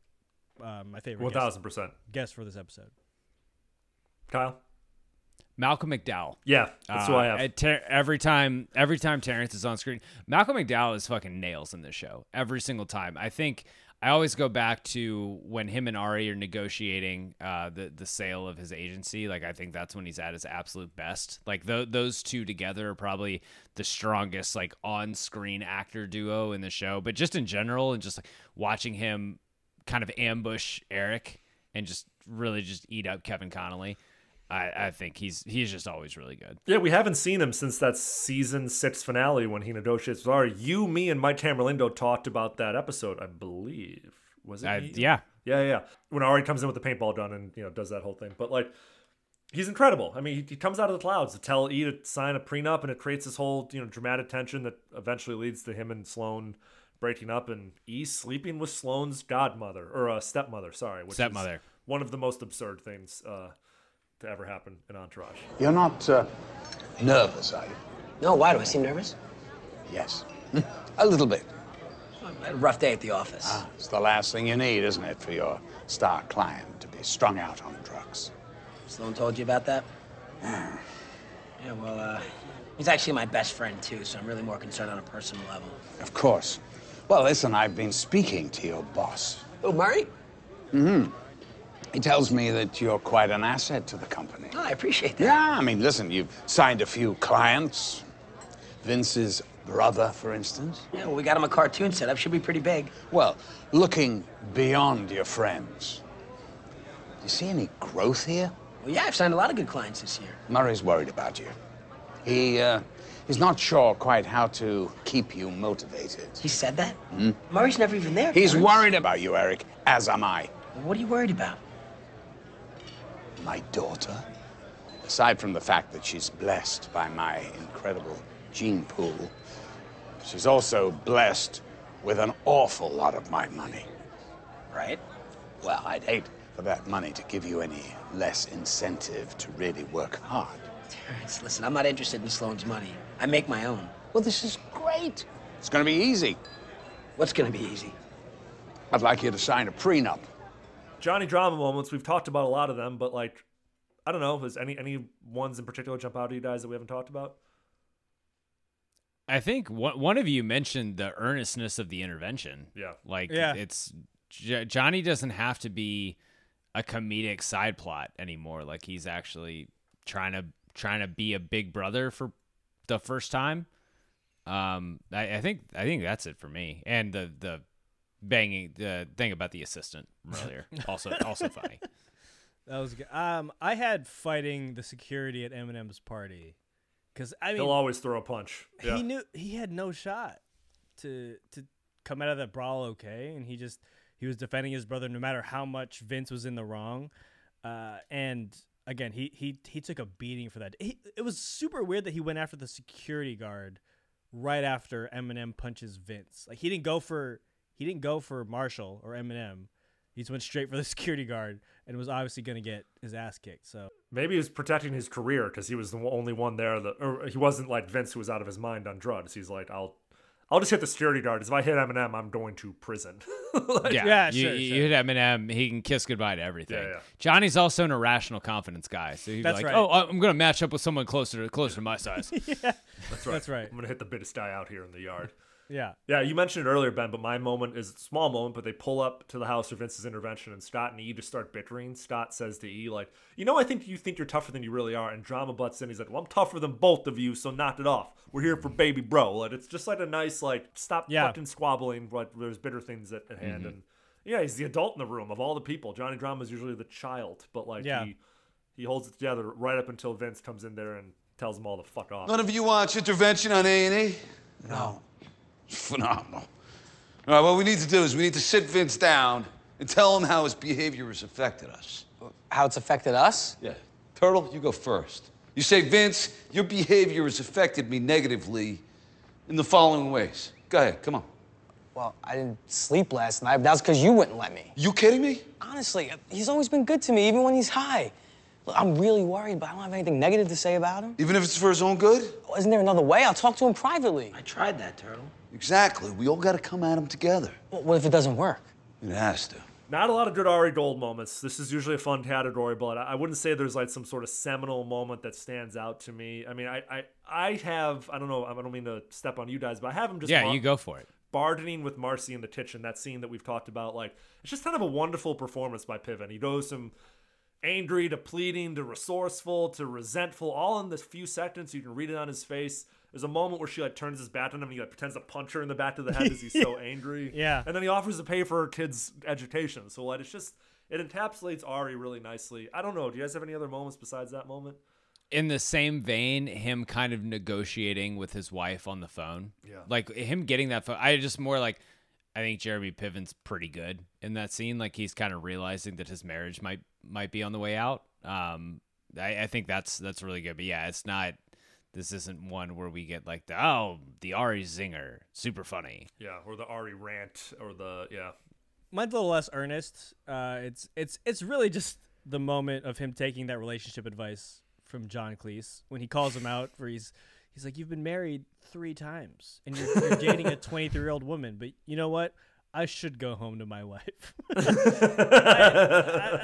Um, my favorite. 1000%. guest for this episode. Kyle? Malcolm McDowell. Yeah, that's who I have. Ter- every time, every time Terrence is on screen, Malcolm McDowell is fucking nails in this show every single time. I think I always go back to when him and Ari are negotiating uh, the the sale of his agency. Like I think that's when he's at his absolute best. Like th- those two together are probably the strongest like on screen actor duo in the show. But just in general, and just like watching him kind of ambush Eric and just really just eat up Kevin Connolly. I, I think he's he's just always really good. Yeah, we haven't seen him since that season six finale when he negotiates with Ari. You, me, and Mike Tamberlindo talked about that episode, I believe. Was it? Uh, yeah. yeah, yeah. When Ari comes in with the paintball gun and you know does that whole thing, but like. He's incredible. I mean, he, he comes out of the clouds to tell E to sign a prenup, and it creates this whole you know dramatic tension that eventually leads to him and Sloane breaking up, and E sleeping with Sloane's godmother or uh, stepmother. Sorry, which is Stepmother. one of the most absurd things uh, to ever happen in Entourage. You're not uh, nervous, are you? No, why do I seem nervous? Yes. A little bit. I had a rough day at the office. Ah, it's the last thing you need, isn't it, for your star client to be strung out on drugs? Sloan told you about that? yeah, well, uh, he's actually my best friend, too, so I'm really more concerned on a personal level. Of course. Well, listen, I've been speaking to your boss. Oh, Murray? Mm-hmm. He tells me that you're quite an asset to the company. Oh, I appreciate that. Yeah, I mean, listen, you've signed a few clients. Vince's brother, for instance. Yeah, well, we got him a cartoon set up. Should be pretty big. Well, looking beyond your friends, do you see any growth here? Well, yeah, I've signed a lot of good clients this year. Murray's worried about you. He, uh, he's not sure quite how to keep you motivated. He said that? Hmm? Murray's never even there. He's worried about you, Eric, As am I. What are you worried about? My daughter. Aside from the fact that she's blessed by my incredible gene pool, she's also blessed with an awful lot of my money. Right? Well, I'd hate for that money to give you any less incentive to really work hard. Terrence, listen, I'm not interested in Sloan's money. I make my own. Well, this is great. It's going to be easy. What's going to be easy? I'd like you to sign a prenup. Johnny drama moments. We've talked about a lot of them, but like, I don't know. Has any any ones in particular jump out at you guys that we haven't talked about? I think one one of you mentioned the earnestness of the intervention. Yeah. like Yeah. it's J- Johnny doesn't have to be a comedic side plot anymore. Like he's actually trying to trying to be a big brother for the first time. Um, I, I think I think that's it for me. And the the banging the thing about the assistant earlier also also funny. That was good. Um, I had fighting the security at Eminem's party because I mean He'll always throw a punch. Yeah. he knew he had no shot to to come out of that brawl okay, and he just he was defending his brother no matter how much Vince was in the wrong, uh, and again he he he took a beating for that. He, it was super weird that he went after the security guard right after Eminem punches Vince. Like he didn't go for he didn't go for Marshall or Eminem. He just went straight for the security guard and was obviously going to get his ass kicked. So Maybe he was protecting his career because he was the only one there that, or he wasn't like Vince who was out of his mind on drugs. He's like, I'll, I'll just hit the security guard. If I hit Eminem, I'm going to prison. Like- yeah, you, you hit Eminem, he can kiss goodbye to everything. Yeah, yeah. Johnny's also an irrational confidence guy, so he's like, right. "Oh, I'm going to match up with someone closer to closer to my size." yeah, That's right. That's right. I'm gonna hit the biggest guy out here in the yard. Yeah. Yeah, you mentioned it earlier, Ben, but my moment is a small moment, but they pull up to the house for Vince's intervention and Scott and E just start bickering. Scott says to E, like, you know, I think you think you're tougher than you really are. And Drama butts in. He's like, well, I'm tougher than both of you, so knock it off. We're here for baby bro. Like, it's just like a nice, like, stop Yeah. fucking squabbling, but there's bitter things at, at hand. Mm-hmm. And yeah, he's the adult in the room of all the people. Johnny Drama is usually the child, but like, Yeah. he, he holds it together right up until Vince comes in there and tells him all to fuck off. None of you watch intervention on A&E? No. Phenomenal. All right, what we need to do is we need to sit Vince down and tell him how his behavior has affected us. How it's affected us? Yeah. Turtle, you go first. You say, Vince, your behavior has affected me negatively in the following ways. Go ahead, come on. Well, I didn't sleep last night, but that's because you wouldn't let me. You kidding me? Honestly, he's always been good to me, even when he's high. Look, I'm really worried, but I don't have anything negative to say about him. Even if it's for his own good? Well, isn't there another way? I'll talk to him privately. I tried that, Turtle. Exactly. We all got to come at him together. Well, what if it doesn't work? It has to. Not a lot of good Ari Gold moments. This is usually a fun category, but I I wouldn't say there's like some sort of seminal moment that stands out to me. I mean, I I, I have I don't know I don't mean to step on you guys, but I have him just yeah, bar- you go for it. bargaining with Marcy in the kitchen. That scene that we've talked about, like it's just kind of a wonderful performance by Piven. He goes from angry to pleading to resourceful to resentful, all in this few seconds. You can read it on his face. There's a moment where she like turns his back on him and he like pretends to punch her in the back of the head as he's so angry. Yeah. And then he offers to pay for her kid's education. So like it's just it encapsulates Ari really nicely. I don't know. Do you guys have any other moments besides that moment? in the same vein, him kind of negotiating with his wife on the phone. Yeah. Like him getting that phone. I just more like, I think Jeremy Piven's pretty good in that scene. Like he's kind of realizing that his marriage might might be on the way out. Um, I, I think that's that's really good. But yeah, it's not. This isn't one where we get like the oh the Ari zinger, super funny. Yeah, or the Ari rant or the yeah. mine's a little less earnest. Uh, it's it's it's really just the moment of him taking that relationship advice from John Cleese when he calls him out for he's he's like you've been married three times and you're, you're dating a 23 year old woman, but you know what? I should go home to my wife. I,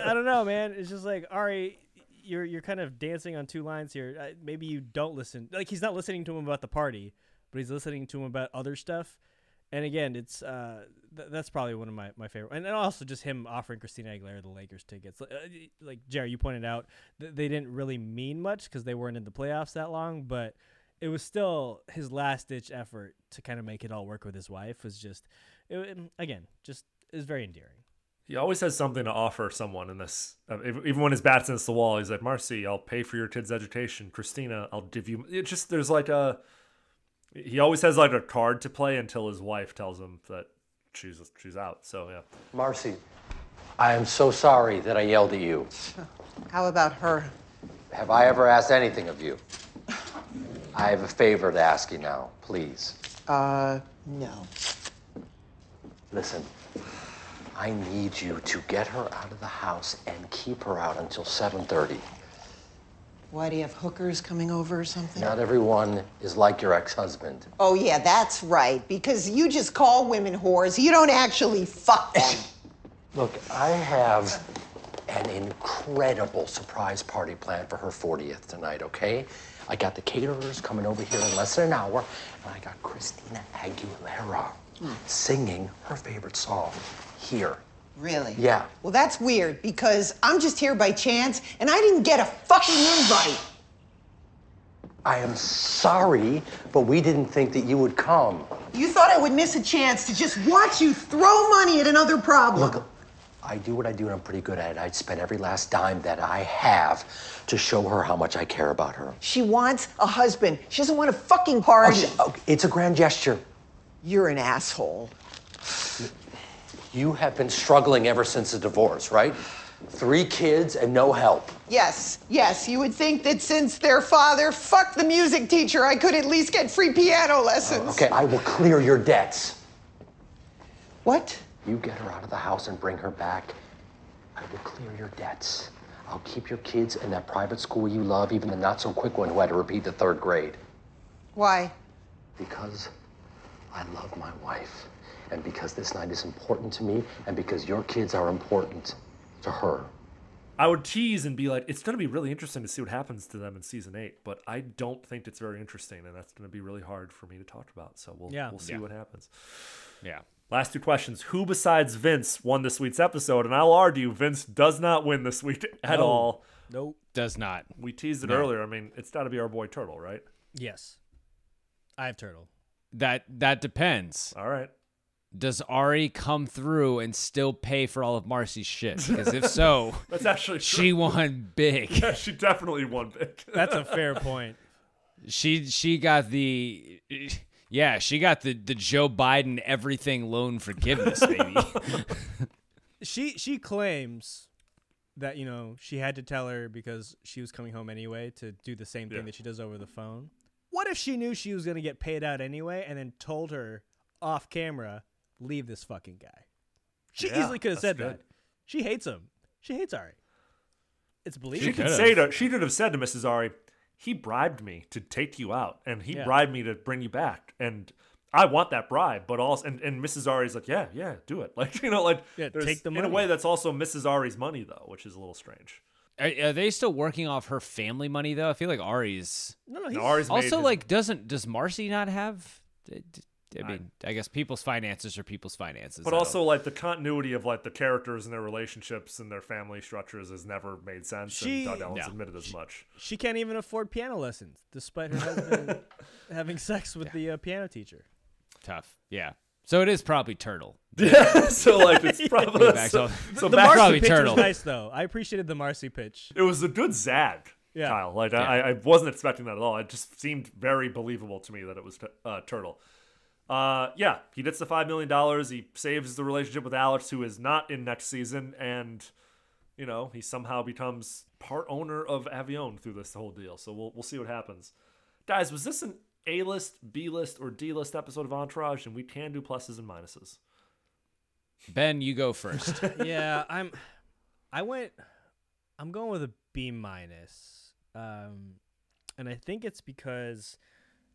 I, I don't know, man. It's just like Ari, you're you're kind of dancing on two lines here. Maybe you don't listen. Like he's not listening to him about the party, but he's listening to him about other stuff. And again, it's uh, th- that's probably one of my, my favorite, and, and also just him offering Christina Aguilera the Lakers tickets. Like, uh, like Jerry, you pointed out, th- they didn't really mean much because they weren't in the playoffs that long, but it was still his last ditch effort to kind of make it all work with his wife. Was just, it, again, just is very endearing. He always has something to offer someone in this. Uh, even when his back's against the wall, he's like, "Marcy, I'll pay for your kid's education. Christina, I'll give you." It just there's like a. He always has like a card to play until his wife tells him that she's she's out. So yeah. Marcy, I am so sorry that I yelled at you. How about her? Have I ever asked anything of you? I have a favor to ask you now, please. Uh, no. Listen, I need you to get her out of the house and keep her out until 7:30. Why do you have hookers coming over or something? Not everyone is like your ex-husband. Oh, yeah, that's right. Because you just call women whores. You don't actually fuck them. Look, I have an incredible surprise party planned for her 40th tonight, okay? I got the caterers coming over here in less than an hour, and I got Christina Aguilera singing her favorite song here. Really? Yeah. Well, that's weird because I'm just here by chance and I didn't get a fucking invite. I am sorry, but we didn't think that you would come. You thought I would miss a chance to just watch you throw money at another problem. Look, I do what I do, and I'm pretty good at it. I'd spend every last dime that I have to show her how much I care about her. She wants a husband. She doesn't want a fucking party. Oh, oh it's a grand gesture. You're an asshole. You have been struggling ever since the divorce, right? Three kids and no help. Yes, yes, you would think that since their father fucked the music teacher, I could at least get free piano lessons. Okay, I will clear your debts. What? You get her out of the house and bring her back. I will clear your debts. I'll keep your kids in that private school you love, even the not so quick one who had to repeat the third grade. Why? Because I love my wife, and because this night is important to me, and because your kids are important to her. I would tease and be like, it's going to be really interesting to see what happens to them in season eight, but I don't think it's very interesting, and that's going to be really hard for me to talk about. So we'll Yeah. we'll see Yeah. what happens. Yeah. Last two questions: Who besides Vince won this week's episode? And I'll argue Vince does not win this week at No. all. Nope. Does not. We teased it No. earlier. I mean, it's got to be our boy Turtle, right? Yes. I have Turtle. That that depends. All right. Does Ari come through and still pay for all of Marcy's shit? Because if so, That's actually she won big. Yeah, she definitely won big. That's a fair point. She she got the yeah she got the the Joe Biden everything loan forgiveness baby. she she claims that you know she had to tell her because she was coming home anyway to do the same thing Yeah. that she does over the phone. What if she knew she was going to get paid out anyway and then told her off camera, "Leave this fucking guy." She Yeah, easily could have said good. that. She hates him. She hates Ari. It's believable. She could say to she could have said to Mrs. Ari, he bribed me to take you out, and he Yeah. bribed me to bring you back, and I want that bribe. But also, and, and Mrs. Ari's like, yeah, yeah, do it. Like you know, like Yeah, take the In a way, that's also Mrs. Ari's money though, which is a little strange. Are, are they still working off her family money though? I feel like Ari's. No, no, No, Ari's made also his- like doesn't does Marcy not have? I mean, I guess people's finances are people's finances. But also, like the continuity of like the characters and their relationships and their family structures has never made sense. She- and Doug Ellin No. admitted as much. She can't even afford piano lessons, despite her husband having sex with the uh, piano teacher. tough. Yeah. So it is probably Turtle. Yeah, so like it's probably Back so, to- so the back- Marcy probably pitch Turtle. was nice though. I appreciated the Marcy pitch. It was a good zag, Yeah. Kyle. Like Yeah. I, I wasn't expecting that at all. It just seemed very believable to me that it was uh, Turtle. Uh, yeah, he gets the five million dollars. He saves the relationship with Alex, who is not in next season, and you know he somehow becomes part owner of Avion through this whole deal. So we'll we'll see what happens. Guys, was this an A list, B list, or D list episode of Entourage? And we can do pluses and minuses. Ben, you go first. yeah, I'm. I went. I'm going with a B minus, um, and I think it's because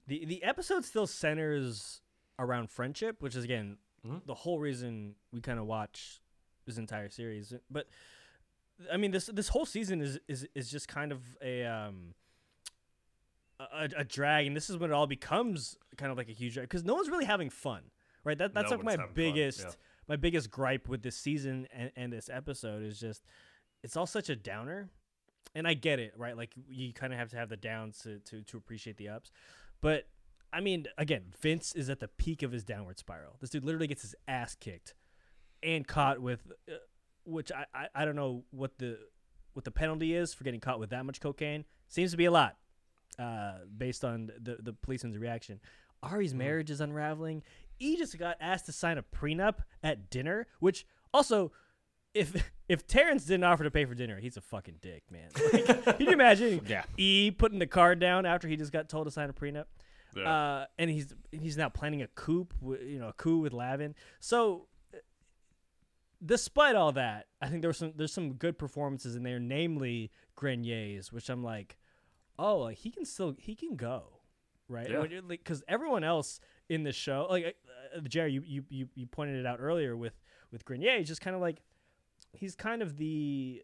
the the episode still centers around friendship, which is again Mhm. the whole reason we kind of watch this entire series. But I mean, this this whole season is is is just kind of a um a, a drag, and this is when it all becomes kind of like a huge drag because no one's really having fun, right? That that's No like my one's having fun, biggest yeah. my biggest gripe with this season and, and this episode is just it's all such a downer, and I get it, right? Like you kind of have to have the downs to, to to appreciate the ups, but I mean, again, Vince is at the peak of his downward spiral. This dude literally gets his ass kicked and caught with, uh, which I, I I don't know what the what the penalty is for getting caught with that much cocaine. Seems to be a lot, uh, based on the the policeman's reaction. Ari's marriage is unraveling. He just got asked to sign a prenup at dinner, which also, if if Terrence didn't offer to pay for dinner, he's a fucking dick, man. Like, can you imagine? Yeah. E putting the card down after he just got told to sign a prenup. Yeah. Uh, and he's he's now planning a coup, wi- you know, a coup with Lavin. So, uh, despite all that, I think there was some there's some good performances in there, namely Grenier's, which I'm like, oh, like he can still he can go, right? Yeah. Because everyone else in the show, like uh, Jerry, you, you you you pointed it out earlier with with Grenier, he's just kind of like he's kind of the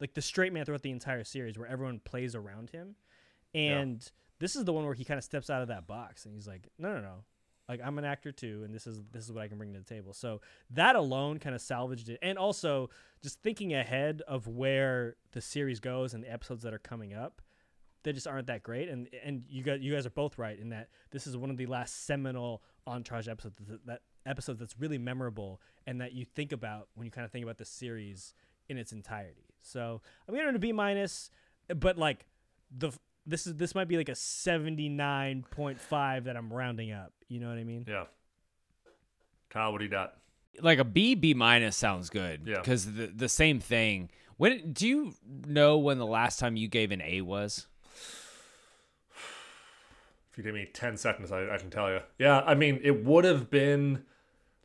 like the straight man throughout the entire series, where everyone plays around him, and this is the one where he kind of steps out of that box and he's like, no, no, no. Like I'm an actor too, and this is this is what I can bring to the table. So that alone kind of salvaged it, and also just thinking ahead of where the series goes and the episodes that are coming up, they just aren't that great. And and you guys you guys are both right in that this is one of the last seminal Entourage episodes that, that episode that's really memorable and that you think about when you kind of think about the series in its entirety. So I'm giving it a B minus, but like the this is this might be like a 79.5 that I'm rounding up. You know what I mean? Yeah. Kyle, what do you got? like a B B minus sounds good. Yeah. Because the the same thing. When do you know when the last time you gave an A was? If you give me 10 seconds, I, I can tell you. Yeah, I mean, it would have been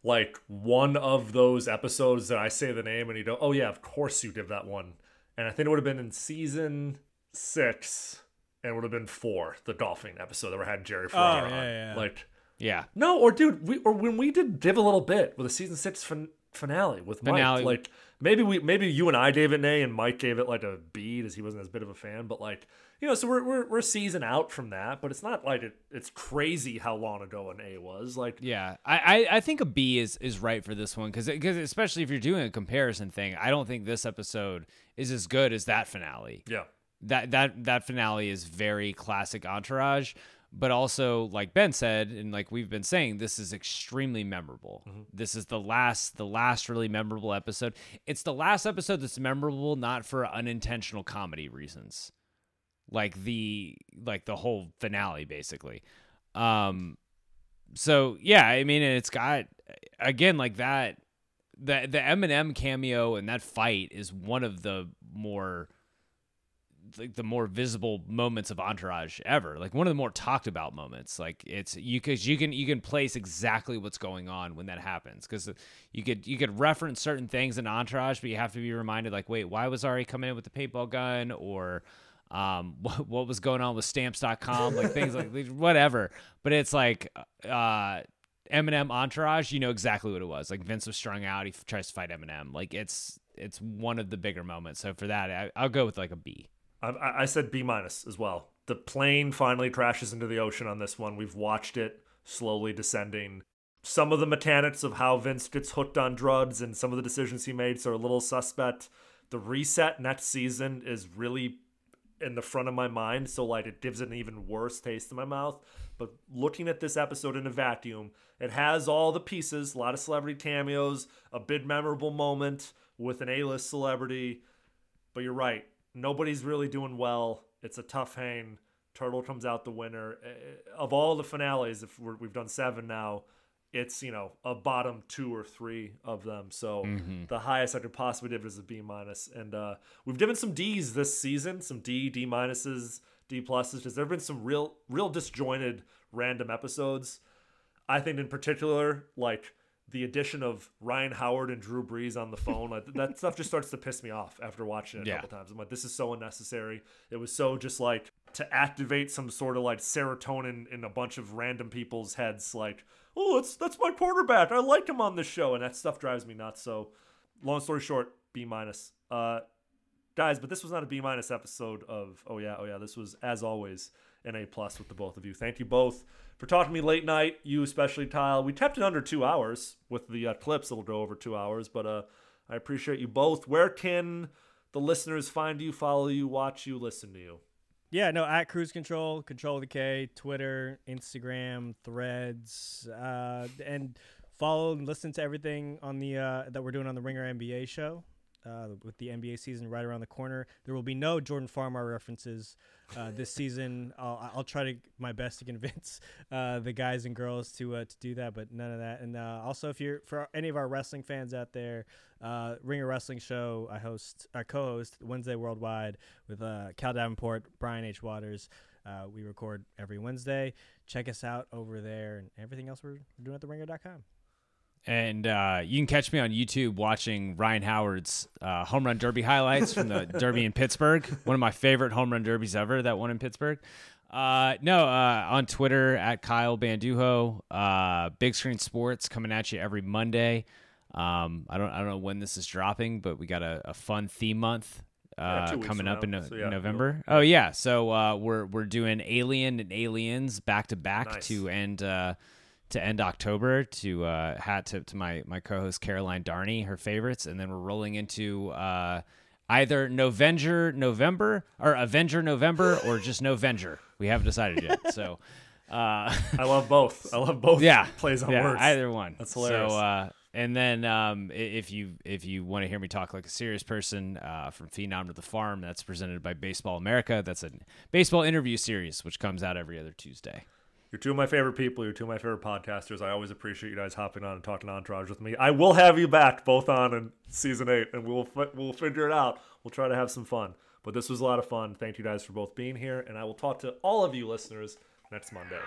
like one of those episodes that I say the name and you go, oh, yeah, of course you did that one. And I think it would have been in season six and it would have been four, the golfing episode that we had Jerry Ferrara oh, yeah, on. yeah. Like, Yeah. no, or dude, we or when we did div a little bit with a season six fin- finale with Finale. Mike, like maybe we maybe you and I gave it an A and Mike gave it like a B because he wasn't as big of a fan, but like you know, so we're we're we're a season out from that, but it's not like it, it's crazy how long ago an A was. Like Yeah, I, I, I think a B is, is right for this one because because especially if you're doing a comparison thing, I don't think this episode is as good as that finale. Yeah. that that that finale is very classic Entourage, but also like Ben said and like we've been saying, this is extremely memorable. This is the last the last really memorable episode. It's the last episode that's memorable not for unintentional comedy reasons, like the like the whole finale basically. Um, so yeah, I mean, and it's got again like that. The the Eminem cameo and that fight is one of the more like the more visible moments of Entourage ever. Like one of the more talked about moments. Like it's you cuz you can you can place exactly what's going on when that happens cuz you could you could reference certain things in Entourage but you have to be reminded like wait, why was Ari coming in with the paintball gun or um what, what was going on with stamps.com like things like whatever. But it's like uh Eminem Entourage, you know exactly what it was. Like Vince was strung out, he f- tries to fight Eminem. Like it's it's one of the bigger moments. So for that, I, I'll go with like a B. I- I, said B minus as well. The plane finally crashes into the ocean on this one. We've watched it slowly descending. Some of the mechanics of how Vince gets hooked on drugs and some of the decisions he makes are a little suspect. The reset next season is really in the front of my mind, so like it gives it an even worse taste in my mouth. But looking at this episode in a vacuum, it has all the pieces, a lot of celebrity cameos, a big memorable moment with an A-list celebrity. But you're right. Nobody's really doing well. It's a tough hang. Turtle comes out the winner. Eh, Of all the finales, if we're, we've done seven now, it's you know a bottom two or three of them. So Mhm. the highest I could possibly give is a B minus. And uh, we've given some D's this season, some D, D minuses, D pluses, because there have been some real, real disjointed random episodes. I think in particular, like the addition of Ryan Howard and Drew Brees on the phone, like, that stuff just starts to piss me off after watching it a Yeah. couple times. I'm like, this is so unnecessary. It was so just like to activate some sort of like serotonin in a bunch of random people's heads, like, oh, that's that's my quarterback. I like him on this show, and that stuff drives me nuts. So, long story short, B minus. Uh, guys, but this was not a B minus episode of Oh yeah, oh yeah. This was as always an A plus with the both of you. Thank you both for talking to me late night. You especially, Kyle. We kept it under two hours with the uh, clips. It'll go over two hours, but uh, I appreciate you both. Where can the listeners find you, follow you, watch you, listen to you? Yeah, no, at Cruz Control, Control the K, Twitter, Instagram, Threads, uh, and follow and listen to everything on the uh, that we're doing on the Ringer NBA show. Uh, with the NBA season right around the corner. There will be no Jordan Farmar references uh, this season. I'll, I'll try to my best to convince uh, the guys and girls to uh, to do that, but none of that. And uh, also, if you're for any of our wrestling fans out there, uh, Ringer Wrestling Show, I host, I co-host Wednesday Worldwide with uh, Cal Davenport, Brian H. Waters. Uh, we record every Wednesday. Check us out over there and everything else we're doing at theringer.com. And uh, you can catch me on YouTube watching Ryan Howard's uh, home run derby highlights from the derby in Pittsburgh. One of my favorite home run derbies ever, that one in Pittsburgh. Uh, no, uh, on Twitter at Kyle Bandujo. Uh, Big Screen Sports coming at you every Monday. Um, I don't I don't know when this is dropping, but we got a, a fun theme month uh, weeks coming up in, no- So, yeah, November. Oh yeah, so uh, we're we're doing Alien and Aliens back to back to end uh, to end October to uh, hat to, to my my co-host Caroline Darney her favorites, and then we're rolling into uh, either Novenger November or Avenger November or just Novenger. We haven't decided yet. So. Uh, I love both. I love both Yeah, plays on yeah, words. Either one. That's hilarious. So, uh, and then um, if you if you want to hear me talk like a serious person uh, from Phenom to the Farm, that's presented by Baseball America. That's a baseball interview series which comes out every other Tuesday. You're two of my favorite people. You're two of my favorite podcasters. I always appreciate you guys hopping on and talking Entourage with me. I will have you back both on in season eight, and we'll we'll figure it out. We'll try to have some fun. But this was a lot of fun. Thank you guys for both being here, and I will talk to all of you listeners next Monday.